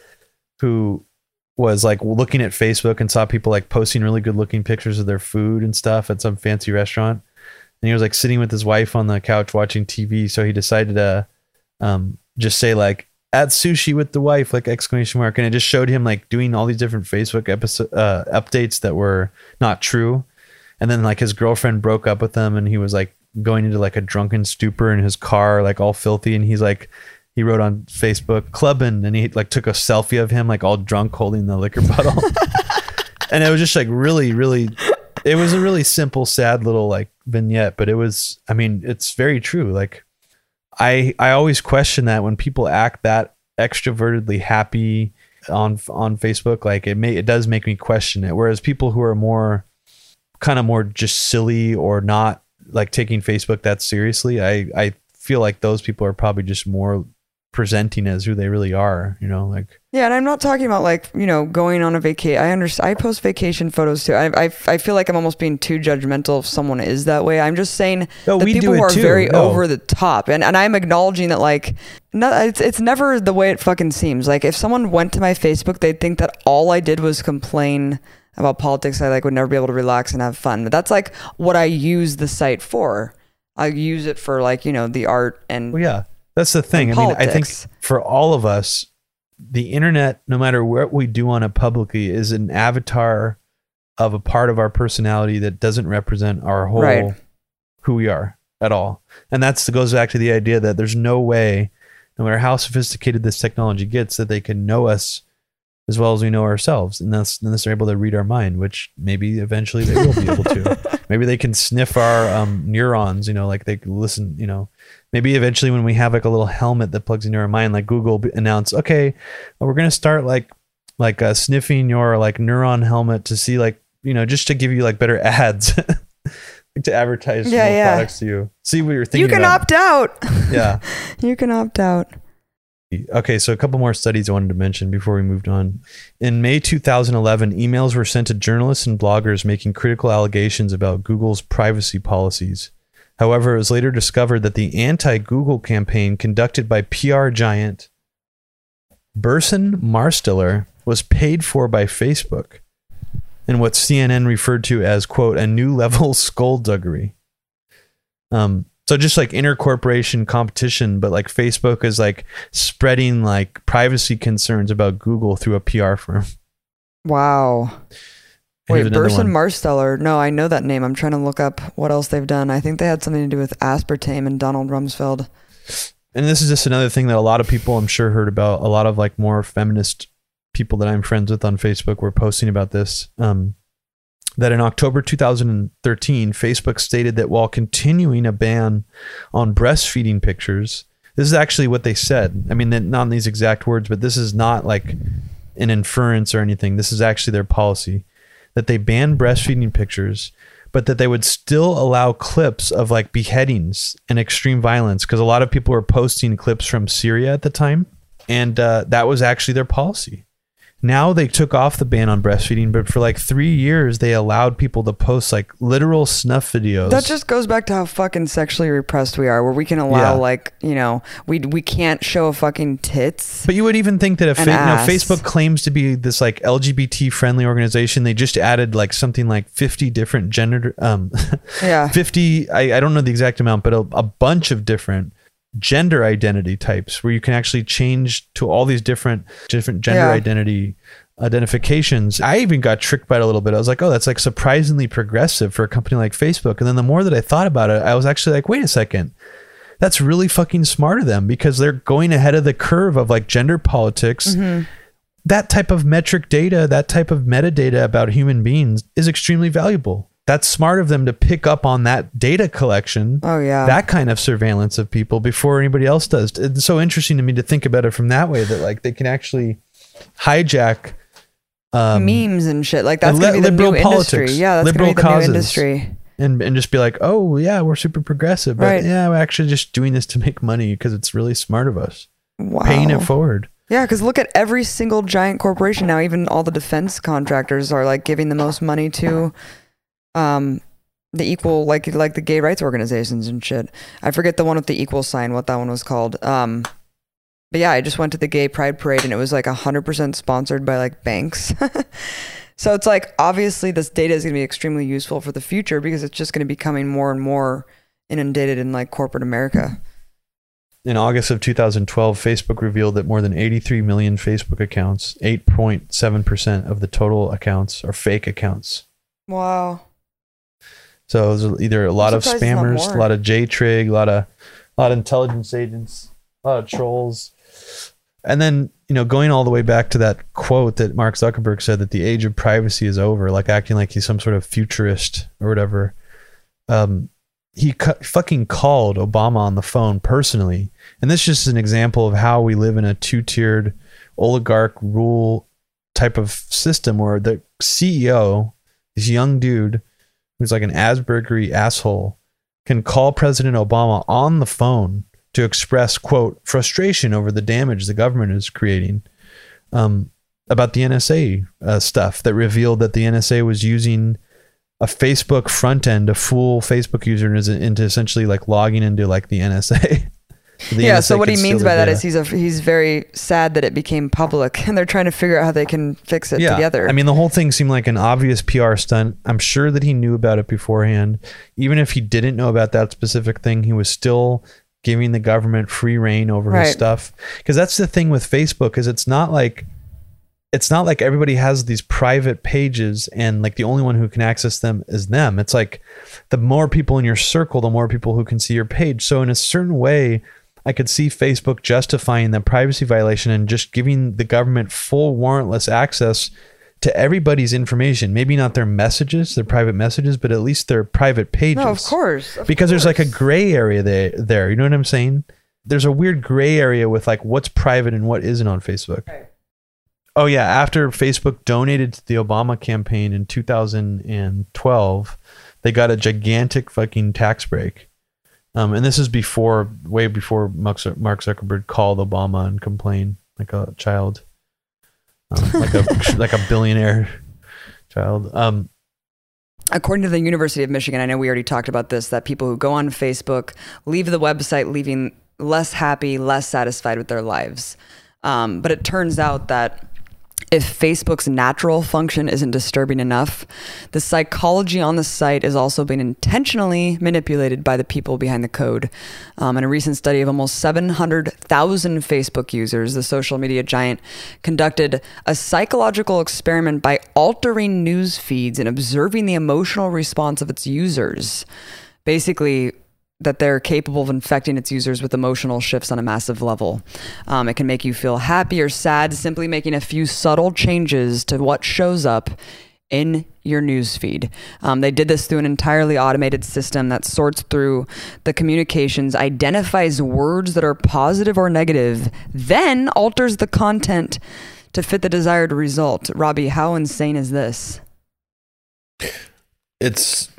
who was like looking at Facebook and saw people like posting really good looking pictures of their food and stuff at some fancy restaurant. And he was like sitting with his wife on the couch watching TV. So he decided to um, just say like at sushi with the wife, like exclamation mark. And it just showed him like doing all these different Facebook episode uh, updates that were not true. And then like his girlfriend broke up with him and he was like going into like a drunken stupor in his car, like all filthy. And he's like, he wrote on Facebook clubbing and he like took a selfie of him like all drunk holding the liquor bottle. *laughs* and it was just like really, really it was a really simple, sad little like vignette, but it was. I mean, it's very true. Like, I I always question that when people act that extrovertedly happy on on Facebook, like it may it does make me question it. Whereas people who are more kind of more just silly or not like taking Facebook that seriously, I I feel like those people are probably just more presenting as who they really are, you know, like Yeah, and I'm not talking about like you know going on a vacation. I understand. I post vacation photos too. I, I I feel like I'm almost being too judgmental if someone is that way. I'm just saying No, the people who are too. very No. over the top, and and I'm acknowledging that like no, it's it's never the way it fucking seems. Like if someone went to my Facebook, they'd think that all I did was complain about politics. I like would never be able to relax and have fun. But that's like what I use the site for. I use it for like you know the art and Well, yeah, that's the thing. I mean, I think for all of us, the internet, no matter what we do on it publicly, is an avatar of a part of our personality that doesn't represent our whole Right. who we are at all. And that's goes back to the idea that there's no way, no matter how sophisticated this technology gets, that they can know us as well as we know ourselves, and that's unless they're able to read our mind, which maybe eventually they will be able to. *laughs* maybe they can sniff our um, neurons, you know, like they listen, you know. Maybe eventually when we have like a little helmet that plugs into our mind, like Google b- announce, okay, we're gonna start like like uh, sniffing your like neuron helmet to see like you know just to give you like better *laughs* ads. like to advertise Yeah, yeah. products to you. See what you're thinking. you can about. opt out. Yeah. *laughs* you can opt out. Okay, so a couple more studies I wanted to mention before we moved on. In May 2011, emails were sent to journalists and bloggers making critical allegations about Google's privacy policies. However, it was later discovered that the anti Google campaign conducted by PR giant Burson Marsteller was paid for by Facebook in what CNN referred to as, quote, a new level *laughs* skullduggery. Um, so just like intercorporation competition, but like Facebook is like spreading like privacy concerns about Google through a PR firm. Wow. Wait, Burson. Marsteller. No, I know that name. I'm trying to look up what else they've done. I think they had something to do with aspartame and Donald Rumsfeld. and this is just another thing that a lot of people I'm sure heard about. A lot of like more feminist people that I'm friends with on Facebook were posting about this. Um, that in October 2013, Facebook stated that while continuing a ban on breastfeeding pictures, this is actually what they said. I mean, not in these exact words, but this is not like an inference or anything. This is actually their policy that they ban breastfeeding pictures, but that they would still allow clips of like beheadings and extreme violence because a lot of people were posting clips from Syria at the time, and uh, that was actually their policy. Now they took off the ban on breastfeeding, but for like three years they allowed people to post like literal snuff videos. That just goes back to how fucking sexually repressed we are, where we can allow Yeah. like you know we we can't show a fucking tits. But you would even think that if An fa- you know, ass. Facebook claims to be this like LGBT friendly organization, they just added like something like 50 different gender, um, *laughs* Yeah. 50, I, I don't know the exact amount, but a, a bunch of different gender identity types where you can actually change to all these different, different gender Yeah. identity identifications. I even got tricked by it a little bit. I was like, oh, that's like surprisingly progressive for a company like Facebook. And then the more that I thought about it, I was actually like, wait a second that's really fucking smart of them because they're going ahead of the curve of like gender politics. Mm-hmm. That type of metric data, that type of metadata about human beings is extremely valuable. That's smart of them to pick up on that data collection, Oh yeah. that kind of surveillance of people before anybody else does. It's so interesting to me to think about it from that way that like they can actually hijack um, memes and shit like that's gonna li- be the liberal new industry. politics, Yeah, that's liberal gonna be the causes. new industry. and and just be like, oh yeah, we're super progressive, but Right. yeah, we're actually just doing this to make money because it's really smart of us, Wow. paying it forward. Yeah, because look at every single giant corporation now. Even all the defense contractors are like giving the most money to, um, the equal like like the gay rights organizations and shit. I forget the one with the equal sign, what that one was called. Um, but yeah, I just went to the gay pride parade and it was like hundred percent sponsored by like banks. *laughs* so it's like obviously this data is going to be extremely useful for the future because it's just going to be coming more and more inundated in like corporate America. In August of 2012, Facebook revealed that more than 83 million Facebook accounts, 8.7% of the total accounts, are fake accounts. Wow. So there's either a lot of surprised it's not spammers, a lot of JTRIG, a lot of, a lot of intelligence agents, a lot of trolls. And then, you know, going all the way back to that quote that Mark Zuckerberg said that the age of privacy is over, like acting like he's some sort of futurist or whatever. Um, he cu- fucking called Obama on the phone personally. And this is just an example of how we live in a two tiered oligarch rule type of system where the CEO, this young dude who's like an Aspergery asshole, can call President Obama on the phone to express quote frustration over the damage the government is creating um, about the NSA uh, stuff that revealed that the NSA was using a Facebook front end to fool Facebook users into essentially like logging into like the NSA. *laughs* yeah. So what he means by that is he's a, he's very sad that it became public, *laughs* and they're trying to figure out how they can fix it yeah. together. I mean, the whole thing seemed like an obvious PR stunt. I'm sure that he knew about it beforehand. Even if he didn't know about that specific thing, he was still giving the government free rein over right. his stuff. Because that's the thing with Facebook is it's not like it's not like everybody has these private pages and like the only one who can access them is them. It's like the more people in your circle, the more people who can see your page. So in a certain way, I could see Facebook justifying the privacy violation and just giving the government full warrantless access to everybody's information. Maybe not their messages, their private messages, but at least their private pages. No, of course. Of because course. there's like a gray area there, there. You know what I'm saying? There's a weird gray area with like what's private and what isn't on Facebook. Right. Oh yeah, after Facebook donated to the Obama campaign in 2012, they got a gigantic fucking tax break. Um, and this is before, way before Mark Zuckerberg called Obama and complained like a child, um, like a *laughs* like a billionaire child. Um, According to the University of Michigan, I know we already talked about this, that people who go on Facebook leave the website leaving less happy, less satisfied with their lives. Um, but it turns out that if Facebook's natural function isn't disturbing enough, the psychology on the site is also being intentionally manipulated by the people behind the code. Um, in a recent study of almost 700,000 Facebook users, the social media giant conducted a psychological experiment by altering news feeds and observing the emotional response of its users. Basically, that they're capable of infecting its users with emotional shifts on a massive level. Um, it can make you feel happy or sad, simply making a few subtle changes to what shows up in your newsfeed. Um, they did this through an entirely automated system that sorts through the communications, identifies words that are positive or negative, then alters the content to fit the desired result. Robbie, how insane is this? It's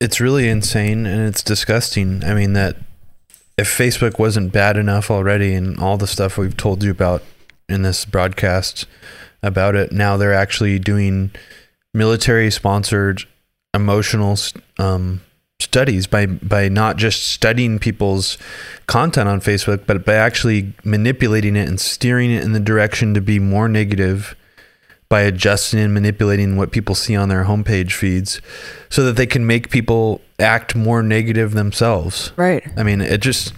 it's really insane and it's disgusting. I mean that if Facebook wasn't bad enough already and all the stuff we've told you about in this broadcast about it, now they're actually doing military sponsored emotional um, studies by by not just studying people's content on Facebook, but by actually manipulating it and steering it in the direction to be more negative by adjusting and manipulating what people see on their homepage feeds so that they can make people act more negative themselves. Right. I mean, it just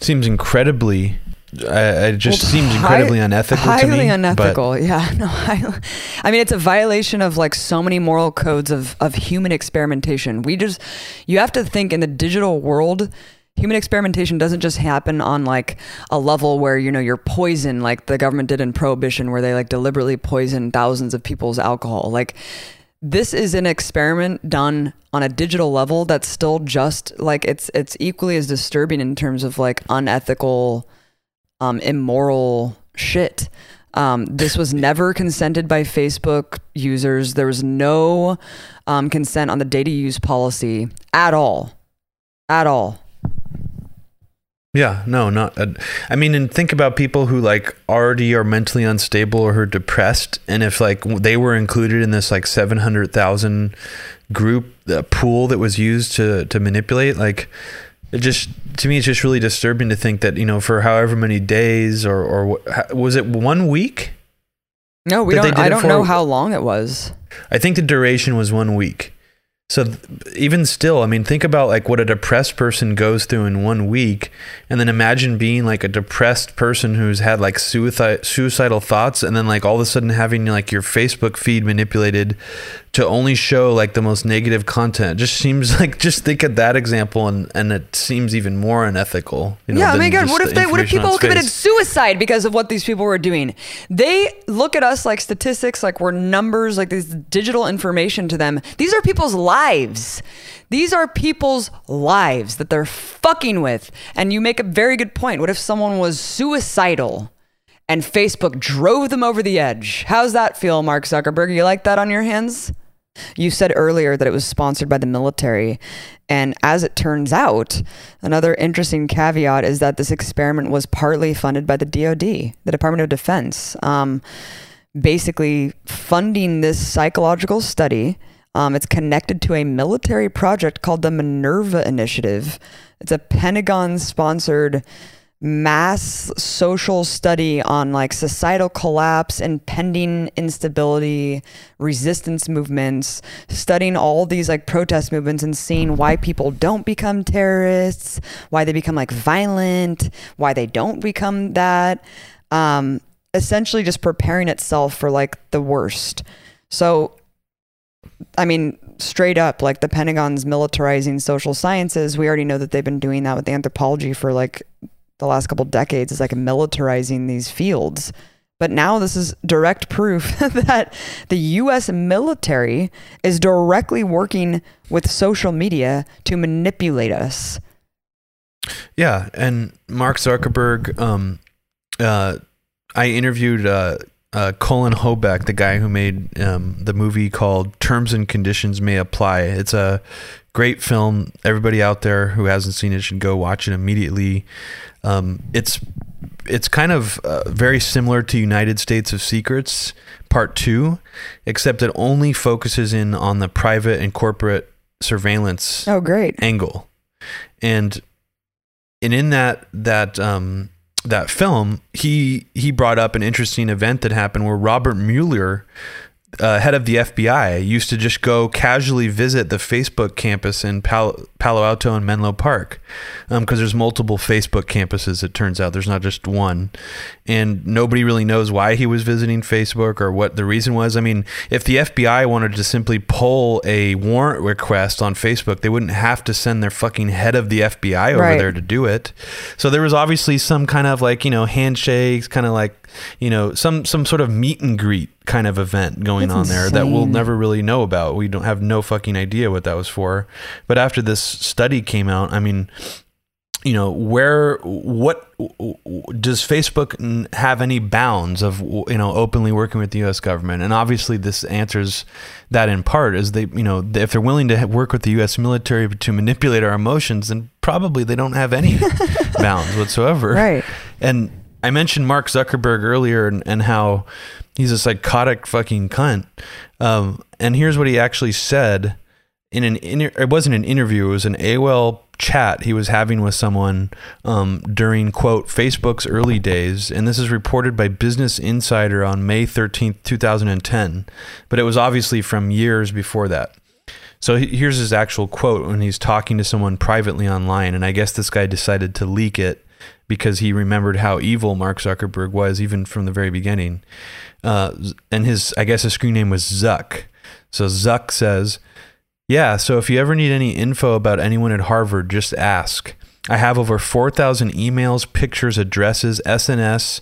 seems incredibly it just well, seems incredibly high, unethical highly to me. unethical yeah *laughs* no I, I mean it's a violation of like so many moral codes of of human experimentation we just you have to think in the digital world human experimentation doesn't just happen on like a level where you know you're poison like the government did in prohibition where they like deliberately poison thousands of people's alcohol like this is an experiment done on a digital level that's still just like it's it's equally as disturbing in terms of like unethical um immoral shit um, this was never consented by Facebook users. There was no um, consent on the data use policy at all. At all. Yeah, no, not. Uh, I mean, and think about people who like already are mentally unstable or who are depressed, and if like they were included in this like seven hundred thousand group uh, pool that was used to to manipulate, like it just to me it's just really disturbing to think that you know for however many days or or was it one week? No, we don't. I don't know how long it was. I think the duration was one week. So even still, I mean, think about like what a depressed person goes through in one week, and then imagine being like a depressed person who's had like suicide, suicidal thoughts, and then like all of a sudden having like your Facebook feed manipulated to only show like the most negative content just seems *laughs* like just think of that example and and it seems even more unethical you know, yeah, I mean, again, what if the they, what if people committed suicide because of what these people were doing? They look at us like statistics, like we're numbers, like this digital information to them. These are people's lives. These are people's lives that they're fucking with. And you make a very good point. What if someone was suicidal? And Facebook drove them over the edge. How's that feel, Mark Zuckerberg? You like that on your hands? You said earlier that it was sponsored by the military. And as it turns out, another interesting caveat is that this experiment was partly funded by the DoD, the Department of Defense. Um, basically, funding this psychological study. Um, it's connected to a military project called the Minerva Initiative. It's a Pentagon sponsored mass social study on like societal collapse, impending instability, resistance movements, studying all these like protest movements and seeing why people don't become terrorists, why they become like violent, why they don't become that. Um, essentially just preparing itself for like the worst. So I mean, straight up, like the Pentagon's militarizing social sciences. We already know that they've been doing that with anthropology for like the last couple decades, is like militarizing these fields. But now this is direct proof *laughs* that the US military is directly working with social media to manipulate us. Yeah, and Mark Zuckerberg, um, uh, I interviewed uh, uh, Cullen Hoback, the guy who made um, the movie called Terms and Conditions May Apply. It's a great film. Everybody out there who hasn't seen it should go watch it immediately. Um, it's it's kind of uh, very similar to United States of Secrets Part Two, except it only focuses in on the private and corporate surveillance Oh, great. angle and and in that that um that film he he brought up an interesting event that happened where Robert Mueller uh, head of the FBI used to just go casually visit the Facebook campus in Palo, Palo Alto and Menlo Park because there's multiple Facebook campuses. It turns out there's not just one, and nobody really knows why he was visiting Facebook or what the reason was. I mean, if the FBI wanted to simply pull a warrant request on Facebook, they wouldn't have to send their fucking head of the FBI over Right. there to do it. So there was obviously some kind of like you know handshakes, kind of like you know some some sort of meet and greet kind of event going That's on there that we'll never really know about. We don't have no fucking idea what that was for. But after this study came out, I mean, you know, where what does Facebook have any bounds of you know openly working with the U.S. government? And obviously, this answers that in part is they you know if they're willing to work with the U.S. military to manipulate our emotions, then probably they don't have any *laughs* bounds whatsoever. Right. And I mentioned Mark Zuckerberg earlier and, and how he's a psychotic fucking cunt. Um, and here's what he actually said in an inter- it wasn't an interview, it was an AOL chat he was having with someone um, during quote Facebook's early days, and this is reported by Business Insider on May 13th, 2010. But it was obviously from years before that. So here's his actual quote when he's talking to someone privately online, and I guess this guy decided to leak it because he remembered how evil Mark Zuckerberg was even from the very beginning. Uh, and his, I guess, his screen name was Zuck. So Zuck says, "Yeah, so if you ever need any info about anyone at Harvard, just ask. I have over four thousand emails, pictures, addresses, SNS."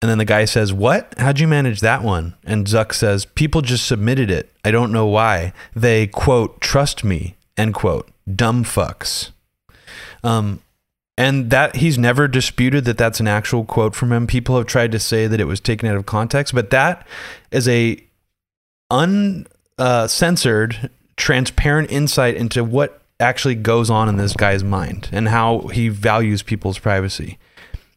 And then the guy says, What? How'd you manage that one? And Zuck says, People just submitted it. I don't know why. They, quote, trust me, end quote. Dumb fucks. Um, and that he's never disputed that that's an actual quote from him. People have tried to say that it was taken out of context, but that is a uncensored, uh, transparent insight into what actually goes on in this guy's mind and how he values people's privacy.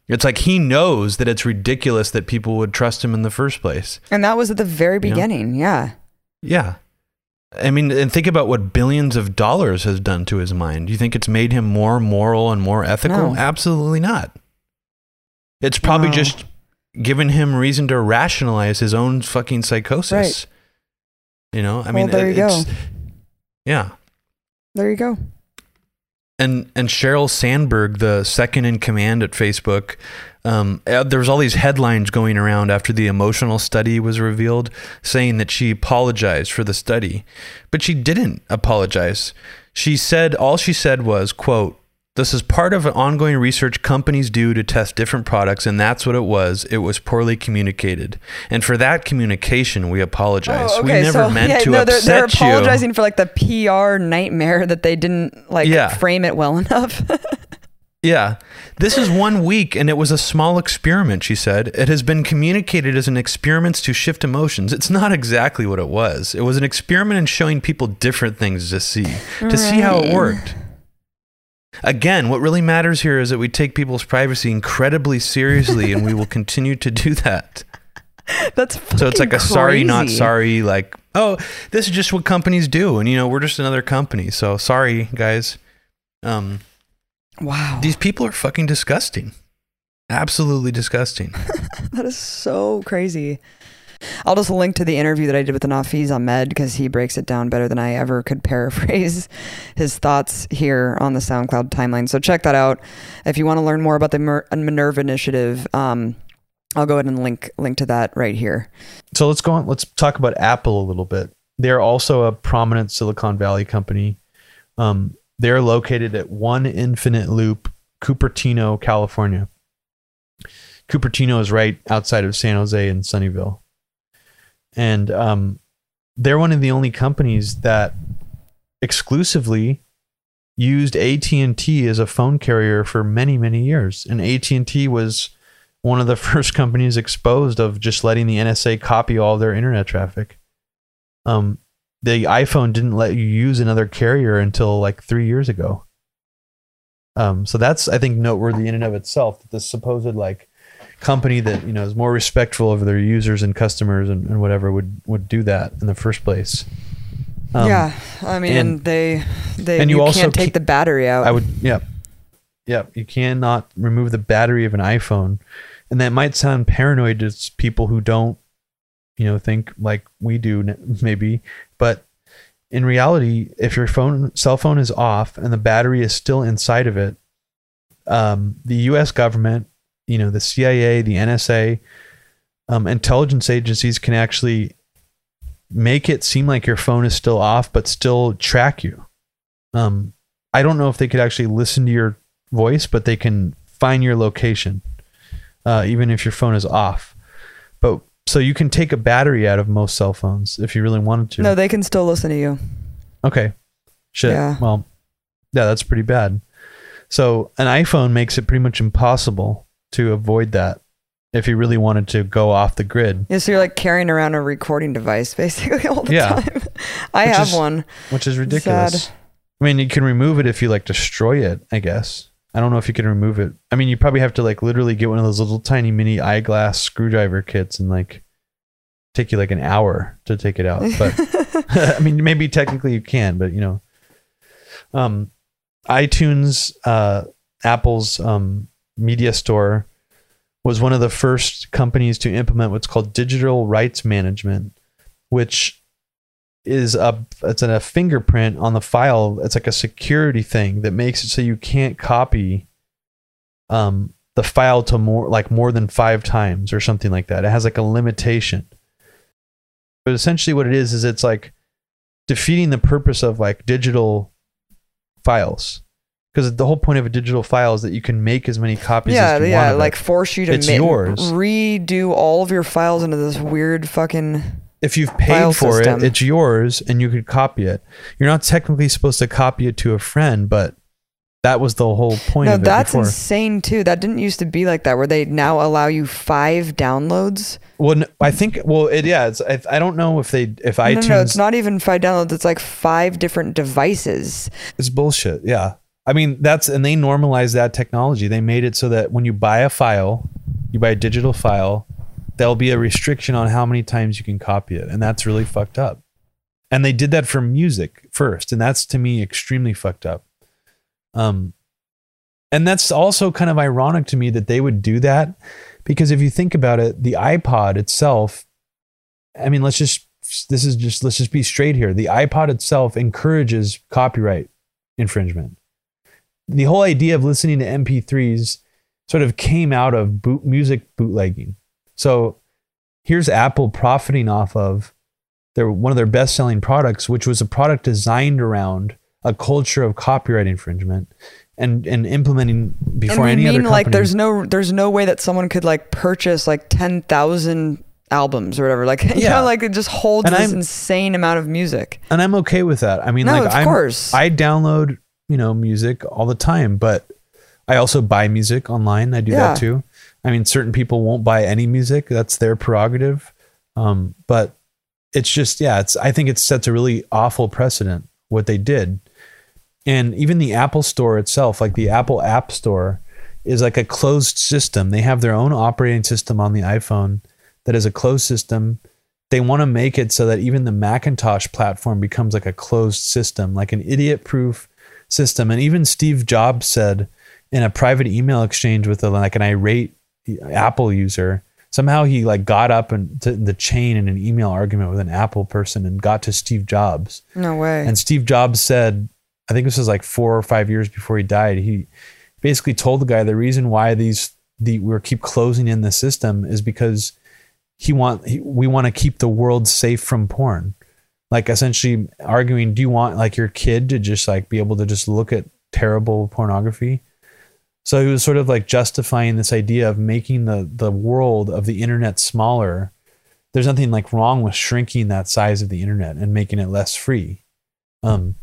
It's like he knows that it's ridiculous that people would trust him in the first place. And that was at the very You know? beginning. Yeah. Yeah. I mean, and think about what billions of dollars has done to his mind. Do you think it's made him more moral and more ethical? No. Absolutely not. It's probably No. just given him reason to rationalize his own fucking psychosis. Right. You know, I Well, mean, there you it's- go. Yeah. There you go. and and Sheryl Sandberg, the second in command at Facebook, Um, uh, there was all these headlines going around after the emotional study was revealed, saying that she apologized for the study, but she didn't apologize. She said all she said was, "quote this is part of an ongoing research companies do to test different products, and that's what it was. It was poorly communicated, and for that communication, we apologize. Oh, we never meant yeah, to no, they're, they're apologizing you. for like the PR nightmare that they didn't like Yeah. frame it well *laughs* enough. Yeah, this is one week, and it was a small experiment. She said it has been communicated as an experiment to shift emotions. It's not exactly what it was. It was an experiment in showing people different things to see, to see how it worked. Again, what really matters here is that we take people's privacy incredibly seriously, and we will *laughs* continue to do that. That's So it's like a sorry, not sorry. Like, oh, this is just what companies do, and you know, we're just another company. So sorry, guys. Um, Wow, these people are fucking disgusting. Absolutely disgusting. *laughs* that is so crazy. I'll just link to the interview that I did with Nafeez Ahmed because he breaks it down better than I ever could *laughs* paraphrase his thoughts here on the SoundCloud timeline. So check that out if you want to learn more about the Mer- Minerva initiative. Um, I'll go ahead and link link to that right here. So let's go on. Let's talk about Apple a little bit. They're also a prominent Silicon Valley company. Um, they're located at One Infinite Loop, Cupertino, California. Cupertino is right outside of San Jose and Sunnyvale. And um, they're one of the only companies that exclusively used AT&T as a phone carrier for many, many years. And AT&T was one of the *laughs* first companies exposed of just letting the NSA copy all their internet traffic. Um, the iPhone didn't let you use another carrier until like three years ago. Um, so that's I think noteworthy in and of itself that this supposed like company that you know is more respectful of their users and customers and, and whatever would would do that in the first place. Um, yeah, I mean, and- they they and you you, also can't take keep- the battery out. I would, yeah, yeah. You cannot remove the battery of an iPhone, and that might sound paranoid to people who don't, you know, think like we do, maybe. But in reality, if your phone, cell phone is off and the battery is still inside of it, um, the U.S. government, you know, the CIA, the NSA, um, intelligence agencies can actually make it seem like your phone is still off, but still track you. Um, I don't know if they could actually listen to your voice, but they can find your location, uh, even if your phone is off. But so you can take a battery out of most cell phones if you really wanted to. no, they can still listen to you. okay. Shit. Yeah. Well, yeah, that's pretty bad. So an iPhone makes it pretty much impossible to avoid that if you really wanted to go off the grid, Yeah, so you're like carrying around a recording device *laughs* basically all the Yeah. time. *laughs* I Which have is one. which is ridiculous. Sad. I mean, you can remove it if you like destroy it, I guess. I don't know if you can remove it. I mean, you probably have to like literally get one of those little tiny mini eyeglass screwdriver kits and like take you like an hour to take it out. But *laughs* *laughs* I mean, maybe technically you can, but you know, um, iTunes, uh, Apple's um, media store was one of the first companies to implement what's called digital rights management, which is a it's a fingerprint on the file. It's like a security thing that makes it so you can't copy um, the file to more like more than five times or something like that. It has like a limitation. But essentially, what it is is it's like defeating the purpose of like digital files because the whole point of a digital file is that you can make as many copies yeah, as you yeah, want. like force you to It's ma- yours. redo all of your files into this weird fucking. If you've file paid for system. it, it's yours and you could copy it. You're not technically supposed to copy it to a friend, but that was the whole point No, that's before. insane too. That didn't used to be like that, where they now allow you five downloads. well, I think well, it yeah, it's I, I don't know if they if No, iTunes no, it's not even five downloads. It's like five different devices. It's bullshit. Yeah. I mean, that's, and they normalized that technology. They made it so that when you buy a file, you buy a digital file, there'll be a restriction on how many times you can copy it. And that's really fucked up. And they did that for music first. And that's to me extremely fucked up. Um, and that's also kind of ironic to me that they would do that because if you think about it, the iPod itself, I mean, let's just, this is just, let's just be straight here. The iPod itself encourages copyright infringement. The whole idea of listening to MP3s sort of came out of boot music bootlegging. So here's Apple profiting off of their one of their best selling products, which was a product designed around a culture of copyright infringement and and implementing before and any you other mean company. like there's no there's no way that someone could like purchase like 10,000 albums or whatever like *laughs* you Yeah. know like it just holds And this I'm- insane amount of music and I'm okay with that. I mean, No, like of I'm, course. I download you know music all the time, but I also buy music online. I do Yeah. that too. I mean, certain people won't buy any music. That's their prerogative. Um, but it's just yeah, it's I think it sets a really awful precedent what they did. And even the Apple Store itself, like the Apple App Store, is like a closed system. They have their own operating system on the iPhone that is a closed system. They want to make it so that even the Macintosh platform becomes like a closed system, like an idiot proof system. And even Steve Jobs said in a private email exchange with a, like an irate Apple user, somehow he like got up and to the chain in an email argument with an Apple person and got to Steve Jobs. no way And Steve Jobs said, I think this was like four or five years before he died. He basically told the guy the reason why these the we keep closing in the system is because he want he, we want to keep the world safe from porn. Like essentially arguing, do you want like your kid to just like be able to just look at terrible pornography? So he was sort of like justifying this idea of making the the world of the internet smaller. There's nothing like wrong with shrinking that size of the internet and making it less free. Um,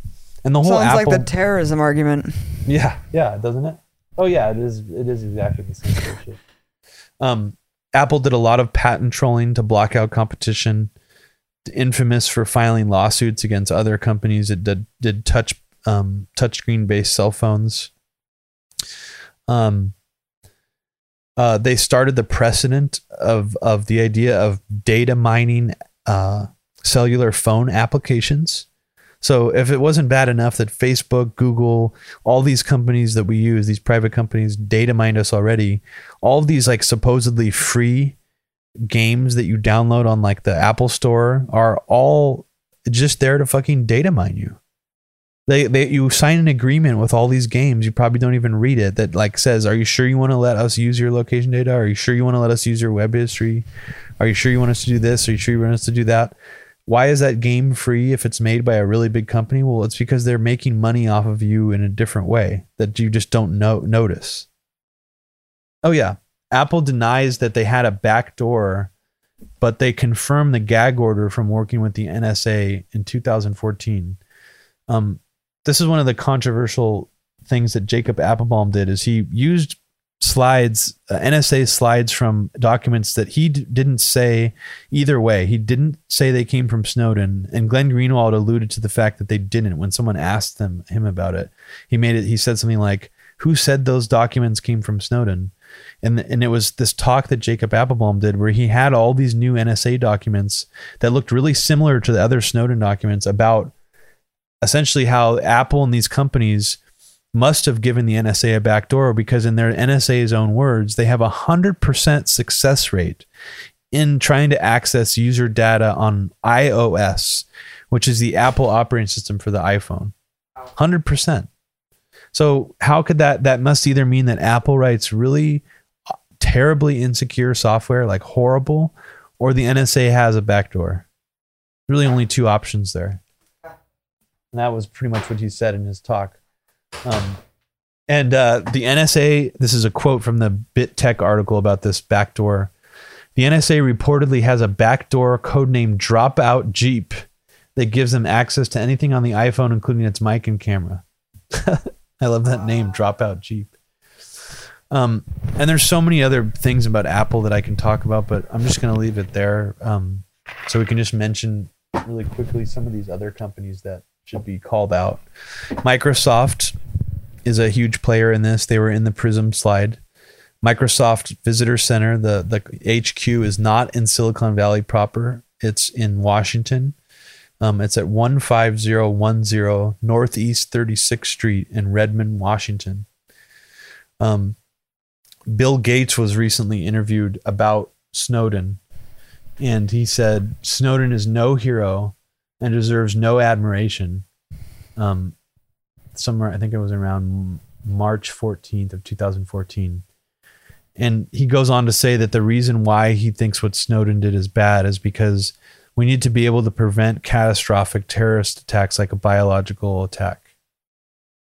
and the whole sounds Apple, like the terrorism argument yeah, yeah, doesn't it? Oh yeah, it is. It is exactly the same sort of shit. Um, Apple did a lot of patent trolling to block out competition. Infamous for filing lawsuits against other companies that did, did touch um, touchscreen based cell phones. Um, uh, they started the precedent of of the idea of data mining uh, cellular phone applications. So if it wasn't bad enough that Facebook, Google, all these companies that we use, these private companies, data mined us already, all these like supposedly free games that you download on like the Apple Store are all just there to fucking data mine you. They, they you sign an agreement with all these games, you probably don't even read it that like says, Are you sure you want to let us use your location data? Are you sure you want to let us use your web history? Are you sure you want us to do this? Are you sure you want us to do that? why is that game free if it's made by a really big company? Well, it's because they're making money off of you in a different way that you just don't know notice. Oh yeah, Apple denies that they had a backdoor but they confirmed the gag order from working with the NSA in 2014. Um, this is one of the controversial things that Jacob Appelbaum did is he used slides uh, NSA slides from documents that he d- didn't say either way. He didn't say they came from Snowden, and Glenn Greenwald alluded to the fact that they didn't when someone asked them him about it. He made it. He said something like, "Who said those documents came from Snowden?" And and it was this talk that Jacob Appelbaum did where he had all these new NSA documents that looked really similar to the other Snowden documents about essentially how Apple and these companies must have given the NSA a backdoor because, in their NSA's own words, they have a 100% success rate in trying to access user data on iOS, which is the Apple operating system for the iPhone. 100%. So, how could that? That must either mean that Apple writes really terribly insecure software, like horrible, or the NSA has a backdoor. Really, only two options there. And that was pretty much what he said in his talk. Um, and uh, the NSA, this is a quote from the BitTech article about this backdoor. The NSA reportedly has a backdoor codenamed Dropout Jeep that gives them access to anything on the iPhone, including its mic and camera. *laughs* I love that name, Dropout Jeep. Um, and there's so many other things about Apple that I can talk about, but I'm just going to leave it there. Um, so we can just mention really quickly some of these other companies that should be called out. Microsoft is a huge player in this. They were in the Prism slide. Microsoft Visitor Center, the, the HQ is not in Silicon Valley proper. It's in Washington. Um, it's at 15010 Northeast 36th Street in Redmond, Washington. Um, Bill Gates was recently interviewed about Snowden, and he said Snowden is no hero and deserves no admiration. Um, somewhere, I think it was around March 14th of 2014. And he goes on to say that the reason why he thinks what Snowden did is bad is because we need to be able to prevent catastrophic terrorist attacks like a biological attack.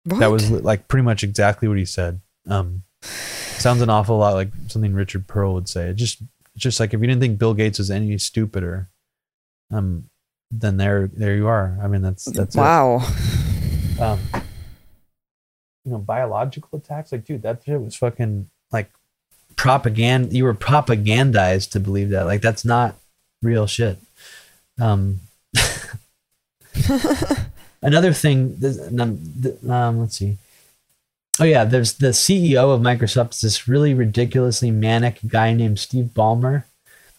What? That was like pretty much exactly what he said. Um, sounds an awful lot like something Richard Perle would say. It just, just like if you didn't think Bill Gates was any stupider, um, then there, there you are. I mean, that's that's wow. um, you know, biological attacks. Like, dude, that shit was fucking like propaganda. You were propagandized to believe that. Like, that's not real shit. Um, *laughs* another thing. Um, um, let's see. Oh yeah, there's the CEO of Microsoft. This really ridiculously manic guy named Steve Ballmer,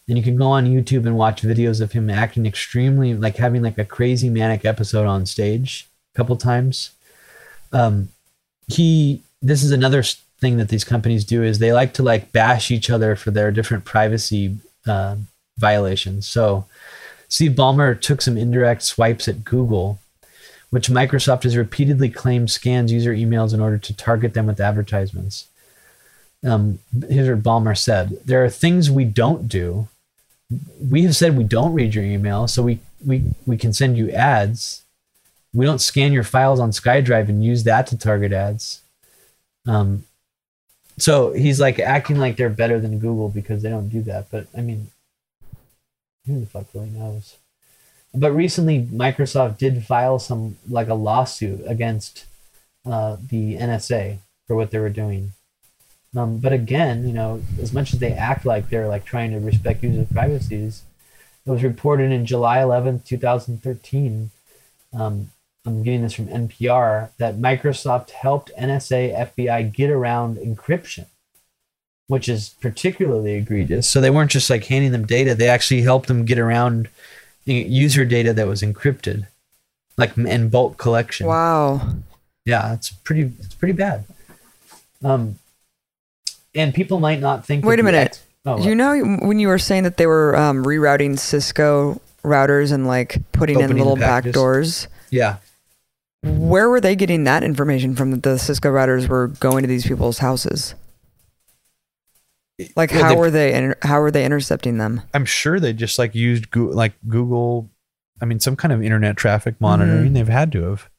and you can go on YouTube and watch videos of him acting extremely like having like a crazy manic episode on stage a couple times. Um, he. This is another thing that these companies do is they like to like bash each other for their different privacy uh, violations. So Steve Ballmer took some indirect swipes at Google, which Microsoft has repeatedly claimed scans user emails in order to target them with advertisements. Um, here's what Ballmer said: "There are things we don't do. We have said we don't read your email, so we we we can send you ads. We don't scan your files on SkyDrive and use that to target ads." Um, so he's like acting like they're better than Google because they don't do that. But I mean, who the fuck really knows? But recently, Microsoft did file some like a lawsuit against uh, the NSA for what they were doing. Um, but again, you know, as much as they act like they're like trying to respect user privacies, it was reported in July 11th, 2013. Um, I'm getting this from NPR that Microsoft helped NSA FBI get around encryption, which is particularly egregious. So they weren't just like handing them data; they actually helped them get around user data that was encrypted, like in bulk collection. Wow. Yeah, it's pretty. It's pretty bad. Um, and people might not think. Wait a minute. ex- oh, You know when you were saying that they were um, rerouting Cisco routers and like putting in little back doors, yeah. where were they getting that information from that the Cisco routers were going to these people's houses? Like Well, how they- were they inter- how were they intercepting them? I'm sure they just like used Go- like Google. I mean, some kind of internet traffic monitoring. Mhm. They've had to have.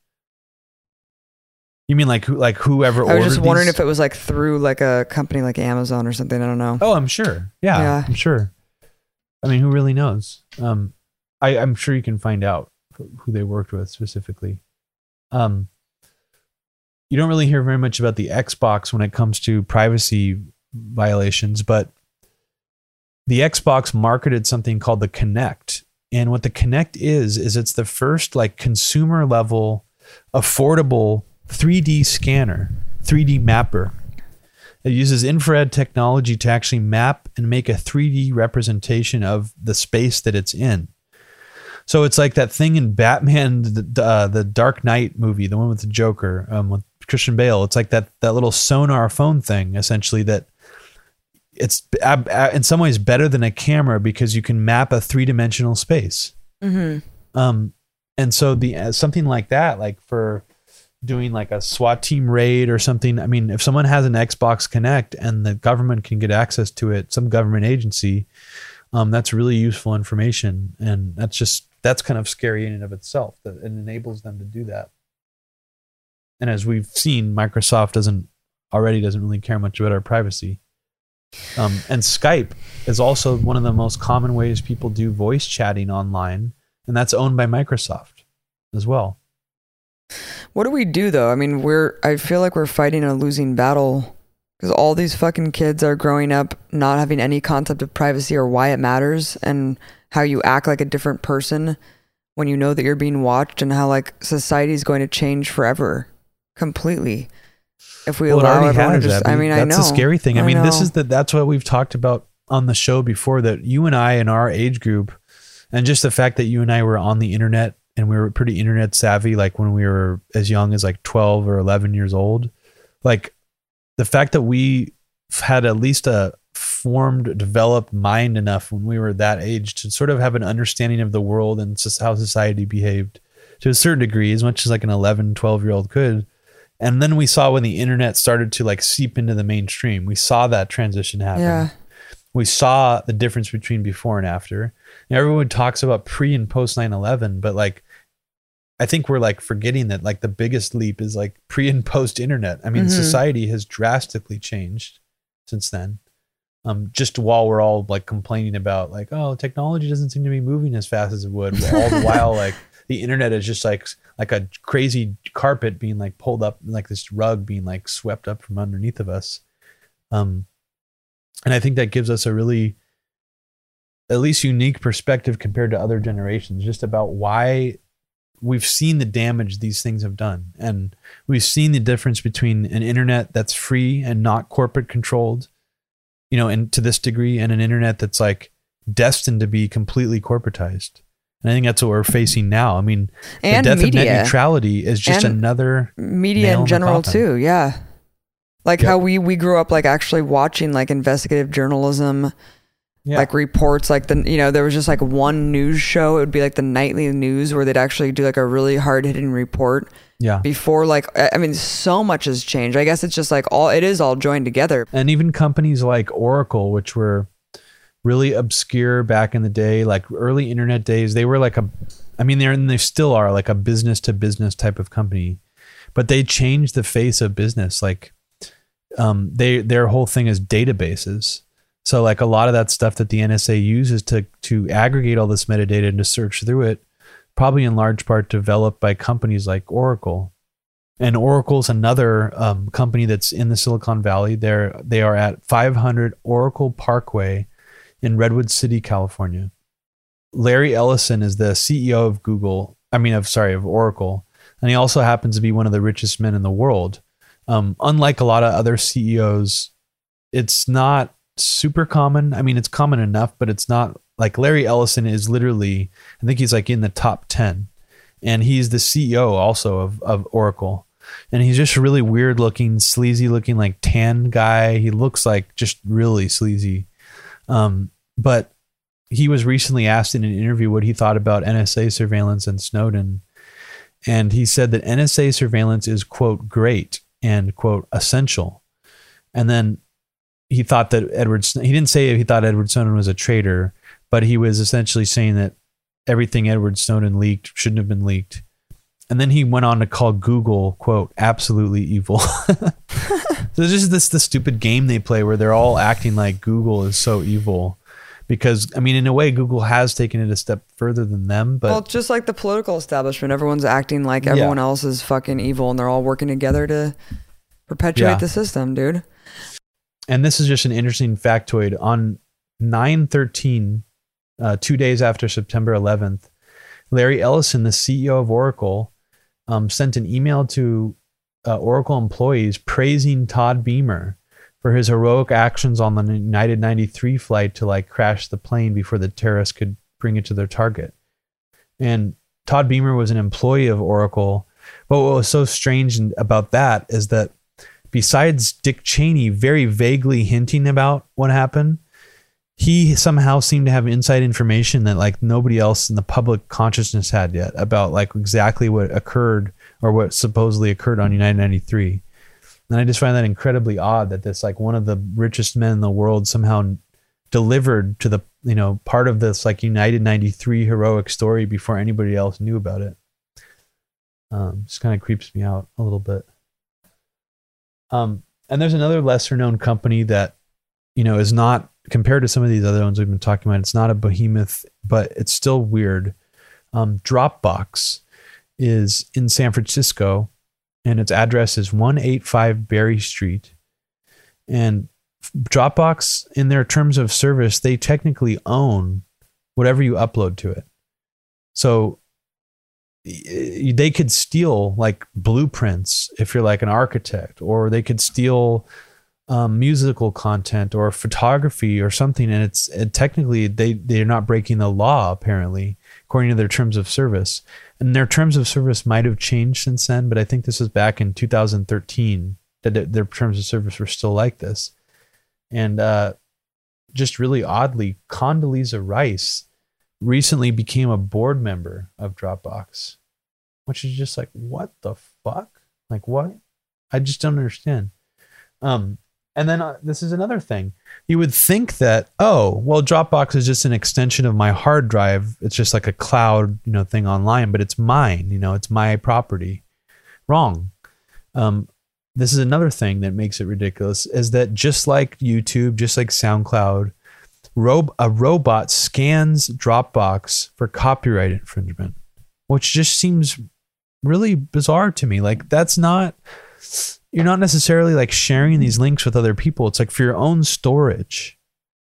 You mean like who, like whoever? I was just wondering these- if it was like through like a company like Amazon or something. I don't know. Oh, I'm sure. Yeah, Yeah. I'm sure. I mean, who really knows? Um, I, I'm sure you can find out who they worked with specifically. Um, you don't really hear very much about the Xbox when it comes to privacy violations, but the Xbox marketed something called the Kinect. And what the Kinect is, is it's the first like consumer level, affordable 3D scanner, 3D mapper. It uses infrared technology to actually map and make a 3D representation of the space that it's in. So it's like that thing in Batman, *laughs* the, uh, the Dark Knight movie, the one with the Joker, um, with Christian Bale. It's like that that little sonar phone thing, essentially. That it's ab- a- in some ways better than a camera because you can map a three dimensional space. Mm-hmm. Um, and so the uh, something like that, like for doing like a SWAT team raid or something. I mean, if someone has an Xbox Kinect and the government can get access to it, some government agency, um, that's really useful information, and that's just that's kind of scary in and of itself that it enables them to do that. And as we've seen, Microsoft doesn't already doesn't really care much about our privacy. Um, and Skype is also one of the most common ways people do voice chatting online, and that's owned by Microsoft as well. What do we do though? I mean, we're I feel like we're fighting a losing battle because all these fucking kids are growing up not having any concept of privacy or why it matters and how you act like a different person when you know that you're being watched and how like society is going to change forever completely if we Well, allow everyone just I mean, I that's know the scary thing. I, I mean, this is the that's what we've talked about on the show before. That you and I in our age group, and just the fact that you and I were on the internet and we were pretty internet savvy, like when we were as young as like twelve or eleven years old, like the fact that we had at least a formed, developed mind enough when we were that age to sort of have an understanding of the world and soc- how society behaved to a certain degree, as much as like an 11, 12 year old could, And then we saw when the internet started to like seep into the mainstream, we saw that transition happen. Yeah. We saw the difference between before and after. And everyone talks about pre and post 9 11, but like, I think we're like forgetting that like the biggest leap is like pre and post internet. I mean, Mhm. society has drastically changed since then. Um, just while we're all like complaining about like, oh, technology doesn't seem to be moving as fast as it would, *laughs* all the while like the internet is just like like a crazy carpet being like pulled up, like this rug being like swept up from underneath of us. Um, and I think that gives us a really at least unique perspective compared to other generations, just about why we've seen the damage these things have done. And we've seen the difference between an internet that's free and not corporate controlled, you know, and to this degree, and an internet that's like destined to be completely corporatized. And I think that's what we're facing now. I mean, And the death of net media. neutrality is just And- another media nail in in the general too yeah like Yeah. how we we grew up like actually watching like investigative journalism yeah. like reports like the you know there was just like one news show it would be like the nightly news where they'd actually do like a really hard hitting report yeah. before like I I mean so much has changed I guess it's just like all it is all joined together and even companies like Oracle, which were really obscure back in the day, like early internet days, they were like a, I mean, they're and they still are like a business to business type of company, but they changed the face of business. Like, um, they their whole thing is databases. So like a lot of that stuff that the NSA uses to to aggregate all this metadata and to search through it, probably in large part developed by companies like Oracle and Oracle's another um, company that's in the Silicon Valley. They're they are at 500 Oracle Parkway in Redwood City, California. Larry Ellison is the CEO of Google. I mean, of sorry, of Oracle, and he also happens to be one of the richest men in the world. Um, unlike a lot of other CEOs, it's not super common. I mean, it's common enough, but it's not like Larry Ellison is literally. I think he's like in the top ten, and he's the CEO also of of Oracle and he's just a really weird looking, sleazy looking, like tan guy. He looks like just really sleazy. Um, but he was recently asked in an interview what he thought about NSA surveillance and Snowden. And he said that NSA surveillance is, quote, great and, quote, essential. And then he thought that Edward, he didn't say he thought Edward Snowden was a traitor, but he was essentially saying that everything Edward Snowden leaked shouldn't have been leaked. And then he went on to call Google, quote, absolutely evil. *laughs* so it's just this the stupid game they play where they're all acting like Google is so evil. Because I mean, in a way, Google has taken it a step further than them, but well just like the political establishment everyone's acting like Yeah. everyone else is fucking evil and they're all working together to perpetuate Yeah. the system dude and this is just an interesting factoid. On 913 uh, two days after september 11th larry ellison the ceo of oracle um, sent an email to uh, oracle employees praising todd beamer for his heroic actions on the united 93 flight to like crash the plane before the terrorists could bring it to their target. And todd beamer was an employee of oracle. But what was so strange about that is that besides Dick Cheney very vaguely hinting about what happened, he somehow seemed to have inside information that like nobody else in the public consciousness had yet about like exactly what occurred or what supposedly occurred on United 93. And I just find that incredibly odd that this like one of the richest men in the world somehow delivered to the you know part of this like United 93 heroic story before anybody else knew about it. Um, just kind of creeps me out a little bit. Um, and there's another lesser known company that, you know, is not compared to some of these other ones we've been talking about. It's not a behemoth, but it's still weird. Um, Dropbox is in San Francisco, and its address is 185 Berry Street. And Dropbox, in their terms of service, they technically own whatever you upload to it. So they could steal like blueprints if you're like an architect, or they could steal um, musical content or photography or something, and it's and technically they they're not breaking the law apparently according to their terms of service. And their terms of service might have changed since then, but I think this was back in 2013 that their- terms of service were still like this. And uh, just really oddly, Condoleezza Rice recently became a board member of Dropbox, which is just like, what the fuck? Like, what? I just don't understand. Um, and then uh, this is another thing. You would think that, oh, well, Dropbox is just an extension of my hard drive. It's just like a cloud, you know, thing online, but it's mine. You know, it's my property. Wrong. Um, this is another thing that makes it ridiculous is that just like YouTube, just like SoundCloud, ro- a robot scans Dropbox for copyright infringement, which just seems really bizarre to me. Like that's not you're not necessarily like sharing these links with other people. It's like for your own storage.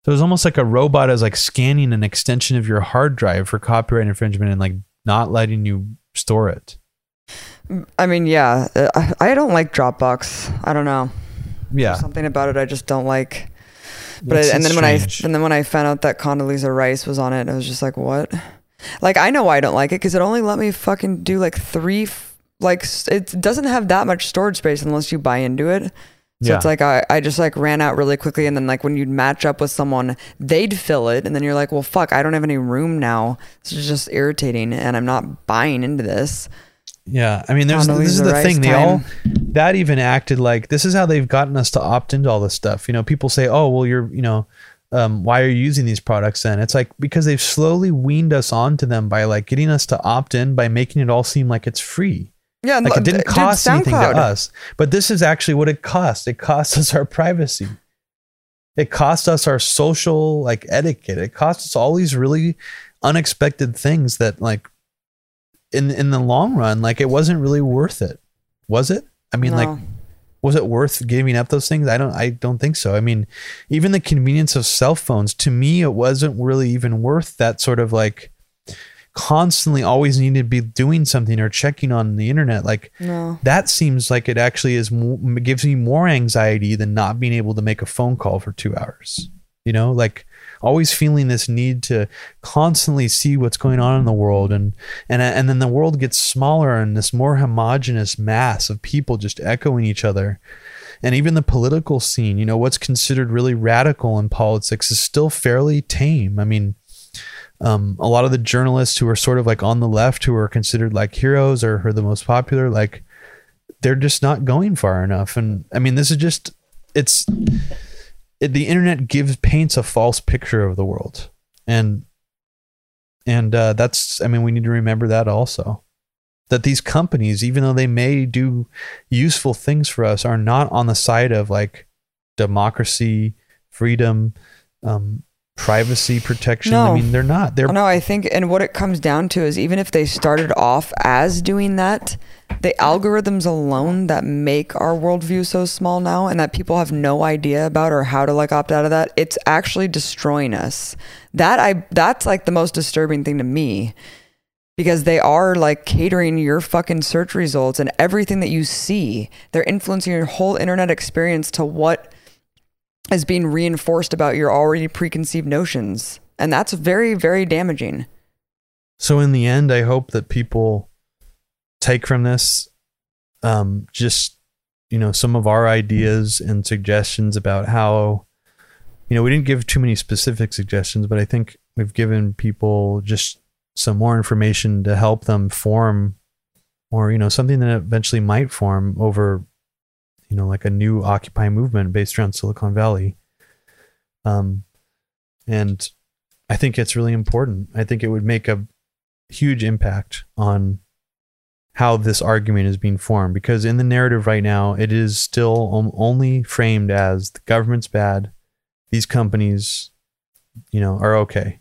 So it's almost like a robot is like scanning an extension of your hard drive for copyright infringement and like not letting you store it. I mean, yeah, uh, I, don't like Dropbox. I don't know. Yeah. There's something about it I just don't like. But and then when I and then when I found out that Condoleezza Rice was on it, I was just like, what? Like I know why I don't like it because it only let me fucking do like three. f- Like it doesn't have that much storage space unless you buy into it. So Yeah. it's like I, I just like ran out really quickly and then like when you'd match up with someone, they'd fill it and then you're like, well fuck, I don't have any room now. This is just irritating and I'm not buying into this. Yeah, I mean, there's this is the Rice thing. They all that even acted like this is how they've gotten us to opt into all this stuff. You know, people say, "Oh, well, you're you know, um, why are you using these products?" Then it's like because they've slowly weaned us onto them by like getting us to opt in by making it all seem like it's free. Yeah, Like it didn't cost anything to us, but this is actually what it cost. It cost *laughs* us our privacy. It cost us our social like etiquette. It cost us all these really unexpected things that like in in the long run, like it wasn't really worth it. Was it? I mean, like No. Was it worth giving up those things? I don't I don't think so. I mean, even the convenience of cell phones, to me, it wasn't really even worth that sort of like constantly always needing to be doing something or checking on the internet. Like no. that seems like it actually is gives me more anxiety than not being able to make a phone call for two hours. You know, like always feeling this need to constantly see what's going on in the world, and and and then the world gets smaller and this more homogenous mass of people just echoing each other. And even the political scene, you know, what's considered really radical in politics is still fairly tame. I mean, um, a lot of the journalists who are sort of like on the left, who are considered like heroes or are the most popular, like they're just not going far enough. And I mean, this is just it's it, the internet gives paints a false picture of the world, and and uh, that's I mean we need to remember that also that these companies, even though they may do useful things for us, are not on the side of like democracy, freedom, um, privacy protection. I mean, they're not. They're No, I think, and what it comes down to is even if they started off as doing that, the algorithms alone that make our worldview so small now and that people have no idea about or how to like opt out of that, it's actually destroying us. That I that's like the most disturbing thing to me because they are like catering your fucking search results and everything that you see. They're influencing your whole internet experience to what is being reinforced about your already preconceived notions. And that's very, very damaging. So in the end, I hope that people take from this um, just you know some of our ideas and suggestions about how you know we didn't give too many specific suggestions, but I think we've given people just some more information to help them form or you know something that eventually might form over you know like a new occupy movement based around silicon valley. Um and i think it's really important. I think it would make a huge impact on how this argument is being formed because in the narrative right now it is still only framed as the government's bad. These companies you know are okay.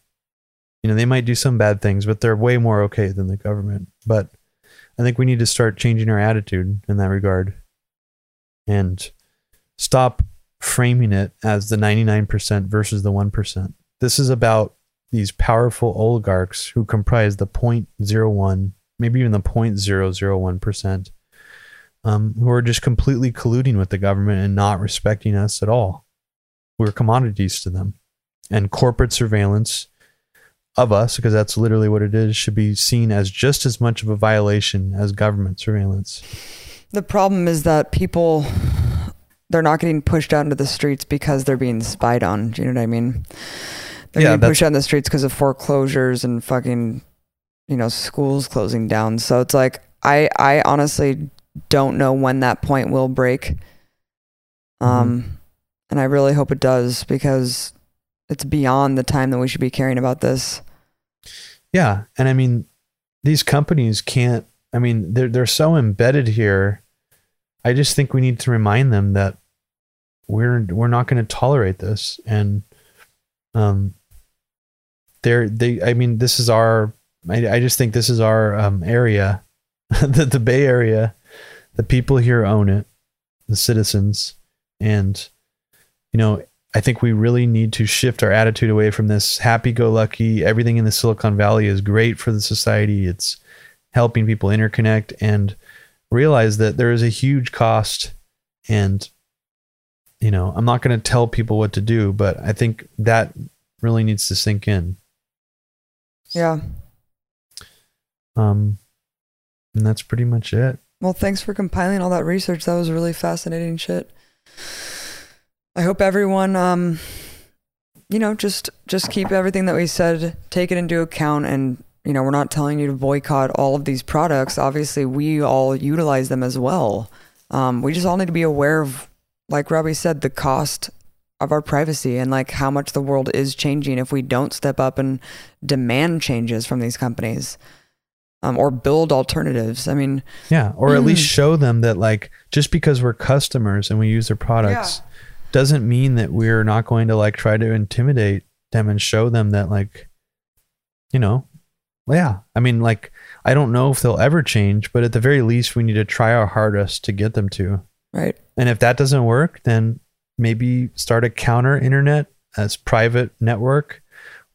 You know they might do some bad things but they're way more okay than the government. But i think we need to start changing our attitude in that regard and stop framing it as the 99% versus the 1% this is about these powerful oligarchs who comprise the 0.01 maybe even the 0.001% um, who are just completely colluding with the government and not respecting us at all. We're commodities to them. And corporate surveillance of us because that's literally what it is should be seen as just as much of a violation as government surveillance The problem is that people they're not getting pushed out into the streets because they're being spied on. Do you know what I mean? They're Yeah, getting pushed out in the streets because of foreclosures and fucking, you know, schools closing down. So it's like I I honestly don't know when that point will break. Um, and I really hope it does because it's beyond the time that we should be caring about this. Yeah, and I mean, these companies can't. I mean, they're they're so embedded here. I just think we need to remind them that we're we're not going to tolerate this, and um, they're they. I mean, this is our. I, I just think this is our um, area, *laughs* the the Bay Area. The people here own it, the citizens, and you know I think we really need to shift our attitude away from this happy go lucky, everything in the Silicon Valley is great for the society. It's helping people interconnect and realize that there is a huge cost. And, you know, I'm not going to tell people what to do, but I think that really needs to sink in. Yeah. Um, and that's pretty much it. Well, thanks for compiling all that research. That was really fascinating shit. I hope everyone, um, you know, just just keep everything that we said, take it into account, and you know, we're not telling you to boycott all of these products. Obviously, we all utilize them as well. Um, we just all need to be aware of, like Robbie said, the cost of our privacy and like how much the world is changing if we don't step up and demand changes from these companies. Um, or build alternatives. I mean, yeah, or at least show them that like just because we're customers and we use their products, Yeah doesn't mean that we're not going to like try to intimidate them and show them that like you know yeah. I mean like i don't know if they'll ever change but at the very least we need to try our hardest to get them to. Right. And if that doesn't work then maybe start a counter internet as private network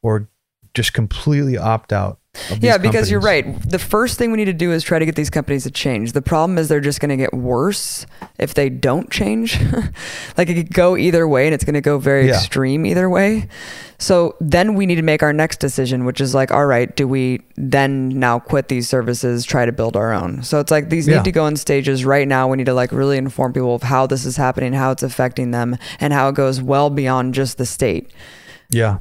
or just completely opt out yeah, because you're right. The first thing we need to do is try to get these companies to change. The problem is they're just going to get worse if they don't change. *laughs* like it could go either way and it's going to go very yeah. extreme either way. So then we need to make our next decision, which is like, all right, do we then now quit these services, try to build our own? So it's like these yeah. need to go in stages right now. We need to like really inform people of how this is happening, how it's affecting them, and how it goes well beyond just the state. Yeah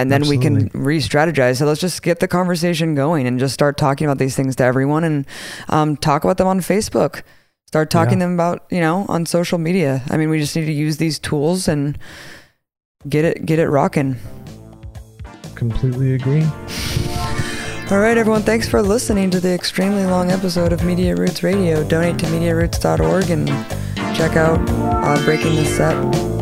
and then Absolutely. we can re-strategize. So let's just get the conversation going and just start talking about these things to everyone and um, talk about them on Facebook. Start talking yeah. them about you know on social media. I mean, we just need to use these tools and get it get it rocking. Completely agree. All right, everyone. Thanks for listening to the extremely long episode of Media Roots Radio. Donate to MediaRoots.org and check out uh, Breaking the Set